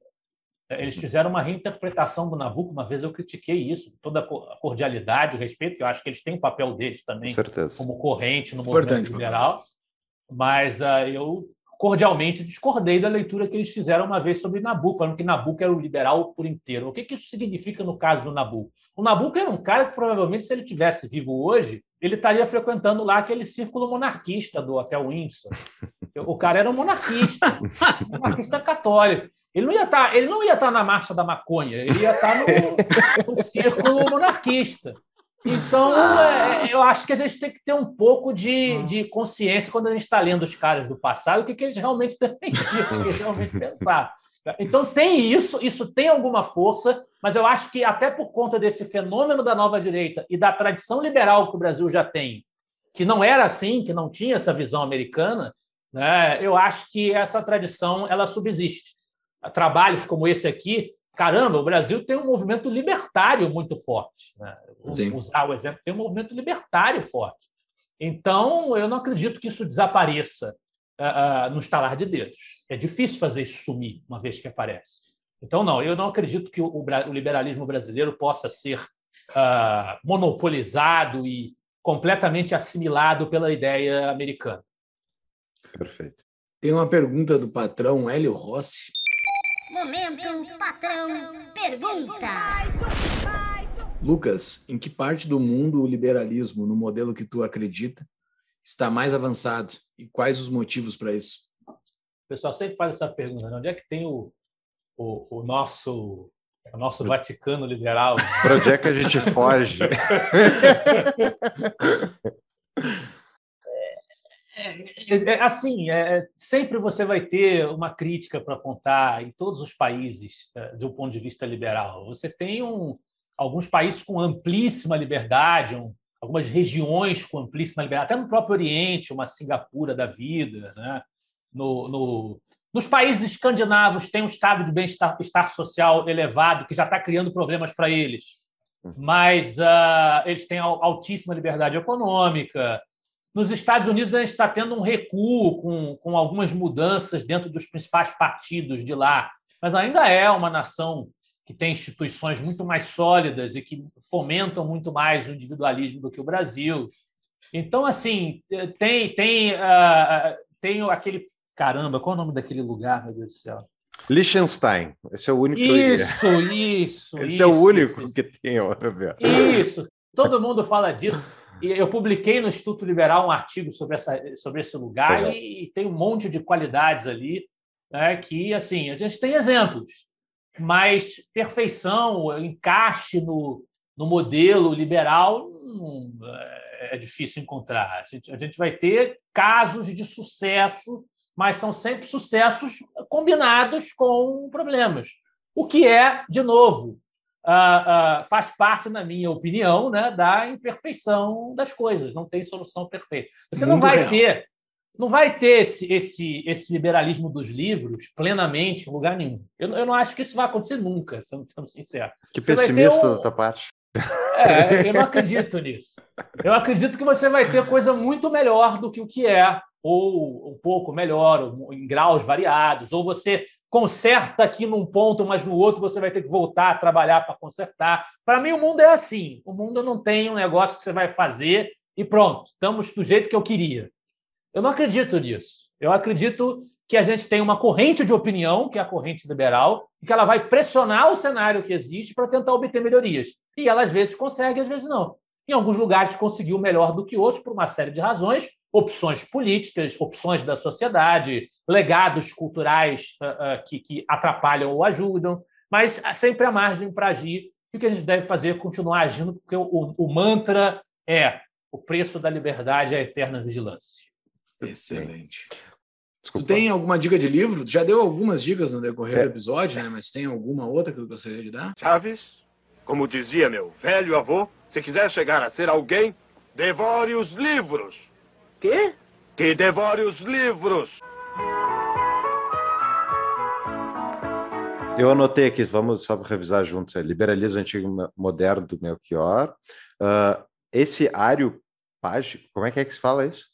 eles fizeram uma reinterpretação do Nabucco, uma vez eu critiquei isso, toda a cordialidade, o respeito, que eu acho que eles têm o um papel deles também, como corrente no movimento Importante, liberal, mas uh, eu cordialmente discordei da leitura que eles fizeram uma vez sobre Nabucco, falando que Nabucco era o liberal por inteiro. O que, que isso significa no caso do Nabucco? O Nabucco era um cara que provavelmente, se ele tivesse vivo hoje, ele estaria frequentando lá aquele círculo monarquista do Hotel Windsor. O cara era um monarquista, monarquista católico. Ele não ia estar, tá, ele não ia estar tá na marcha da maconha, ele ia estar tá no, no círculo monarquista. Então, é, eu acho que a gente tem que ter um pouco de, hum. de consciência quando a gente está lendo os caras do passado, o que, que eles realmente (laughs) defendiam, o que eles realmente pensavam. Então, tem isso, isso tem alguma força, mas eu acho que até por conta desse fenômeno da nova direita e da tradição liberal que o Brasil já tem, que não era assim, que não tinha essa visão americana, né, eu acho que essa tradição ela subsiste trabalhos como esse aqui, caramba, o Brasil tem um movimento libertário muito forte. Né? Usar o exemplo, tem um movimento libertário forte. Então, eu não acredito que isso desapareça uh, uh, no estalar de dedos. É difícil fazer isso sumir uma vez que aparece. Então, não, eu não acredito que o, o liberalismo brasileiro possa ser uh, monopolizado e completamente assimilado pela ideia americana. Perfeito. Tem uma pergunta do patrão Hélio Rossi. Momento Patrão Pergunta. Lucas, em que parte do mundo o liberalismo, no modelo que tu acredita, está mais avançado e quais os motivos para isso? O pessoal sempre faz essa pergunta: né? onde é que tem o, o, o nosso o nosso Vaticano liberal? Para onde é que a gente foge? (laughs) É, é, é, assim, é, sempre você vai ter uma crítica para apontar em todos os países é, do ponto de vista liberal. Você tem um, alguns países com amplíssima liberdade, um, algumas regiões com amplíssima liberdade, até no próprio Oriente, uma Singapura da vida. Né? No, no, nos países escandinavos tem um estado de bem-estar social elevado que já está criando problemas para eles, uhum. mas uh, eles têm altíssima liberdade econômica, nos Estados Unidos, a gente está tendo um recuo com, com algumas mudanças dentro dos principais partidos de lá, mas ainda é uma nação que tem instituições muito mais sólidas e que fomentam muito mais o individualismo do que o Brasil. Então, assim, tem, tem, uh, tem aquele. Caramba, qual é o nome daquele lugar, meu Deus do céu? Liechtenstein, esse é o único. Isso, isso. (laughs) Esse isso, é o único isso, que tem. Isso, todo mundo fala disso. Eu publiquei no Instituto Liberal um artigo sobre, essa, sobre esse lugar e, e, tem um monte de qualidades ali né, que, assim, a gente tem exemplos, mas perfeição, encaixe no, no modelo liberal hum, é difícil encontrar. A gente, a gente vai ter casos de sucesso, mas são sempre sucessos combinados com problemas. O que é, de novo, uh, uh, faz parte, na minha opinião, né, da imperfeição das coisas. Não tem solução perfeita. Você não vai real. ter, não vai ter esse, esse, esse liberalismo dos livros plenamente em lugar nenhum. Eu, eu não acho que isso vai acontecer nunca, (laughs) sendo, sendo sincero. Que pessimista um, da tua parte. É, eu não acredito nisso. Eu acredito que você vai ter coisa muito melhor do que o que é, ou um pouco melhor, em graus variados, ou você conserta aqui num ponto, mas no outro você vai ter que voltar a trabalhar para consertar. Para mim, o mundo é assim. O mundo não tem um negócio que você vai fazer e pronto, estamos do jeito que eu queria. Eu não acredito nisso. Eu acredito que a gente tem uma corrente de opinião, que é a corrente liberal, e que ela vai pressionar o cenário que existe para tentar obter melhorias. E ela, às vezes, consegue, às vezes, não. Em alguns lugares conseguiu melhor do que outros, por uma série de razões, opções políticas, opções da sociedade, legados culturais uh, uh, que, que atrapalham ou ajudam, mas sempre há margem para agir. E o que a gente deve fazer é continuar agindo, porque o, o, o mantra é o preço da liberdade é a eterna vigilância. Excelente. Desculpa. Tu tem alguma dica de livro? Já deu algumas dicas no decorrer é. do episódio, né? Mas tem alguma outra que tu gostaria de dar? Chaves, como dizia meu velho avô, se quiser chegar a ser alguém, devore os livros. Quê? Que devore os livros. Eu anotei aqui, vamos só revisar juntos. É Liberalismo Antigo Moderno do Melchior. Uh, esse Areopágico, como é que é que se fala isso?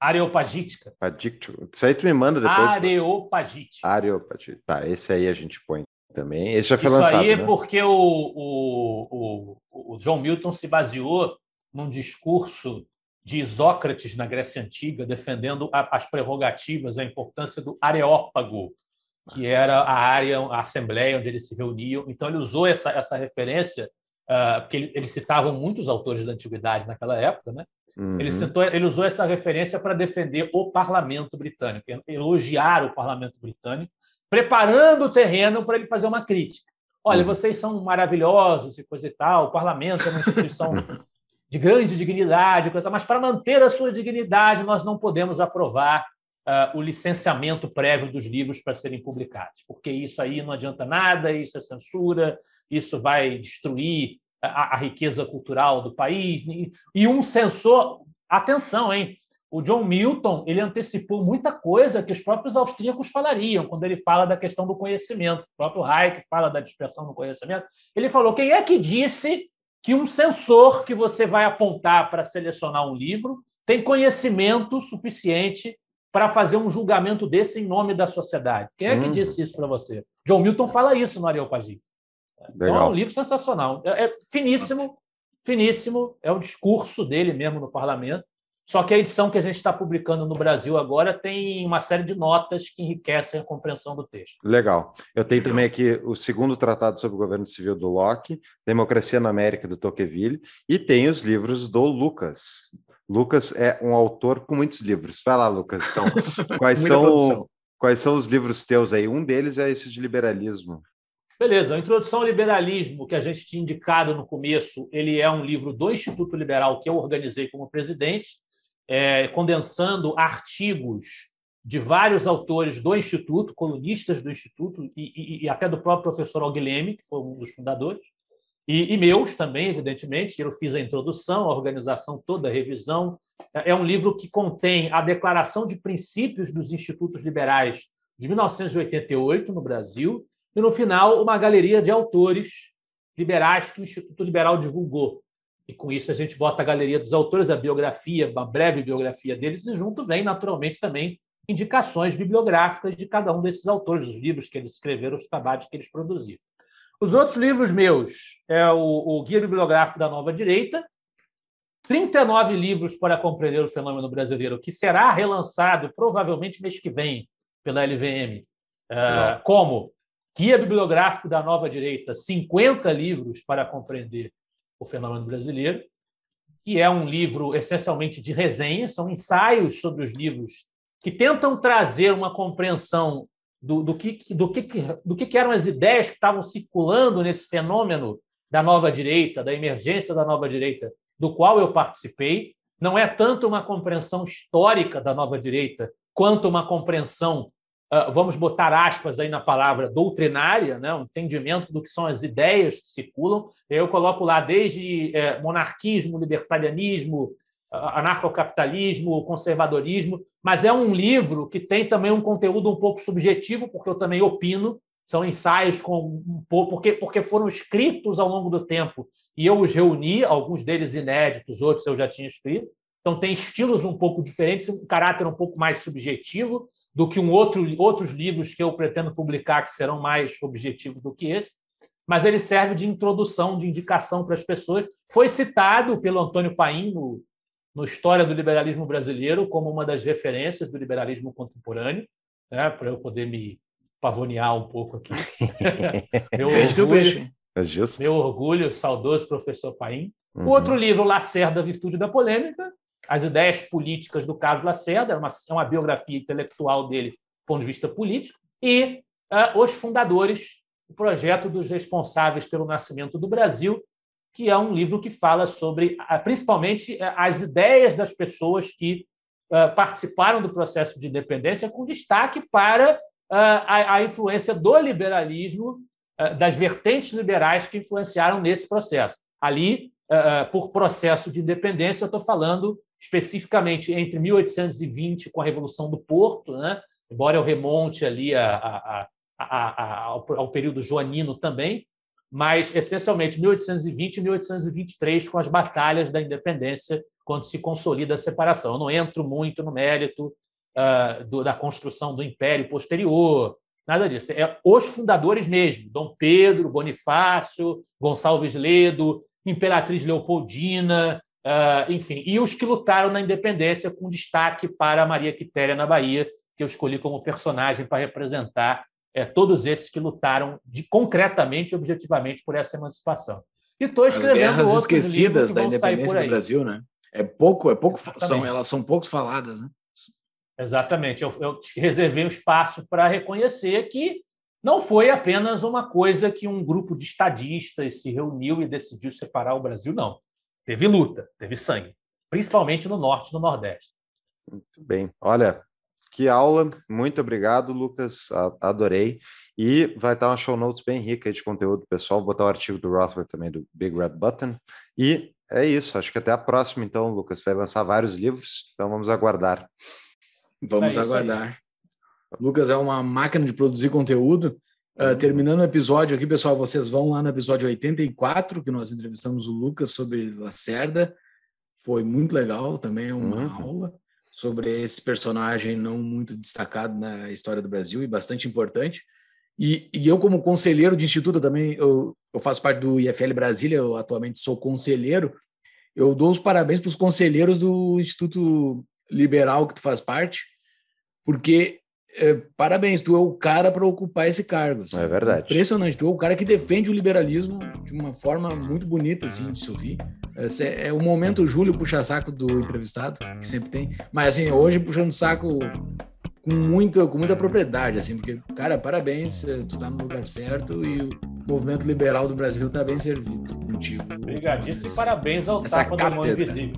Areopagítica. Pagítico. Isso aí tu me manda depois. Areopagítica. Areopagítica. Tá, esse aí a gente põe também. Esse já foi Isso lançado. Isso aí é né? porque o, o, o, o John Milton se baseou num discurso de Isócrates na Grécia Antiga, defendendo as prerrogativas, a importância do areópago, que era a área, a assembleia onde eles se reuniam. Então, ele usou essa, essa referência, uh, porque ele, ele citava muitos autores da antiguidade naquela época, né? Uhum. Ele, citou, ele usou essa referência para defender o parlamento britânico, elogiar o parlamento britânico, preparando o terreno para ele fazer uma crítica. Olha, uhum. vocês são maravilhosos e coisa e tal, o parlamento é uma instituição (laughs) de grande dignidade, mas para manter a sua dignidade, nós não podemos aprovar uh, o licenciamento prévio dos livros para serem publicados, porque isso aí não adianta nada, isso é censura, isso vai destruir a, a riqueza cultural do país. E um censor, atenção, hein? O John Milton ele antecipou muita coisa que os próprios austríacos falariam quando ele fala da questão do conhecimento. O próprio Hayek fala da dispersão do conhecimento. Ele falou: quem é que disse que um censor que você vai apontar para selecionar um livro tem conhecimento suficiente para fazer um julgamento desse em nome da sociedade? Quem é que hum. disse isso para você? John Milton fala isso no Areopagita. Então é um livro sensacional. É, é finíssimo, finíssimo. É o discurso dele mesmo no parlamento. Só que a edição que a gente está publicando no Brasil agora tem uma série de notas que enriquecem a compreensão do texto. Legal. Eu tenho também aqui o segundo tratado sobre o governo civil do Locke, Democracia na América do Tocqueville, e tem os livros do Lucas. Lucas é um autor com muitos livros. Vai lá, Lucas. (laughs) Então, quais são quais são os livros teus aí? Um deles é esse de liberalismo. Beleza, a Introdução ao Liberalismo, que a gente tinha indicado no começo, ele é um livro do Instituto Liberal que eu organizei como presidente, é, condensando artigos de vários autores do Instituto, colunistas do Instituto, e, e, e até do próprio professor Alguileme, que foi um dos fundadores, e, e, meus também, evidentemente. Eu fiz a introdução, a organização toda, a revisão. É um livro que contém a Declaração de Princípios dos Institutos Liberais de 1988 no Brasil, e, no final, uma galeria de autores liberais que o Instituto Liberal divulgou. E com isso a gente bota a galeria dos autores, a biografia, uma breve biografia deles, e junto vem, naturalmente, também indicações bibliográficas de cada um desses autores, os livros que eles escreveram, os trabalhos que eles produziram. Os outros livros meus é o, o Guia Bibliográfico da Nova Direita, 39 livros para compreender o fenômeno brasileiro, que será relançado provavelmente mês que vem pela LVM, uh, como Guia Bibliográfico da Nova Direita, 50 livros para compreender o fenômeno brasileiro, que é um livro essencialmente de resenha, são ensaios sobre os livros que tentam trazer uma compreensão do, do, que, do, que, do que eram as ideias que estavam circulando nesse fenômeno da nova direita, da emergência da nova direita, do qual eu participei. Não é tanto uma compreensão histórica da nova direita, quanto uma compreensão vamos botar aspas aí na palavra doutrinária, né, um entendimento do que são as ideias que circulam. Eu coloco lá desde é, monarquismo, libertarianismo, anarcocapitalismo, conservadorismo, mas é um livro que tem também um conteúdo um pouco subjetivo, porque eu também opino são ensaios com um pouco, porque, porque foram escritos ao longo do tempo e eu os reuni, alguns deles inéditos, outros eu já tinha escrito. Então tem estilos um pouco diferentes, um caráter um pouco mais subjetivo do que um outro, outros livros que eu pretendo publicar que serão mais objetivos do que esse. Mas ele serve de introdução, de indicação para as pessoas. Foi citado pelo Antônio Paim no, no História do Liberalismo Brasileiro como uma das referências do liberalismo contemporâneo, né, para eu poder me pavonear um pouco aqui. (laughs) meu, orgulho, é meu orgulho, saudoso professor Paim. Uhum. O outro livro, Lacerda, Virtude da Polêmica, as ideias políticas do Carlos Lacerda, é uma, é uma biografia intelectual dele do ponto de vista político, e uh, Os Fundadores, o projeto dos responsáveis pelo nascimento do Brasil, que é um livro que fala sobre, uh, principalmente, uh, as ideias das pessoas que participaram do processo de independência, com destaque para a, a influência do liberalismo, das vertentes liberais que influenciaram nesse processo. Ali, por processo de independência, eu estou falando especificamente entre 1820, com a Revolução do Porto, né? embora eu remonte ali a, a, a, ao, período joanino também, mas essencialmente 1820 e 1823, com as batalhas da independência, quando se consolida a separação. Eu não entro muito no mérito uh, do, da construção do império posterior, nada disso. É os fundadores mesmo, Dom Pedro, Bonifácio, Gonçalves Ledo, Imperatriz Leopoldina, uh, enfim, e os que lutaram na independência, com destaque para Maria Quitéria na Bahia, que eu escolhi como personagem para representar é, todos esses que lutaram de, concretamente e objetivamente por essa emancipação. E estou escrevendo As guerras esquecidas da independência do Brasil, né? É pouco, é pouco, são, elas são poucos faladas, né? Exatamente. Eu, eu reservei um espaço para reconhecer que não foi apenas uma coisa que um grupo de estadistas se reuniu e decidiu separar o Brasil, não. Teve luta, teve sangue, principalmente no norte e no nordeste. Muito bem. Olha, que aula. Muito obrigado, Lucas. Adorei. E vai estar uma show notes bem rica de conteúdo, pessoal. Vou botar o artigo do Rothbard também, do Big Red Button. E é isso. Acho que até a próxima, então, Lucas. Vai lançar vários livros, então vamos aguardar. Vamos é aguardar. Lucas é uma máquina de produzir conteúdo. Uh, terminando o episódio aqui, pessoal, vocês vão lá no episódio 84, que nós entrevistamos o Lucas sobre Lacerda. Foi muito legal, também é uma uhum. aula sobre esse personagem não muito destacado na história do Brasil e bastante importante. E, e eu, como conselheiro de instituto, também eu, eu, faço parte do IFL Brasília, eu atualmente sou conselheiro. Eu dou os parabéns para os conselheiros do Instituto Liberal que tu faz parte, porque é, parabéns, tu é o cara para ocupar esse cargo. Assim. É verdade. Impressionante, tu é o cara que defende o liberalismo de uma forma muito bonita, assim, de se ouvir. Esse é, é o momento Júlio puxa-saco do entrevistado, que sempre tem. Mas, assim, hoje puxando saco com muita, com muita propriedade, assim, porque, cara, parabéns, é, tu tá no lugar certo e o movimento liberal do Brasil tá bem servido contigo. Obrigadíssimo e parabéns ao Essa Tapa da Mão Invisível.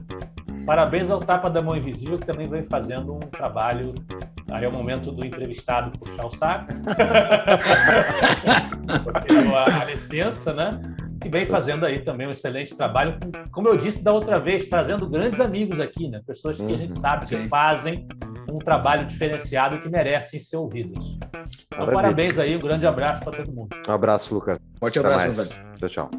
Parabéns ao Tapa da Mão Invisível, que também vem fazendo um trabalho Aí é o momento do entrevistado puxar o saco. (laughs) Você a, a licença, né? Que vem fazendo aí também um excelente trabalho, como eu disse da outra vez, trazendo grandes amigos aqui, né? Pessoas que a gente uhum, sabe que fazem um trabalho diferenciado e que merecem ser ouvidos. Então, parabéns aí, um grande abraço para todo mundo. Um abraço, Lucas. Forte abraço, Tchau, tchau.